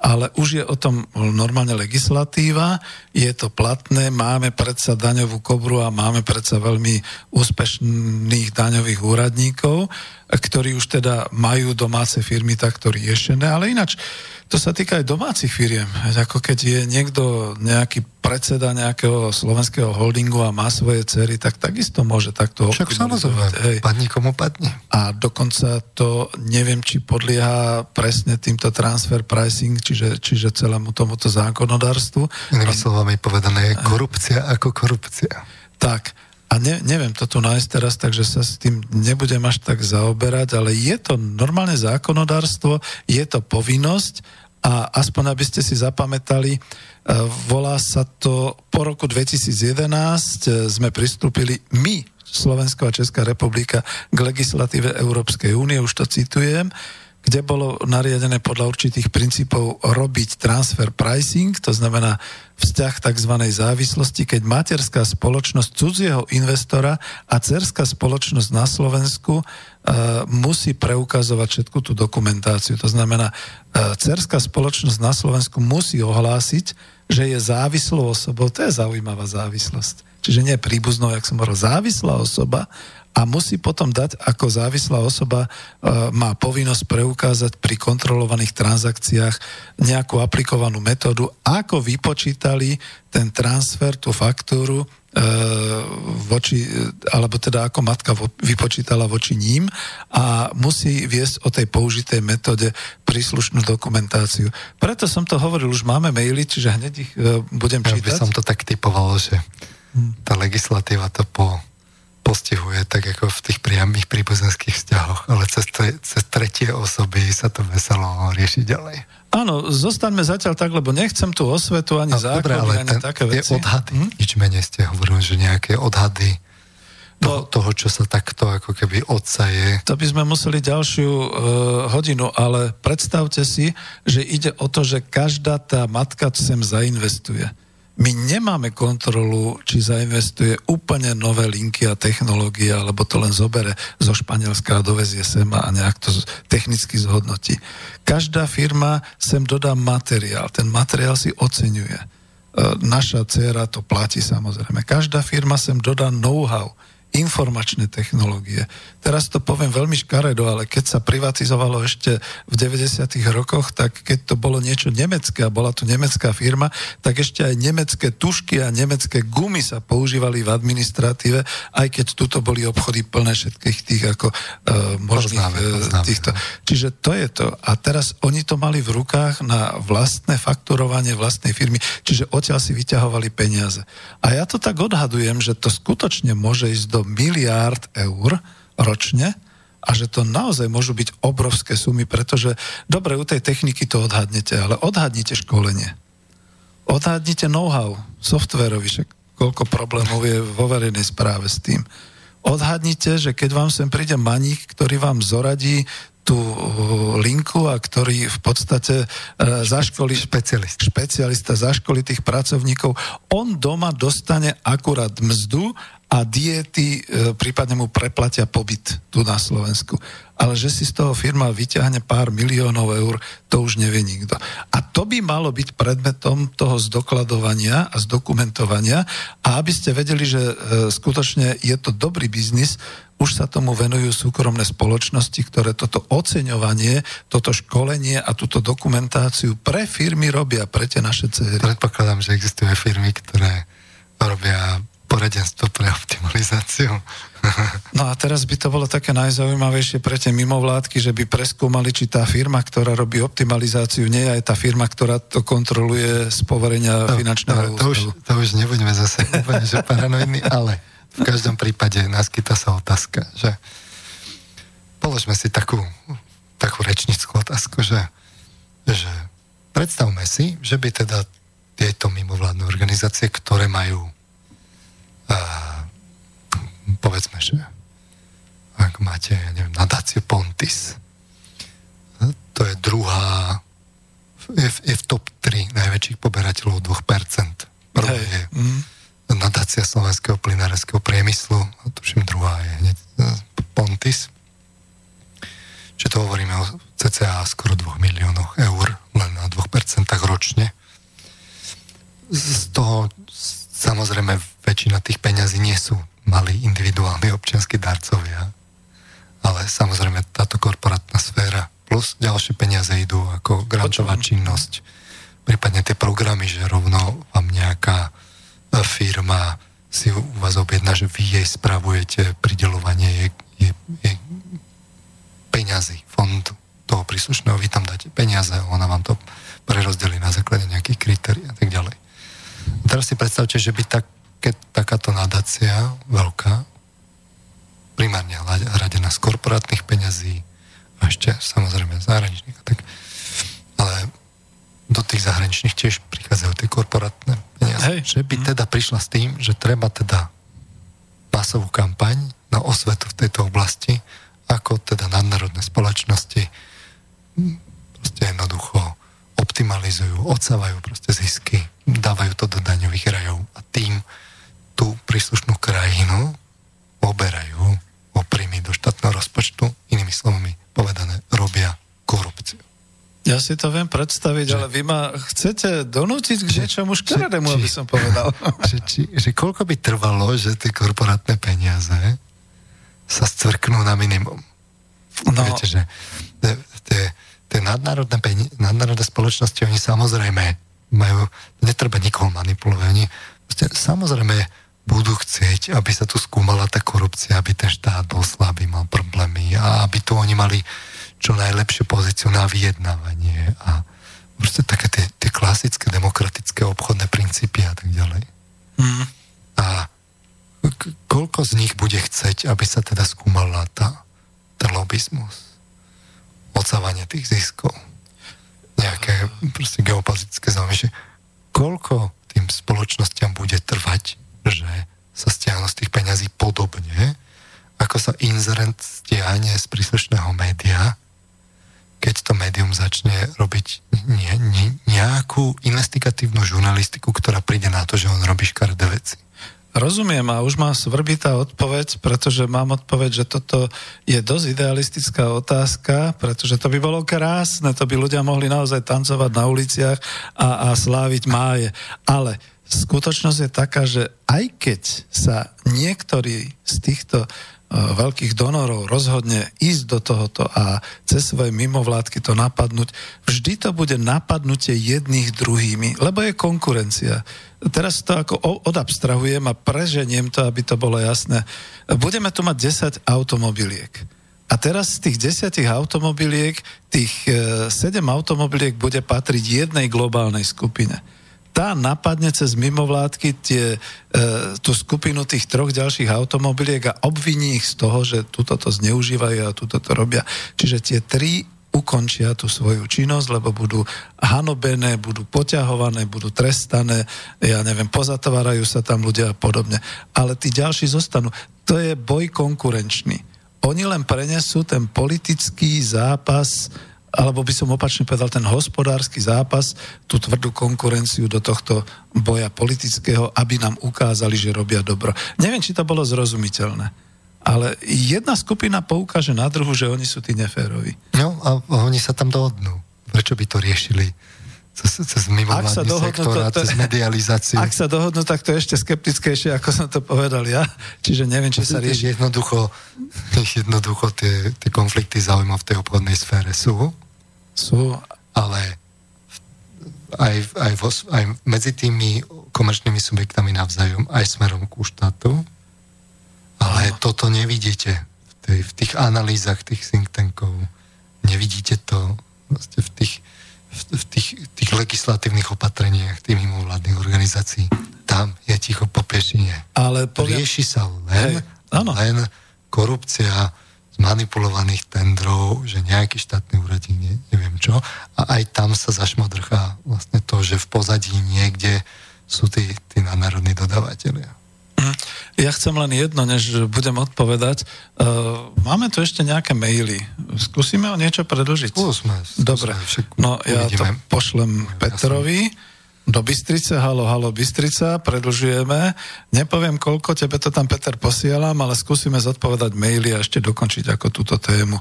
ale už je o tom normálne legislatíva, je to platné, máme predsa daňovú kobru a máme predsa veľmi úspešných daňových úradníkov, ktorí už teda majú domáce firmy takto riešené, ale ináč to sa týka aj domácich firiem. Ako keď je niekto nejaký predseda nejakého slovenského holdingu a má svoje cery, tak takisto môže takto Však samozrejme, padni komu padne. A dokonca to neviem, či podlieha presne týmto transfer pricing, čiže, čiže celému tomuto zákonodárstvu. Inými slovami povedané, korupcia ako korupcia. Tak, a ne, neviem to tu nájsť teraz, takže sa s tým nebudem až tak zaoberať, ale je to normálne zákonodárstvo, je to povinnosť a aspoň aby ste si zapamätali, e, volá sa to po roku 2011 e, sme pristúpili my, Slovensko a Česká republika, k legislatíve Európskej únie, už to citujem, kde bolo nariadené podľa určitých princípov robiť transfer pricing, to znamená vzťah tzv. závislosti, keď materská spoločnosť cudzieho investora a cerská spoločnosť na Slovensku uh, musí preukazovať všetku tú dokumentáciu. To znamená, uh, cerská spoločnosť na Slovensku musí ohlásiť, že je závislou osobou. To je zaujímavá závislosť. Čiže nie príbuznou, jak som hovoril, závislá osoba a musí potom dať, ako závislá osoba e, má povinnosť preukázať pri kontrolovaných transakciách nejakú aplikovanú metódu, ako vypočítali ten transfer, tú faktúru e, voči, alebo teda ako matka vypočítala voči ním a musí viesť o tej použitej metóde príslušnú dokumentáciu. Preto som to hovoril, už máme maily, čiže hneď ich e, budem čítať. Ja by som to tak typoval, že hm. tá legislatíva to po postihuje, tak ako v tých priamých príbuzenských vzťahoch, ale cez, tre, cez tretie osoby sa to veselo rieši ďalej. Áno, zostaňme zatiaľ tak, lebo nechcem tu osvetu ani no, zákony, ale ani ten, také veci. odhady, hm? nič menej ste hovorili, že nejaké odhady toho, no, toho, čo sa takto ako keby odsaje. To by sme museli ďalšiu uh, hodinu, ale predstavte si, že ide o to, že každá tá matka sem zainvestuje my nemáme kontrolu, či zainvestuje úplne nové linky a technológie, alebo to len zobere zo Španielska a dovezie sem a nejak to technicky zhodnotí. Každá firma sem dodá materiál. Ten materiál si oceňuje. E, naša dcera to platí samozrejme. Každá firma sem dodá know-how informačné technológie. Teraz to poviem veľmi škaredo, ale keď sa privatizovalo ešte v 90. rokoch, tak keď to bolo niečo nemecké a bola tu nemecká firma, tak ešte aj nemecké tušky a nemecké gumy sa používali v administratíve, aj keď tuto boli obchody plné všetkých tých ako uh, možných poznáme, e, poznáme. týchto. Čiže to je to. A teraz oni to mali v rukách na vlastné fakturovanie vlastnej firmy, čiže odtiaľ si vyťahovali peniaze. A ja to tak odhadujem, že to skutočne môže ísť do miliárd eur ročne a že to naozaj môžu byť obrovské sumy, pretože dobre, u tej techniky to odhadnete, ale odhadnite školenie. Odhadnite know-how, softwareovi, však koľko problémov je vo verejnej správe s tým. Odhadnite, že keď vám sem príde maník, ktorý vám zoradí tú uh, linku a ktorý v podstate uh, zaškolí špecialista. špecialista, zaškolí tých pracovníkov, on doma dostane akurát mzdu a diety e, prípadne mu preplatia pobyt tu na Slovensku. Ale že si z toho firma vyťahne pár miliónov eur, to už nevie nikto. A to by malo byť predmetom toho zdokladovania a zdokumentovania. A aby ste vedeli, že skutočne je to dobrý biznis, už sa tomu venujú súkromné spoločnosti, ktoré toto oceňovanie, toto školenie a túto dokumentáciu pre firmy robia, pre tie naše cery. Predpokladám, že existujú firmy, ktoré robia poradenstvo pre optimalizáciu. No a teraz by to bolo také najzaujímavejšie pre tie mimovládky, že by preskúmali, či tá firma, ktorá robí optimalizáciu, nie je aj tá firma, ktorá to kontroluje z poverenia to, finančného to, to, už, to už nebudeme zase úplne že paranoidní, ale v každom prípade naskyta sa otázka, že položme si takú, takú rečnickú otázku, že, že predstavme si, že by teda tieto mimovládne organizácie, ktoré majú povedzme, že ak máte, ja neviem, nadáciu Pontis, to je druhá, je, je v top 3 najväčších poberateľov 2%. Prvá hey. je mm. Nadácia slovenského plinárenského priemyslu, a tuším druhá je hneď e, Pontis. Čiže to hovoríme o cca skoro 2 miliónoch eur, len na 2% ročne. Z toho samozrejme väčšina tých peňazí nie sú mali individuálni občianskí darcovia, ale samozrejme táto korporátna sféra plus ďalšie peniaze idú ako grantová činnosť, prípadne tie programy, že rovno vám nejaká firma si u vás objedná, že vy jej spravujete pridelovanie jej, jej, jej peňazí, fondu toho príslušného, vy tam dáte peniaze, ona vám to prerozdelí na základe nejakých kritérií a tak ďalej. A teraz si predstavte, že by tak, keď takáto nadácia veľká, primárne hradená z korporátnych peňazí a ešte samozrejme zahraničných, tak, ale do tých zahraničných tiež prichádzajú tie korporátne peniaze. Hej. Že by mhm. teda prišla s tým, že treba teda masovú kampaň na osvetu v tejto oblasti, ako teda nadnárodné spoločnosti proste jednoducho optimalizujú, odsávajú proste zisky, dávajú to do daňových rajov a tým tú príslušnú krajinu oberajú o príjmy do štátneho rozpočtu, inými slovami povedané, robia. Ja si to viem predstaviť, že, ale vy ma chcete donútiť k niečomu škaredému, aby som povedal. Že, či, že koľko by trvalo, že tie korporátne peniaze sa stvrknú na minimum. No. Viete, že tie, tie nadnárodné, peni- nadnárodné spoločnosti, oni samozrejme majú, netreba nikoho manipulovať, oni samozrejme budú chcieť, aby sa tu skúmala tá korupcia, aby ten štát bol slabý, mal problémy a aby tu oni mali čo najlepšiu pozíciu na vyjednávanie a proste také tie, tie klasické demokratické obchodné princípy a tak ďalej. Mm. A k- koľko z nich bude chceť, aby sa teda skúmala tá, tá lobizmus, odsávanie tých ziskov, nejaké proste geopolitické že koľko tým spoločnosťam bude trvať, že sa stiahnu z tých peňazí podobne, ako sa inzerent stiahne z príslušného média, keď to médium začne robiť nie, nie, nejakú investigatívnu žurnalistiku, ktorá príde na to, že on robí škaredé veci. Rozumiem a už má svrbitá odpoveď, pretože mám odpoveď, že toto je dosť idealistická otázka, pretože to by bolo krásne, to by ľudia mohli naozaj tancovať na uliciach a, a sláviť máje. Ale skutočnosť je taká, že aj keď sa niektorí z týchto veľkých donorov rozhodne ísť do tohoto a cez svoje mimovládky to napadnúť, vždy to bude napadnutie jedných druhými, lebo je konkurencia. Teraz to ako odabstrahujem a preženiem to, aby to bolo jasné. Budeme tu mať 10 automobiliek. A teraz z tých desiatich automobiliek, tých 7 e, automobiliek bude patriť jednej globálnej skupine tá napadne cez mimovládky tie, e, tú skupinu tých troch ďalších automobiliek a obviní ich z toho, že túto to zneužívajú a túto to robia. Čiže tie tri ukončia tú svoju činnosť, lebo budú hanobené, budú poťahované, budú trestané, ja neviem, pozatvárajú sa tam ľudia a podobne. Ale tí ďalší zostanú. To je boj konkurenčný. Oni len prenesú ten politický zápas alebo by som opačne povedal, ten hospodársky zápas, tú tvrdú konkurenciu do tohto boja politického, aby nám ukázali, že robia dobro. Neviem, či to bolo zrozumiteľné. Ale jedna skupina poukáže na druhu, že oni sú tí neférovi. No a oni sa tam dohodnú. Prečo by to riešili? Cez, cez mimovládny sektor to, to, cez medializáciu. Ak sa dohodnú, tak to je ešte skeptickejšie, ako som to povedal ja. Čiže neviem, či sa rieši. Jednoducho, jednoducho tie, tie konflikty záujmov v tej obchodnej sfére sú. Sú. Ale aj, aj, vo, aj medzi tými komerčnými subjektami navzájom, aj smerom ku štátu. Ale no. toto nevidíte v, tej, v tých analýzach tých think tankov. Nevidíte to vlastne v tých v tých, tých legislatívnych opatreniach tých mimovládnych organizácií. Tam je ticho po piešine. Ale poviem... Rieši sa len, Hej, len korupcia manipulovaných tendrov, že nejaký štátny úradník, ne, neviem čo, a aj tam sa zašmodrchá vlastne to, že v pozadí niekde sú tí, tí národní dodávateľia. Mhm. Ja chcem len jedno, než budem odpovedať. Uh, máme tu ešte nejaké maily. Skúsime o niečo predlžiť? Skúsme. Dobre. No ja to pošlem Petrovi. Do Bystrice, halo, halo Bystrica, predlžujeme. Nepoviem, koľko tebe to tam, Peter, posielam, ale skúsime zodpovedať maily a ešte dokončiť ako túto tému,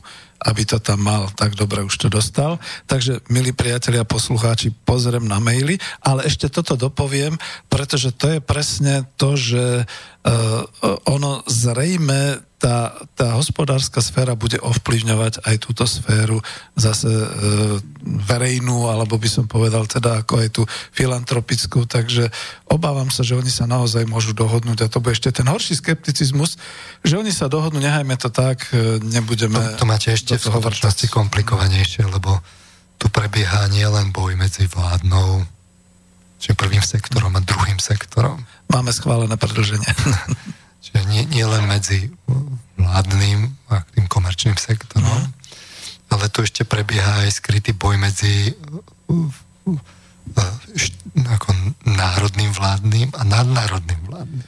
aby to tam mal. Tak dobre, už to dostal. Takže, milí priatelia, poslucháči, pozriem na maily, ale ešte toto dopoviem, pretože to je presne to, že ono zrejme tá, tá hospodárska sféra bude ovplyvňovať aj túto sféru zase e, verejnú, alebo by som povedal teda ako aj tú filantropickú, takže obávam sa, že oni sa naozaj môžu dohodnúť a to bude ešte ten horší skepticizmus, že oni sa dohodnú, nehajme to tak, e, nebudeme... To, to máte ešte v skutočnosti komplikovanejšie, lebo tu prebieha nielen boj medzi vládnou, čiže prvým sektorom a druhým sektorom. Máme schválené predlženie. Čiže nie, nie len medzi vládnym a tým komerčným sektorom, mm. ale tu ešte prebieha aj skrytý boj medzi ako národným vládnym a nadnárodným vládnym.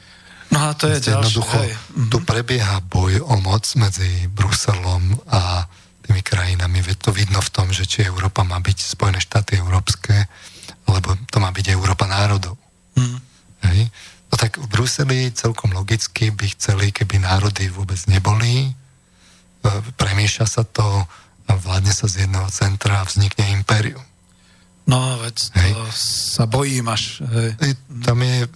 No a to je ďalšie. Jednoducho, hej. Mhm. tu prebieha boj o moc medzi Bruselom a tými krajinami. Veď to vidno v tom, že či Európa má byť Spojené štáty európske, alebo to má byť Európa národov. Mm. Hej? No tak v Bruseli celkom logicky by chceli, keby národy vôbec neboli. E, premieša sa to a vládne sa z jedného centra a vznikne impérium. No, veď to hej. sa bojím až. Hej. Tam je,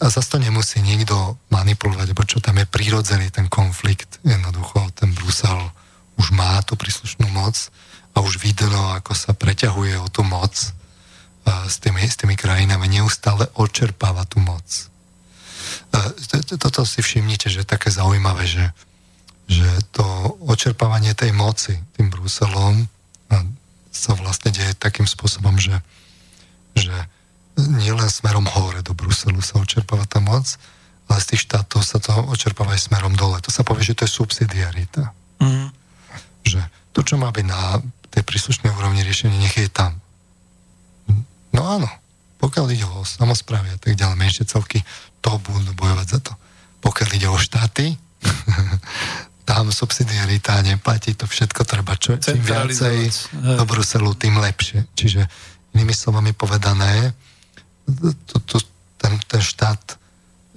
a zase to nemusí nikto manipulovať, lebo čo tam je prírodzený ten konflikt. Jednoducho ten Brusel už má tú príslušnú moc a už vidno, ako sa preťahuje o tú moc e, s tými, s tými krajinami, neustále očerpáva tú moc toto si všimnite, že je také zaujímavé, že, že to očerpávanie tej moci tým Bruselom sa vlastne deje takým spôsobom, že, že nielen smerom hore do Bruselu sa očerpáva tá moc, ale z tých štátov sa to očerpáva aj smerom dole. To sa povie, že to je subsidiarita. Mm. Že to, čo má byť na tej príslušnej úrovni riešenia, nech je tam. No áno, pokiaľ ide o samozprávy a tak ďalej, menšie celky, to budú bojovať za to. Pokiaľ ide o štáty, tam subsidiarita neplatí, to všetko treba čo, čím viacej do Bruselu, tým lepšie. Čiže inými slovami povedané, to, to, ten, ten štát,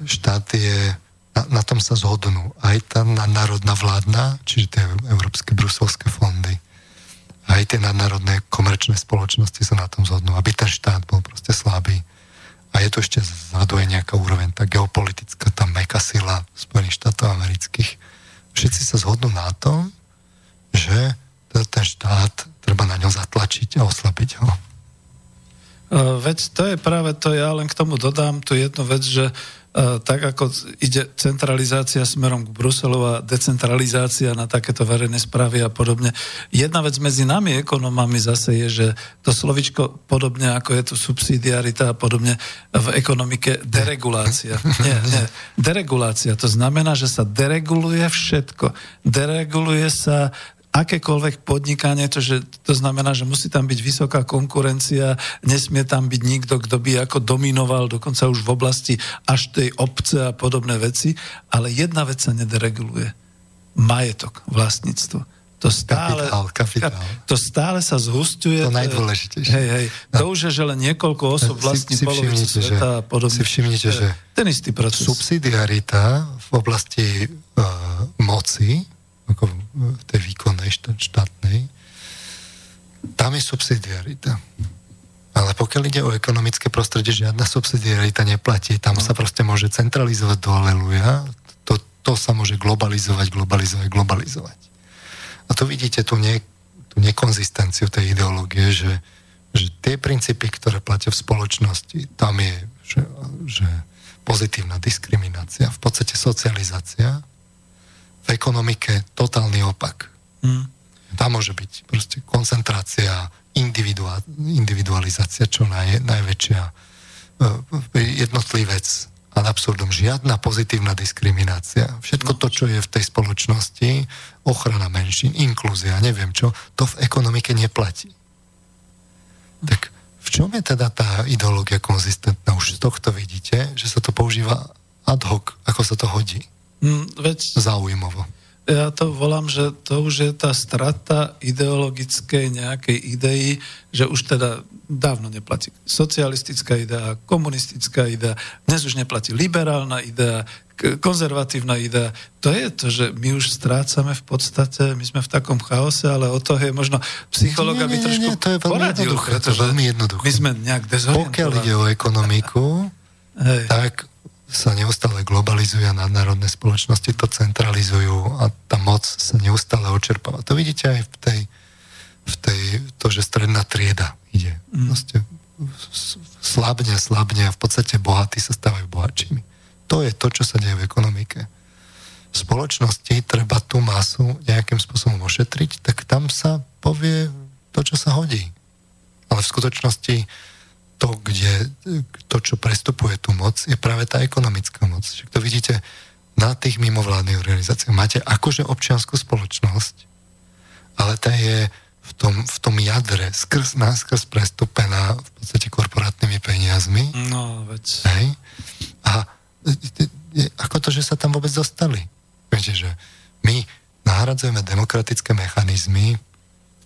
štát je, na, na tom sa zhodnú aj tá národná vládna, čiže tie európske bruselské fondy, aj tie nadnárodné komerčné spoločnosti sa na tom zhodnú, aby ten štát bol proste slabý a je to ešte vzadu aj nejaká úroveň, tá geopolitická, tá meka sila Spojených štátov amerických. Všetci sa zhodnú na tom, že ten štát treba na ňo zatlačiť a oslabiť ho. Veď to je práve to, ja len k tomu dodám tu jednu vec, že E, tak ako ide centralizácia smerom k Bruselu a decentralizácia na takéto verejné správy a podobne. Jedna vec medzi nami ekonomami zase je, že to slovičko podobne ako je tu subsidiarita a podobne v ekonomike deregulácia. Nie, nie. Deregulácia. To znamená, že sa dereguluje všetko. Dereguluje sa akékoľvek podnikanie, to, že, to znamená, že musí tam byť vysoká konkurencia, nesmie tam byť nikto, kto by ako dominoval, dokonca už v oblasti až tej obce a podobné veci, ale jedna vec sa nedereguluje. Majetok, vlastníctvo. To stále, kapitál, kapitál. To stále sa zhustuje. To najdôležitejšie. Hej, hej. No. To už je, že len niekoľko osob vlastní si, si polovicu sveta a podobne. Si všimnite, že ten istý proces. subsidiarita v oblasti uh, moci ako v tej výkonnej štátnej, tam je subsidiarita. Ale pokiaľ ide o ekonomické prostredie, žiadna subsidiarita neplatí. Tam sa proste môže centralizovať do aleluja. To, to sa môže globalizovať, globalizovať, globalizovať. A tu vidíte tú, ne, tú nekonzistenciu tej ideológie, že, že tie princípy, ktoré platia v spoločnosti, tam je že, že pozitívna diskriminácia, v podstate socializácia, v ekonomike totálny opak. Mm. Tam môže byť proste koncentrácia, individualizácia čo naj, najväčšia. E, jednotlivec ad absurdum. Žiadna pozitívna diskriminácia. Všetko to, čo je v tej spoločnosti, ochrana menšín, inklúzia, neviem čo, to v ekonomike neplatí. Tak v čom je teda tá ideológia konzistentná? Už z tohto vidíte, že sa to používa ad hoc, ako sa to hodí. Mm, veď, Zaujímavo. Ja to volám, že to už je tá strata ideologickej nejakej idei, že už teda dávno neplatí socialistická idea, komunistická idea, dnes už neplatí liberálna idea, konzervatívna idea. To je to, že my už strácame v podstate, my sme v takom chaose, ale o to je možno psychológ, aby trošku nie, to je veľmi poradil, jednoduché, to je veľmi jednoduché. My sme nejak dezorientovaní. Pokiaľ ide o ekonomiku, Hej. tak sa neustále globalizuje a nadnárodné spoločnosti to centralizujú a tá moc sa neustále očerpáva. To vidíte aj v tej, v tej to, že stredná trieda ide. Mm. Proste slabne, slabne a v podstate bohatí sa stávajú bohatšími. To je to, čo sa deje v ekonomike. V spoločnosti treba tú masu nejakým spôsobom ošetriť, tak tam sa povie to, čo sa hodí. Ale v skutočnosti to, kde, to, čo prestupuje tú moc, je práve tá ekonomická moc. Však to vidíte na tých mimovládnych organizáciách. Máte akože občianskú spoločnosť, ale tá je v tom, v tom jadre skrz, náskrz prestupená v podstate korporátnymi peniazmi. No, veď. Hej? A ako to, že sa tam vôbec dostali? Viete, že my nahradzujeme demokratické mechanizmy,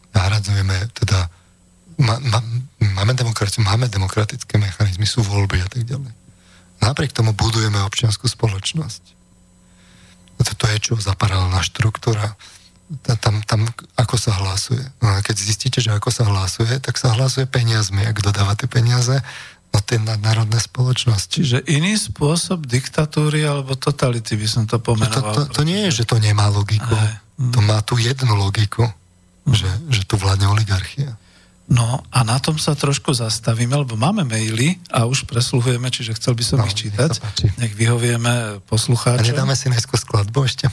nahradzujeme teda má, má, máme demokraciu, máme demokratické mechanizmy, sú voľby a tak ďalej. Napriek tomu budujeme občianskú spoločnosť. To, je čo za paralelná štruktúra. Tam, tam ako sa hlasuje. No a keď zistíte, že ako sa hlasuje, tak sa hlasuje peniazmi. Ak dodáva tie peniaze, no tie nadnárodné spoločnosti. Čiže iný spôsob diktatúry alebo totality by som to pomenoval. To, to, to nie je, že to nemá logiku. Aj. To má tu jednu logiku, že, že tu vládne oligarchia. No a na tom sa trošku zastavíme, lebo máme maily a už presluhujeme, čiže chcel by som no, ich čítať. Nech, nech vyhovieme poslucháčom. A nedáme si najskôr skladbu ešte?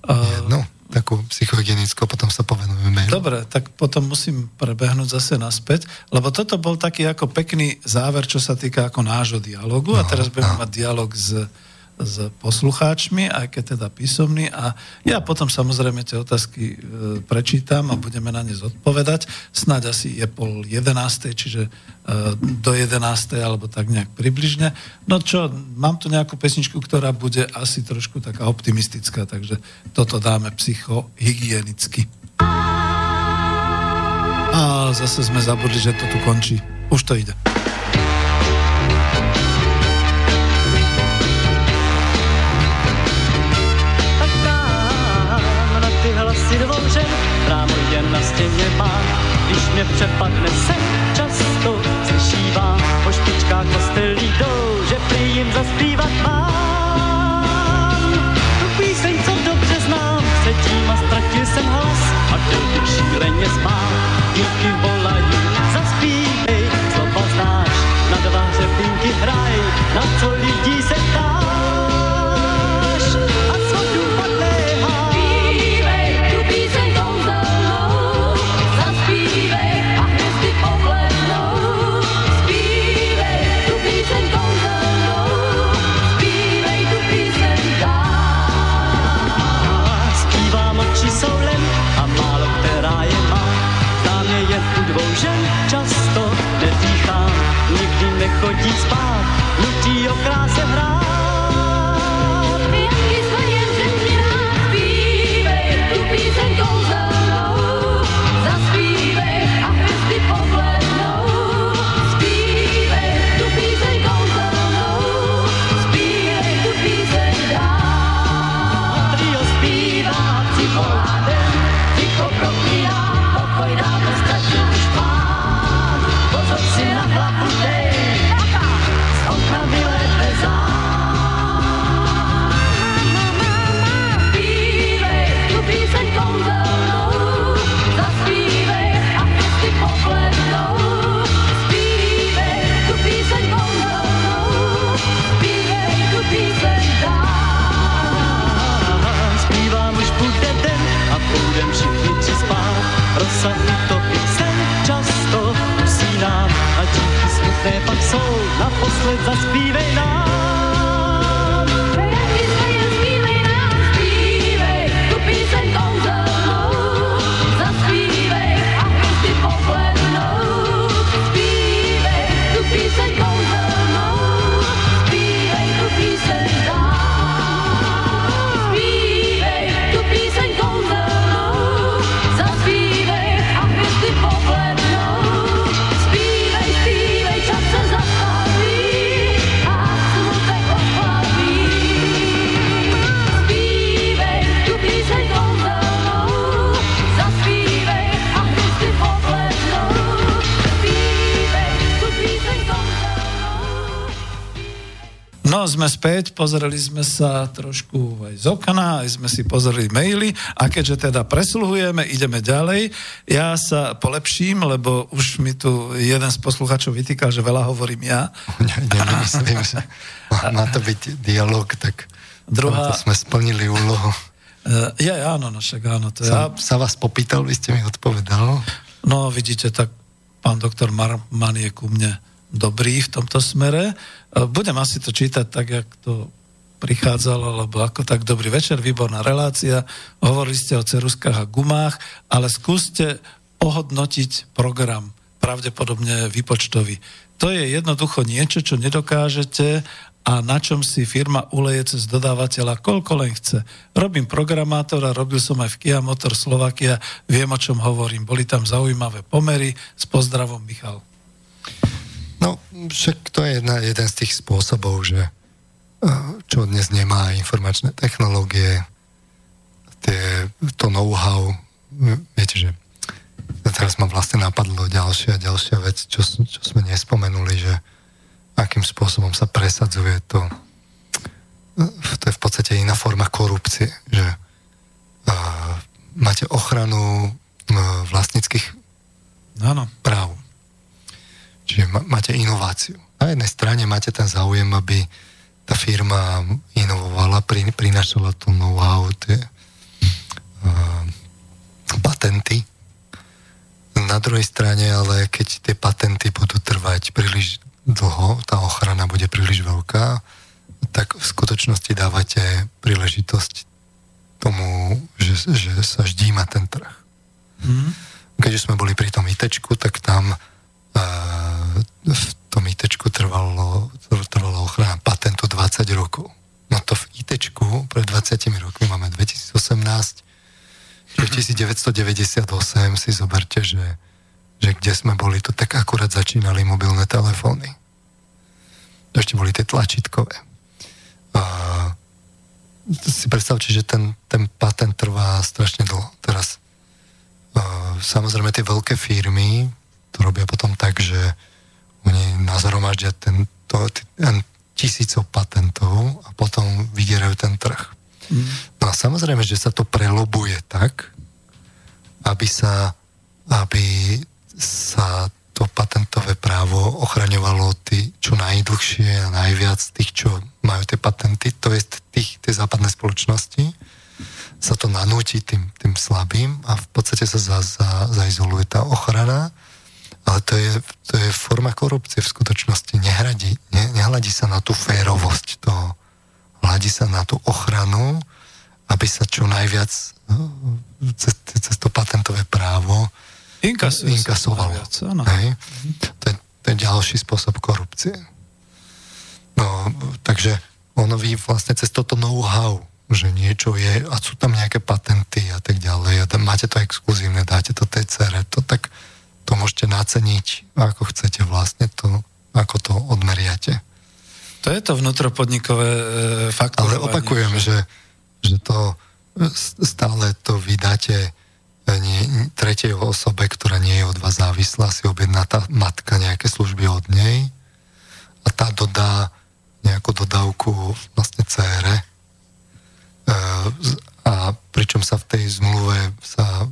Uh, Jednu, takú psychohygienickú, potom sa povenujeme mailu. Dobre, tak potom musím prebehnúť zase naspäť, lebo toto bol taký ako pekný záver, čo sa týka ako nášho dialogu no, a teraz budeme no. mať dialog s s poslucháčmi, aj keď teda písomný a ja potom samozrejme tie otázky e, prečítam a budeme na ne zodpovedať. Snáď asi je pol jedenástej, čiže e, do jedenástej alebo tak nejak približne. No čo, mám tu nejakú pesničku, ktorá bude asi trošku taká optimistická, takže toto dáme psychohygienicky. A zase sme zabudli, že to tu končí. Už to ide. Na stěně mám, když mě přepadne sen, často slyšívám, po špičkách kostelí jdou, že prý jim zaspívat mám. Tu píseň, co dobře znám, sedím a ztratil jsem hlas. A bych šíleně spát, díky volají, zaspívej, slova znáš, na dva hraj, na co lidí se ptá. qui se parle, l'outil au crâne. jsem to i sen často usínám a díky smutné pak jsou. Naposled zaspívej nám. No, sme späť, pozreli sme sa trošku aj z okna, aj sme si pozreli maily a keďže teda presluhujeme, ideme ďalej. Ja sa polepším, lebo už mi tu jeden z posluchačov vytýkal, že veľa hovorím ja. Ne, nemyslím, že má to byť dialog, tak Druhá... to sme splnili úlohu. Uh, ja, áno, no však áno. To ja... sa vás popýtal, vy ste mi odpovedal. No, vidíte, tak pán doktor Marman je ku mne dobrý v tomto smere. E, budem asi to čítať tak, jak to prichádzalo, lebo ako tak dobrý večer, výborná relácia, hovorili ste o ceruskách a gumách, ale skúste ohodnotiť program, pravdepodobne výpočtový. To je jednoducho niečo, čo nedokážete a na čom si firma uleje cez dodávateľa, koľko len chce. Robím programátora, robil som aj v Kia Motor Slovakia, viem, o čom hovorím. Boli tam zaujímavé pomery. S pozdravom, Michal. No, však to je jedna, jeden z tých spôsobov, že eh, čo dnes nemá informačné technológie, tie, to know-how, viete, že teraz ma vlastne napadlo ďalšia, ďalšia vec, čo, čo sme nespomenuli, že akým spôsobom sa presadzuje to, to je v podstate iná forma korupcie, že uh, máte ochranu uh, vlastnických Áno. práv Čiže máte inováciu. Na jednej strane máte ten záujem, aby tá firma inovovala, prinašala to know-how, tie uh, patenty. Na druhej strane, ale keď tie patenty budú trvať príliš dlho, tá ochrana bude príliš veľká, tak v skutočnosti dávate príležitosť tomu, že, že sa ždíma ten trh. Mm. Keď sme boli pri tom ITčku, tak tam v tom IT trvalo, trvalo ochrana patentu 20 rokov. No to v IT pred 20 rokmi máme 2018, čiže 1998 si zoberte, že, že kde sme boli, to tak akurát začínali mobilné telefóny. To ešte boli tie tlačítkové. A si predstavte, že ten, ten patent trvá strašne dlho. Teraz samozrejme tie veľké firmy to robia potom tak, že oni nazhromaždia ten, to, ten tisícov patentov a potom vydierajú ten trh. Mm. No a samozrejme, že sa to prelobuje tak, aby sa, aby sa to patentové právo ochraňovalo tí, čo najdlhšie a najviac tých, čo majú tie patenty, to je tých, tie západné spoločnosti, sa to nanúti tým, tým slabým a v podstate sa za, za, zaizoluje tá ochrana ale to je, to je forma korupcie v skutočnosti. Nehradí, ne, nehľadí sa na tú férovosť toho. Hľadí sa na tú ochranu, aby sa čo najviac no, cez, cez to patentové právo Inkasuje inkasovalo. Viac, Hej? To, je, to je ďalší spôsob korupcie. No, takže ono vy vlastne cez toto know-how, že niečo je a sú tam nejaké patenty a tak ďalej a tam máte to exkluzívne, dáte to TCR, to tak to môžete naceniť, ako chcete vlastne to, ako to odmeriate. To je to vnútropodnikové e, faktorovanie. Ale opakujem, že, že to stále to vydáte e, nie, tretej osobe, ktorá nie je od vás závislá, si objedná tá matka nejaké služby od nej a tá dodá nejakú dodávku vlastne cére e, a pričom sa v tej zmluve sa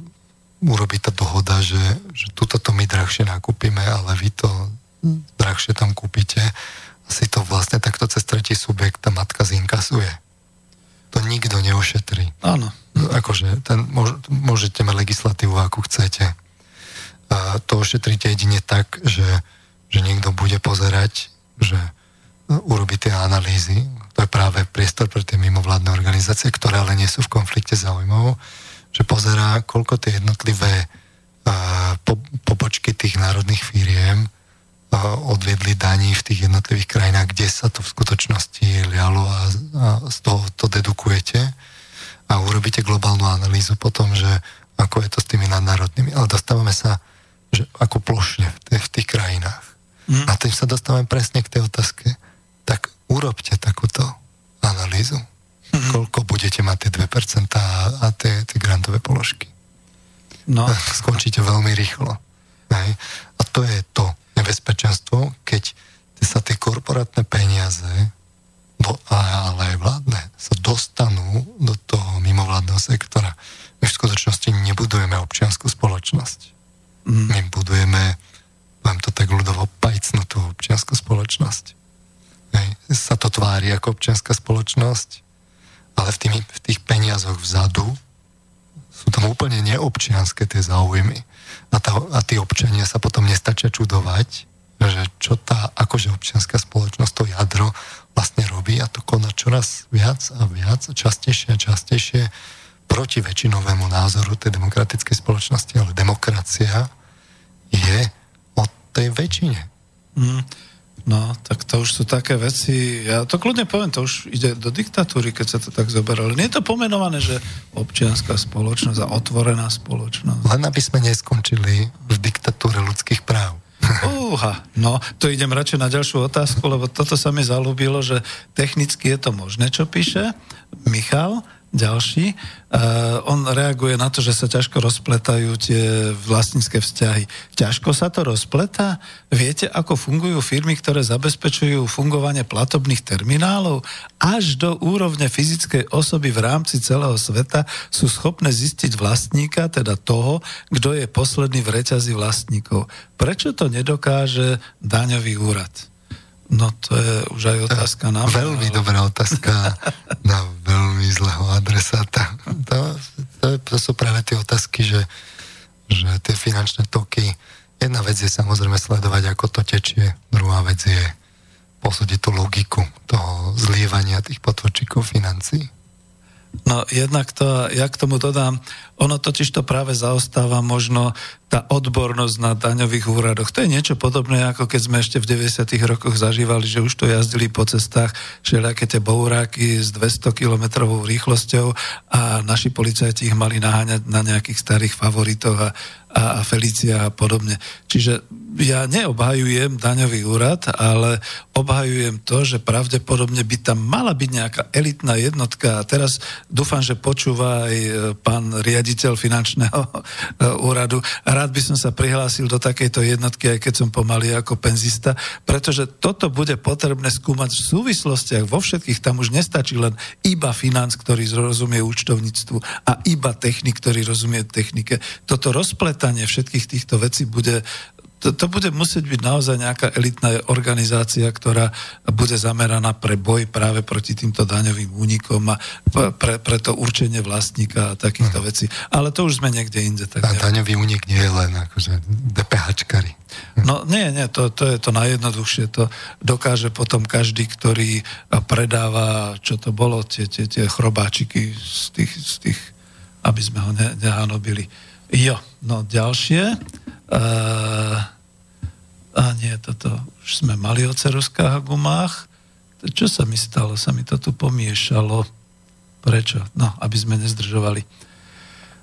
urobí tá dohoda, že, že tuto to my drahšie nakúpime, ale vy to drahšie tam kúpite a si to vlastne takto cez tretí subjekt tá matka zinkasuje. To nikto neušetrí. Áno. Akože ten, môžete mať legislatívu, akú chcete. A to ošetríte jedine tak, že, že niekto bude pozerať, že urobí tie analýzy. To je práve priestor pre tie mimovládne organizácie, ktoré ale nie sú v konflikte záujmov že pozerá, koľko tie jednotlivé po, pobočky tých národných firiem uh, odviedli daní v tých jednotlivých krajinách, kde sa to v skutočnosti lialo a, a z toho to dedukujete a urobíte globálnu analýzu potom, že ako je to s tými nadnárodnými. Ale dostávame sa že ako plošne v, tých, v tých krajinách. Mm. A tým sa dostávame presne k tej otázke. Tak urobte takúto analýzu mm-hmm. koľko budete mať tie 2% a, a tie, tie grantové položky. No. Skončíte veľmi rýchlo. Hej. A to je to nebezpečenstvo, keď sa tie korporátne peniaze sa dostanú do toho mimovládneho sektora. My v skutočnosti nebudujeme občianskú spoločnosť. Mm. My budujeme, poviem to tak ľudovo, pajcnutú občianskú spoločnosť. Hej. Sa to tvári ako občianská spoločnosť, ale v, tými, v tých peniazoch vzadu sú tam úplne neobčianské tie záujmy. A, tá, a tí občania sa potom nestačia čudovať, že čo tá akože občianská spoločnosť, to jadro vlastne robí a to koná čoraz viac a viac, častejšie a častejšie proti väčšinovému názoru tej demokratickej spoločnosti, ale demokracia je o tej väčšine. Mm. No, tak to už sú také veci, ja to kľudne poviem, to už ide do diktatúry, keď sa to tak zoberá. Nie je to pomenované, že občianská spoločnosť a otvorená spoločnosť. Len aby sme neskončili v diktatúre ľudských práv. Úha, no to idem radšej na ďalšiu otázku, lebo toto sa mi zalúbilo, že technicky je to možné, čo píše Michal, ďalší. Uh, on reaguje na to, že sa ťažko rozpletajú tie vlastnícke vzťahy. Ťažko sa to rozpletá? Viete, ako fungujú firmy, ktoré zabezpečujú fungovanie platobných terminálov? Až do úrovne fyzickej osoby v rámci celého sveta sú schopné zistiť vlastníka, teda toho, kto je posledný v reťazi vlastníkov. Prečo to nedokáže daňový úrad? No to je už aj otázka na. Veľmi dobrá otázka na veľmi zlého adresáta. To, to, to sú práve tie otázky, že, že tie finančné toky, jedna vec je samozrejme sledovať, ako to tečie, druhá vec je posúdiť tú logiku toho zlievania tých potvočíkov financí. No jednak to, ja k tomu dodám, ono totiž to práve zaostáva možno tá odbornosť na daňových úradoch. To je niečo podobné, ako keď sme ešte v 90. rokoch zažívali, že už to jazdili po cestách všelijaké tie bouráky s 200 kilometrovou rýchlosťou a naši policajti ich mali naháňať na nejakých starých favoritoch a, a, a Felicia a podobne. Čiže ja neobhajujem daňový úrad, ale obhajujem to, že pravdepodobne by tam mala byť nejaká elitná jednotka. A teraz dúfam, že počúva aj e, pán riaditeľ finančného e, úradu. Rád by som sa prihlásil do takejto jednotky, aj keď som pomaly ako penzista, pretože toto bude potrebné skúmať v súvislostiach vo všetkých. Tam už nestačí len iba financ, ktorý rozumie účtovníctvu a iba technik, ktorý rozumie technike. Toto rozpletanie všetkých týchto vecí bude to, to bude musieť byť naozaj nejaká elitná organizácia, ktorá bude zameraná pre boj práve proti týmto daňovým únikom a pre, pre to určenie vlastníka a takýchto vecí. Ale to už sme niekde inde. Tak a daňový únik nie je len akože DPHčkari. No nie, nie, to, to je to najjednoduchšie. To dokáže potom každý, ktorý predáva, čo to bolo, tie, tie, tie chrobáčiky z tých, z tých aby sme ho ne, nehanobili. Jo, no ďalšie. Uh, a nie, toto už sme mali o ceruskách a gumách. Čo sa mi stalo? Sa mi to tu pomiešalo. Prečo? No, aby sme nezdržovali.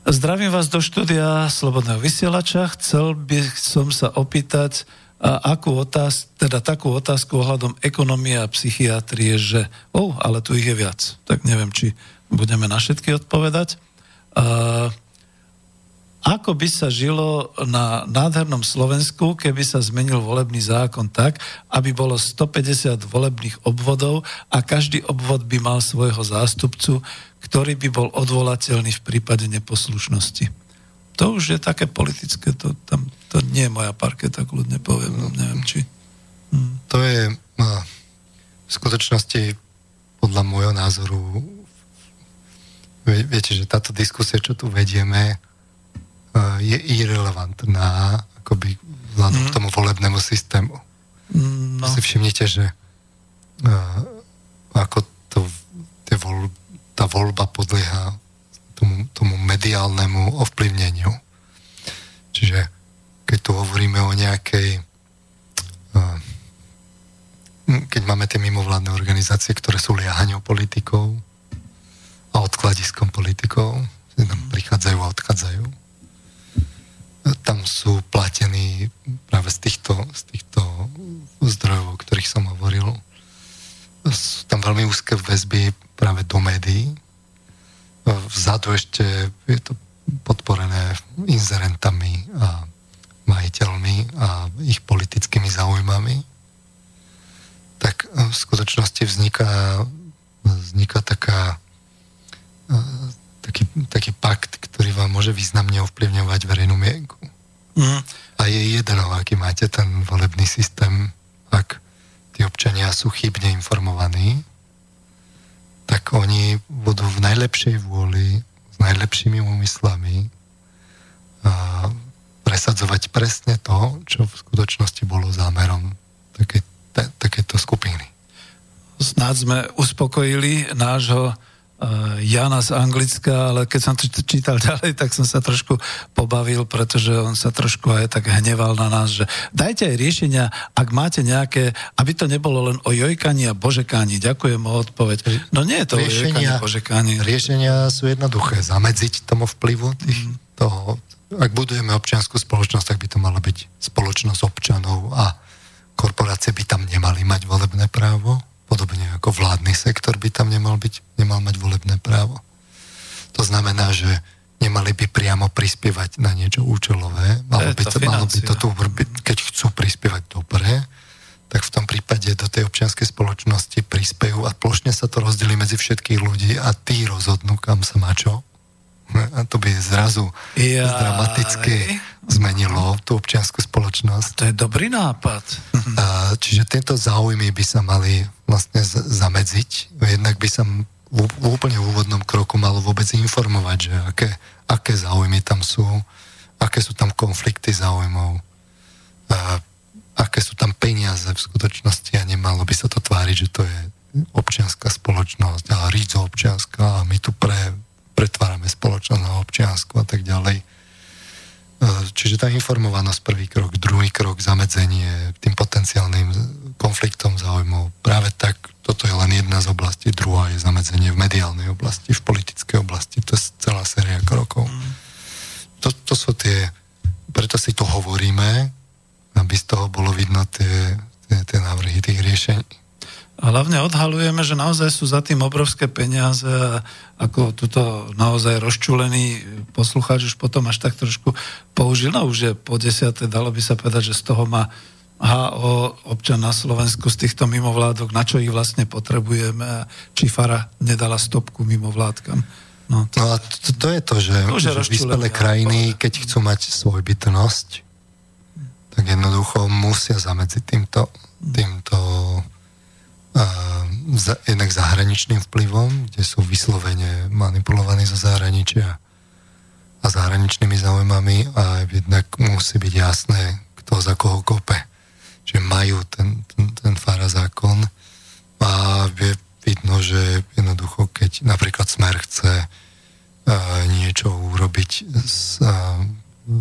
Zdravím vás do štúdia Slobodného vysielača. Chcel by som sa opýtať, a akú otáz, teda takú otázku ohľadom ekonomie a psychiatrie, že, oh, ale tu ich je viac. Tak neviem, či budeme na všetky odpovedať. Uh, ako by sa žilo na nádhernom Slovensku, keby sa zmenil volebný zákon tak, aby bolo 150 volebných obvodov a každý obvod by mal svojho zástupcu, ktorý by bol odvolateľný v prípade neposlušnosti. To už je také politické, to, tam, to nie je moja parketa, kľudne poviem, no, neviem či. Hm. To je no, v skutočnosti podľa môjho názoru viete, že táto diskusia, čo tu vedieme, je irrelevantná akoby vzhľadom mm. k tomu volebnému systému. Mm, no. Si všimnite, že ako to, tie vol, tá voľba podlieha tomu, tomu mediálnemu ovplyvneniu. Čiže keď tu hovoríme o nejakej keď máme tie mimovládne organizácie, ktoré sú liahaňou politikov a odkladiskom politikov, tam prichádzajú a odchádzajú, tam sú platení práve z týchto, z týchto zdrojov, o ktorých som hovoril. Sú tam veľmi úzke väzby práve do médií. Vzadu ešte je to podporené inzerentami a majiteľmi a ich politickými záujmami. Tak v skutočnosti vzniká vzniká taká, taký, taký pakt, ktorý vám môže významne ovplyvňovať verejnú mienku. Mm. A je jedno, aký máte ten volebný systém, ak tí občania sú chybne informovaní, tak oni budú v najlepšej vôli, s najlepšími úmyslami a presadzovať presne to, čo v skutočnosti bolo zámerom také, takéto skupiny. Snáď sme uspokojili nášho Jana z Anglicka, ale keď som to čítal ďalej, tak som sa trošku pobavil, pretože on sa trošku aj tak hneval na nás, že dajte aj riešenia, ak máte nejaké, aby to nebolo len o jojkaní a božekáni. Ďakujem o odpoveď. No nie je to riešenia, o jojkaní, Riešenia sú jednoduché. Zamedziť tomu vplyvu tých, mm. toho, ak budujeme občianskú spoločnosť, tak by to mala byť spoločnosť občanov a korporácie by tam nemali mať volebné právo podobne ako vládny sektor by tam nemal, byť, nemal mať volebné právo. To znamená, že by priamo prispievať na niečo účelové, malo by, to, malo by to tu, keď chcú prispievať dobre, tak v tom prípade do tej občianskej spoločnosti prispejú a plošne sa to rozdelí medzi všetkých ľudí a tí rozhodnú, kam sa má čo. A to by zrazu Jaj. dramaticky zmenilo tú občianskú spoločnosť. To je dobrý nápad. A, čiže tieto záujmy by sa mali vlastne zamedziť. Jednak by sa v úplne úvodnom kroku malo vôbec informovať, že aké, aké záujmy tam sú, aké sú tam konflikty záujmov, a aké sú tam peniaze v skutočnosti a nemalo by sa to tváriť, že to je občianská spoločnosť a rídzo občianská a my tu pre, pretvárame spoločnosť na občiansku a tak ďalej E, čiže tá informovanosť prvý krok, druhý krok, zamedzenie tým potenciálnym konfliktom záujmov. Práve tak, toto je len jedna z oblastí, druhá je zamedzenie v mediálnej oblasti, v politickej oblasti. To je celá séria krokov. Mm. To, to sú tie, preto si to hovoríme, aby z toho bolo vidno tie, tie, tie návrhy tých riešení. A hlavne odhalujeme, že naozaj sú za tým obrovské peniaze a ako tuto naozaj rozčulený poslucháč už potom až tak trošku použil, no už je po desiate, dalo by sa povedať, že z toho má HO občan na Slovensku z týchto mimovládok, na čo ich vlastne potrebujeme či Fara nedala stopku mimovládkam. No, to, no a to, to je to, že, to že vyspelé krajiny, keď chcú mať svoj bytnosť, tak jednoducho musia zamedziť týmto, týmto za, jednak zahraničným vplyvom, kde sú vyslovene manipulovaní zo zahraničia a zahraničnými záujmami a jednak musí byť jasné, kto za koho kope. Čiže majú ten, ten, ten fara zákon a je vidno, že jednoducho, keď napríklad Smer chce uh, niečo urobiť s, uh,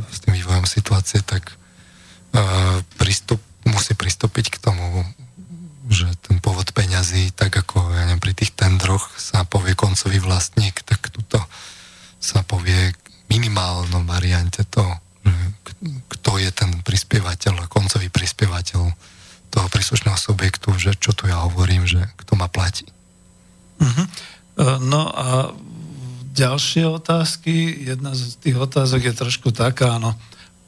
s tým vývojom situácie, tak uh, pristup, musí pristúpiť k tomu že ten pôvod peňazí, tak ako ja neviem, pri tých tendroch sa povie koncový vlastník, tak tuto sa povie minimálnom variante to, že kto je ten prispievateľ, koncový prispievateľ toho príslušného subjektu, že čo tu ja hovorím, že kto ma platí. Uh-huh. No a ďalšie otázky, jedna z tých otázok je trošku taká, no,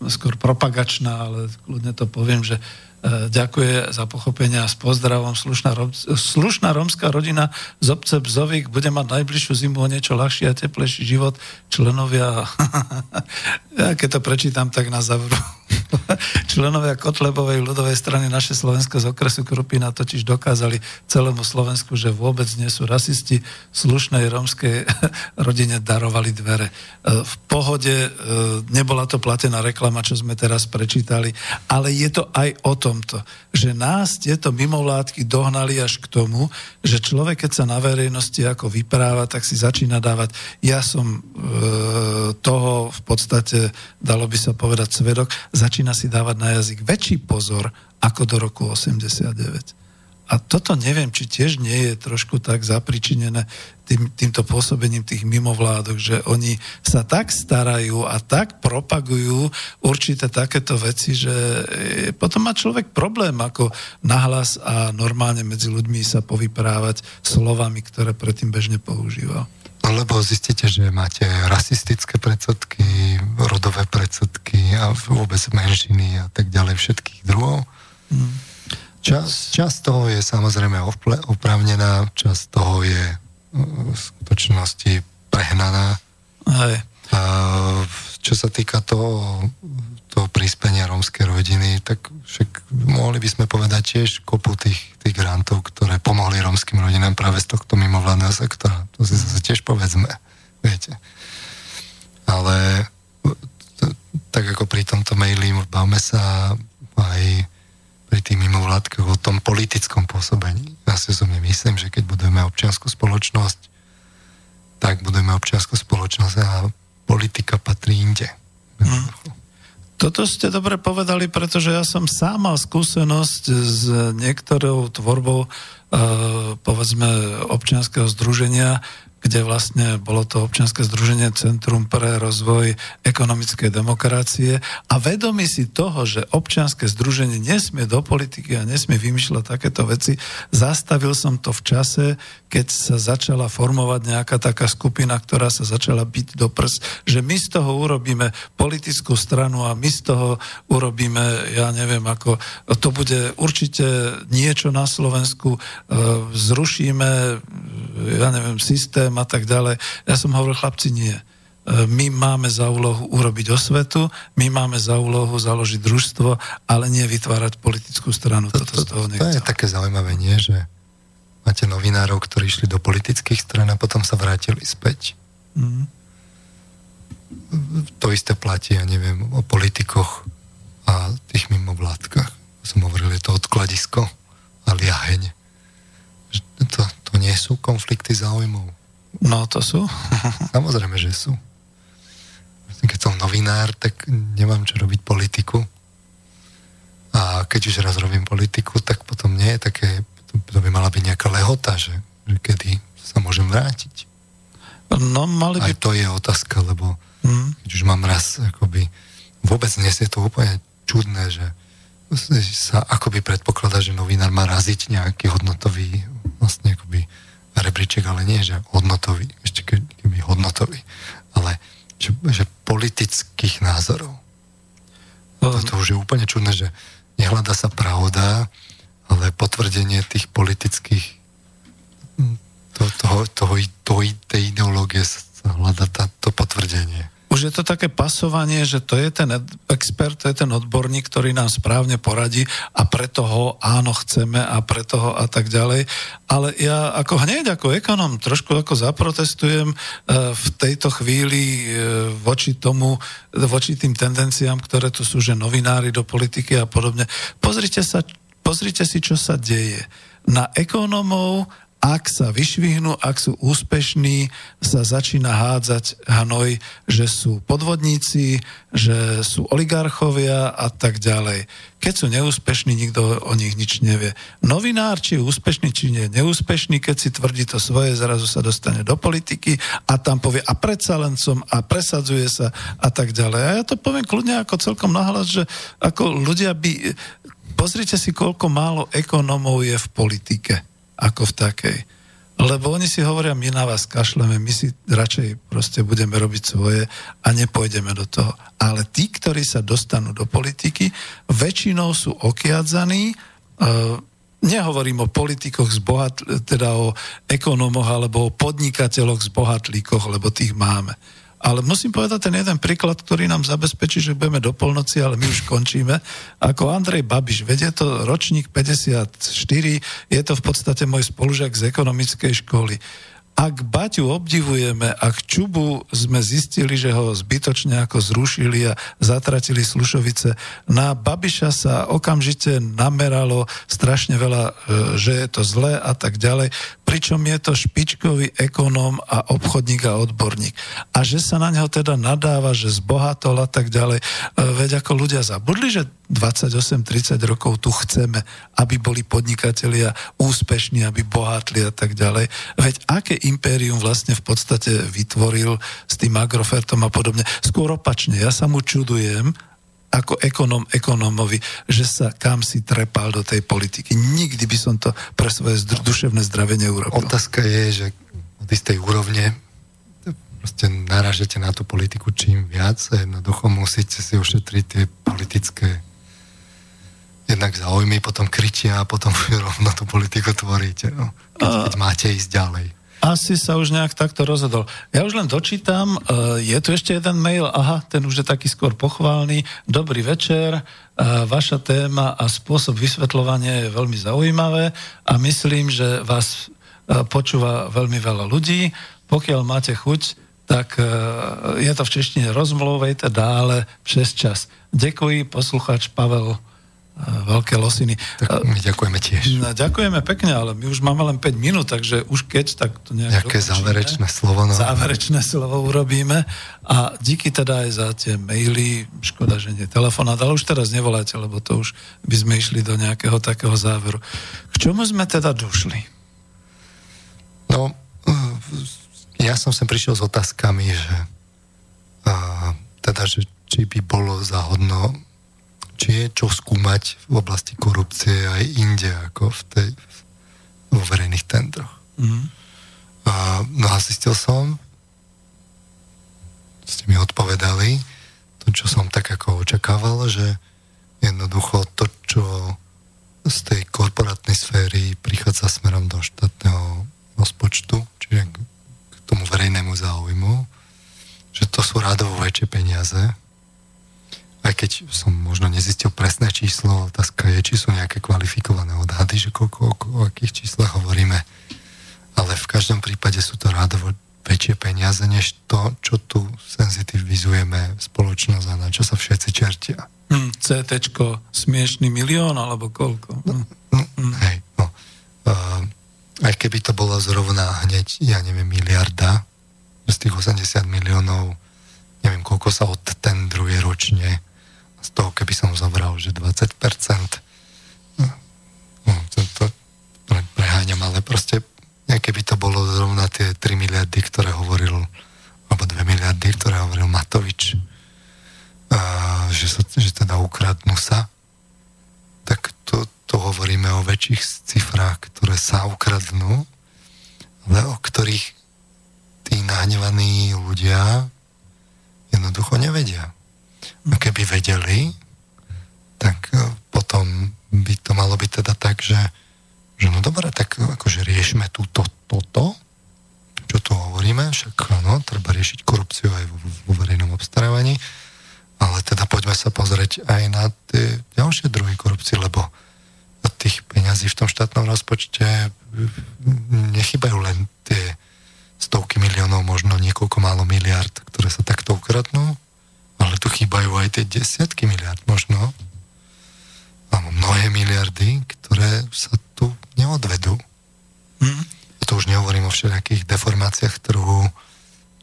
skôr propagačná, ale kľudne to poviem, že E, ďakuje za pochopenie a s pozdravom. Slušná, slušná romská rodina z obce Bzovík bude mať najbližšiu zimu o niečo ľahší a teplejší život. Členovia, ja keď to prečítam, tak na zavrú. Členovia Kotlebovej ľudovej strany naše Slovensko z okresu Krupina totiž dokázali celému Slovensku, že vôbec nie sú rasisti. Slušnej romskej rodine darovali dvere. E, v pohode e, nebola to platená reklama, čo sme teraz prečítali, ale je to aj o to, tomto, že nás tieto mimovládky dohnali až k tomu, že človek, keď sa na verejnosti ako vypráva, tak si začína dávať, ja som e, toho v podstate, dalo by sa povedať, svedok, začína si dávať na jazyk väčší pozor ako do roku 89. A toto neviem, či tiež nie je trošku tak zapričinené tým, týmto pôsobením tých mimovládok, že oni sa tak starajú a tak propagujú určité takéto veci, že potom má človek problém ako nahlas a normálne medzi ľuďmi sa povyprávať slovami, ktoré predtým bežne používal. Lebo zistíte, že máte rasistické predsudky, rodové predsudky a vôbec menšiny a tak ďalej všetkých druhov. Hmm Čas, čas toho je samozrejme oprávnená, čas toho je e, v skutočnosti prehnaná. Hej. A čo sa týka toho, toho príspenia rómskej rodiny, tak však mohli by sme povedať tiež kopu tých, tých grantov, ktoré pomohli rómskym rodinám práve z tohto mimovládneho sektora. To si zase tiež povedzme, viete. Ale tak ako pri tomto maili bavme sa aj pri tých mimovládkach o tom politickom pôsobení. Ja si osobne myslím, že keď budeme občianskú spoločnosť, tak budeme občianskú spoločnosť a politika patrí inde. Hmm. Toto ste dobre povedali, pretože ja som sám mal skúsenosť s niektorou tvorbou, uh, povedzme, občianského združenia, kde vlastne bolo to občianske združenie Centrum pre rozvoj ekonomickej demokracie. A vedomí si toho, že občianske združenie nesmie do politiky a nesmie vymýšľať takéto veci, zastavil som to v čase, keď sa začala formovať nejaká taká skupina, ktorá sa začala byť do prs, že my z toho urobíme politickú stranu a my z toho urobíme, ja neviem, ako to bude určite niečo na Slovensku, e, zrušíme, ja neviem, systém a tak ďalej. Ja som hovoril, chlapci, nie. E, my máme za úlohu urobiť osvetu, my máme za úlohu založiť družstvo, ale nie vytvárať politickú stranu. To, to, to, to je také zaujímavé, nie? Že máte novinárov, ktorí išli do politických stran a potom sa vrátili späť. Mm. To isté platí, ja neviem, o politikoch a tých mimovládkach. Som hovoril, je to odkladisko a liaheň. To, to nie sú konflikty záujmov. No, to sú. Samozrejme, že sú. Keď som novinár, tak nemám čo robiť politiku. A keď už raz robím politiku, tak potom nie je také to by mala byť nejaká lehota, že, že kedy sa môžem vrátiť. No, mali by... Aj to je otázka, lebo mm. keď už mám raz, akoby, vôbec dnes je to úplne čudné, že sa akoby predpokladá, že novinár má raziť nejaký hodnotový vlastne akoby rebríček, ale nie, že hodnotový, ešte keby hodnotový, ale že, že politických názorov. To, to už je úplne čudné, že nehľada sa pravda, ale potvrdenie tých politických to, toho, toho, toho, tej ideológie sa hľada tá, to potvrdenie. Už je to také pasovanie, že to je ten expert, to je ten odborník, ktorý nám správne poradí a preto ho áno chceme a preto ho a tak ďalej. Ale ja ako hneď ako ekonom trošku ako zaprotestujem e, v tejto chvíli e, voči tomu, voči tým tendenciám, ktoré tu sú, že novinári do politiky a podobne. Pozrite sa, pozrite si, čo sa deje. Na ekonomov, ak sa vyšvihnú, ak sú úspešní, sa začína hádzať hnoj, že sú podvodníci, že sú oligarchovia a tak ďalej. Keď sú neúspešní, nikto o nich nič nevie. Novinár, či je úspešný, či nie je neúspešný, keď si tvrdí to svoje, zrazu sa dostane do politiky a tam povie a predsa len som a presadzuje sa a tak ďalej. A ja to poviem kľudne ako celkom nahlas, že ako ľudia by pozrite si, koľko málo ekonomov je v politike, ako v takej. Lebo oni si hovoria, my na vás kašleme, my si radšej proste budeme robiť svoje a nepôjdeme do toho. Ale tí, ktorí sa dostanú do politiky, väčšinou sú okiadzaní, uh, nehovorím o politikoch z bohat, teda o ekonomoch alebo o podnikateľoch z bohatlíkoch, lebo tých máme. Ale musím povedať ten jeden príklad, ktorý nám zabezpečí, že budeme do polnoci, ale my už končíme. Ako Andrej Babiš, vedie to ročník 54, je to v podstate môj spolužiak z ekonomickej školy. Ak Baťu obdivujeme, ak Čubu sme zistili, že ho zbytočne ako zrušili a zatratili Slušovice, na Babiša sa okamžite nameralo strašne veľa, e, že je to zlé a tak ďalej, pričom je to špičkový ekonóm a obchodník a odborník. A že sa na neho teda nadáva, že zbohatol a tak ďalej. E, veď ako ľudia zabudli, že 28-30 rokov tu chceme, aby boli podnikatelia úspešní, aby bohatli a tak ďalej. Veď aké impérium vlastne v podstate vytvoril s tým agrofertom a podobne. Skôr opačne, ja sa mu čudujem, ako ekonom ekonomovi, že sa kam si trepal do tej politiky. Nikdy by som to pre svoje zdr- duševné zdravie neurobil. Otázka je, že od istej úrovne proste naražete na tú politiku čím viac a jednoducho musíte si ošetriť tie politické jednak záujmy, potom kričia a potom rovno tú politiku tvoríte. No. Keď, keď máte ísť ďalej. Asi sa už nejak takto rozhodol. Ja už len dočítam, uh, je tu ešte jeden mail, aha, ten už je taký skôr pochválny. Dobrý večer, uh, vaša téma a spôsob vysvetľovania je veľmi zaujímavé a myslím, že vás uh, počúva veľmi veľa ľudí. Pokiaľ máte chuť, tak je to v češtine rozmluvejte dále přes čas. Ďakujem, posluchač Pavel veľké losiny. Tak my ďakujeme tiež. No, ďakujeme pekne, ale my už máme len 5 minút, takže už keď, tak to nejak Nejaké dokončíme. záverečné slovo. No. Záverečné slovo urobíme. A díky teda aj za tie maily, škoda, že nie telefonát, ale už teraz nevoláte, lebo to už by sme išli do nejakého takého záveru. K čomu sme teda došli? No, ja som sem prišiel s otázkami, že a, teda, že či by bolo záhodno či je čo skúmať v oblasti korupcie aj inde ako v tej, vo verejných tendroch. Mm-hmm. A, no a zistil som, ste mi odpovedali, to, čo som tak ako očakával, že jednoducho to, čo z tej korporátnej sféry prichádza smerom do štátneho rozpočtu, čiže k tomu verejnému záujmu, že to sú rádovo väčšie peniaze, aj keď som možno nezistil presné číslo, otázka je, či sú nejaké kvalifikované odhady, že koľko, o, o akých číslach hovoríme. Ale v každom prípade sú to rádovo väčšie peniaze, než to, čo tu senzitivizujeme spoločnosť a na čo sa všetci čertia. Hmm, CT smiešný milión alebo koľko? No, no, hmm. hej, no. Uh, aj keby to bolo zrovna hneď, ja neviem, miliarda, z tých 80 miliónov, neviem, koľko sa odtendruje ročne, z toho, keby som zobral, že 20%, no, to, to pre, preháňam, ale proste keby to bolo zrovna tie 3 miliardy, ktoré hovoril, alebo 2 miliardy, ktoré hovoril Matovič, a, že, sa, že teda ukradnú sa, tak to, to hovoríme o väčších cifrách, ktoré sa ukradnú, ale o ktorých tí nahnevaní ľudia jednoducho nevedia. Keby vedeli, tak e, potom by to malo byť teda tak, že, že no dobre, tak akože riešme túto, toto, čo tu hovoríme, však áno, treba riešiť korupciu aj vo, vo verejnom obstarávaní, ale teda poďme sa pozrieť aj na tie ďalšie druhy korupcie, lebo tých peňazí v tom štátnom rozpočte nechybajú len tie stovky miliónov, možno niekoľko málo miliard, ktoré sa takto ukradnú, ale tu chýbajú aj tie desiatky miliard možno, alebo mnohé miliardy, ktoré sa tu neodvedú. Mm. To už nehovorím o všelijakých deformáciách trhu,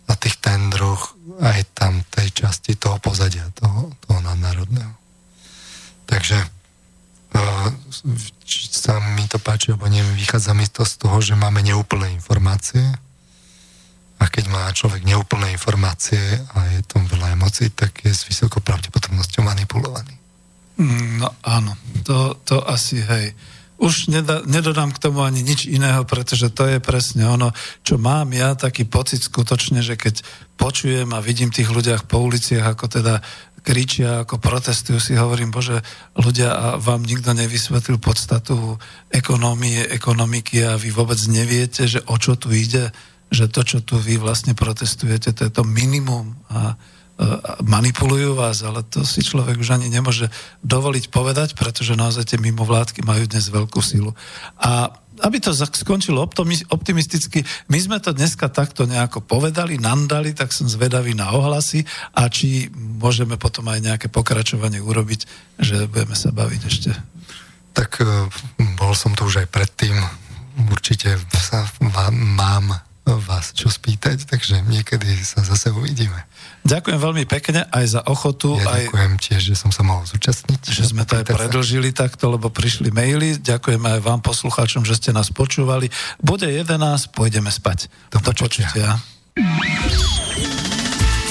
na tých tendroch, aj tam tej časti toho pozadia, toho, toho nadnárodného. Takže uh, sa mi to páči, lebo neviem, vychádza mi to z toho, že máme neúplné informácie, a keď má človek neúplné informácie a je tam veľa emócií, tak je s vysokou pravdepodobnosťou manipulovaný. Mm, no áno, to, to asi hej. Už neda, nedodám k tomu ani nič iného, pretože to je presne ono, čo mám ja taký pocit skutočne, že keď počujem a vidím tých ľudiach po uliciach, ako teda kričia, ako protestujú, si hovorím, bože, ľudia, a vám nikto nevysvetlil podstatu ekonómie, ekonomiky a vy vôbec neviete, že o čo tu ide že to, čo tu vy vlastne protestujete, to je to minimum a manipulujú vás, ale to si človek už ani nemôže dovoliť povedať, pretože naozaj tie mimovládky majú dnes veľkú silu. A aby to skončilo optimisticky, my sme to dneska takto nejako povedali, nandali, tak som zvedavý na ohlasy a či môžeme potom aj nejaké pokračovanie urobiť, že budeme sa baviť ešte. Tak e, bol som tu už aj predtým. Určite sa mám vás čo spýtať, takže niekedy sa zase uvidíme. Ďakujem veľmi pekne aj za ochotu. Ja aj, ďakujem tiež, že som sa mohol zúčastniť. Že sme to aj predlžili takto, lebo prišli maily. Ďakujem aj vám, poslucháčom, že ste nás počúvali. Bude 11, pôjdeme spať. Do, Do počutia. počutia.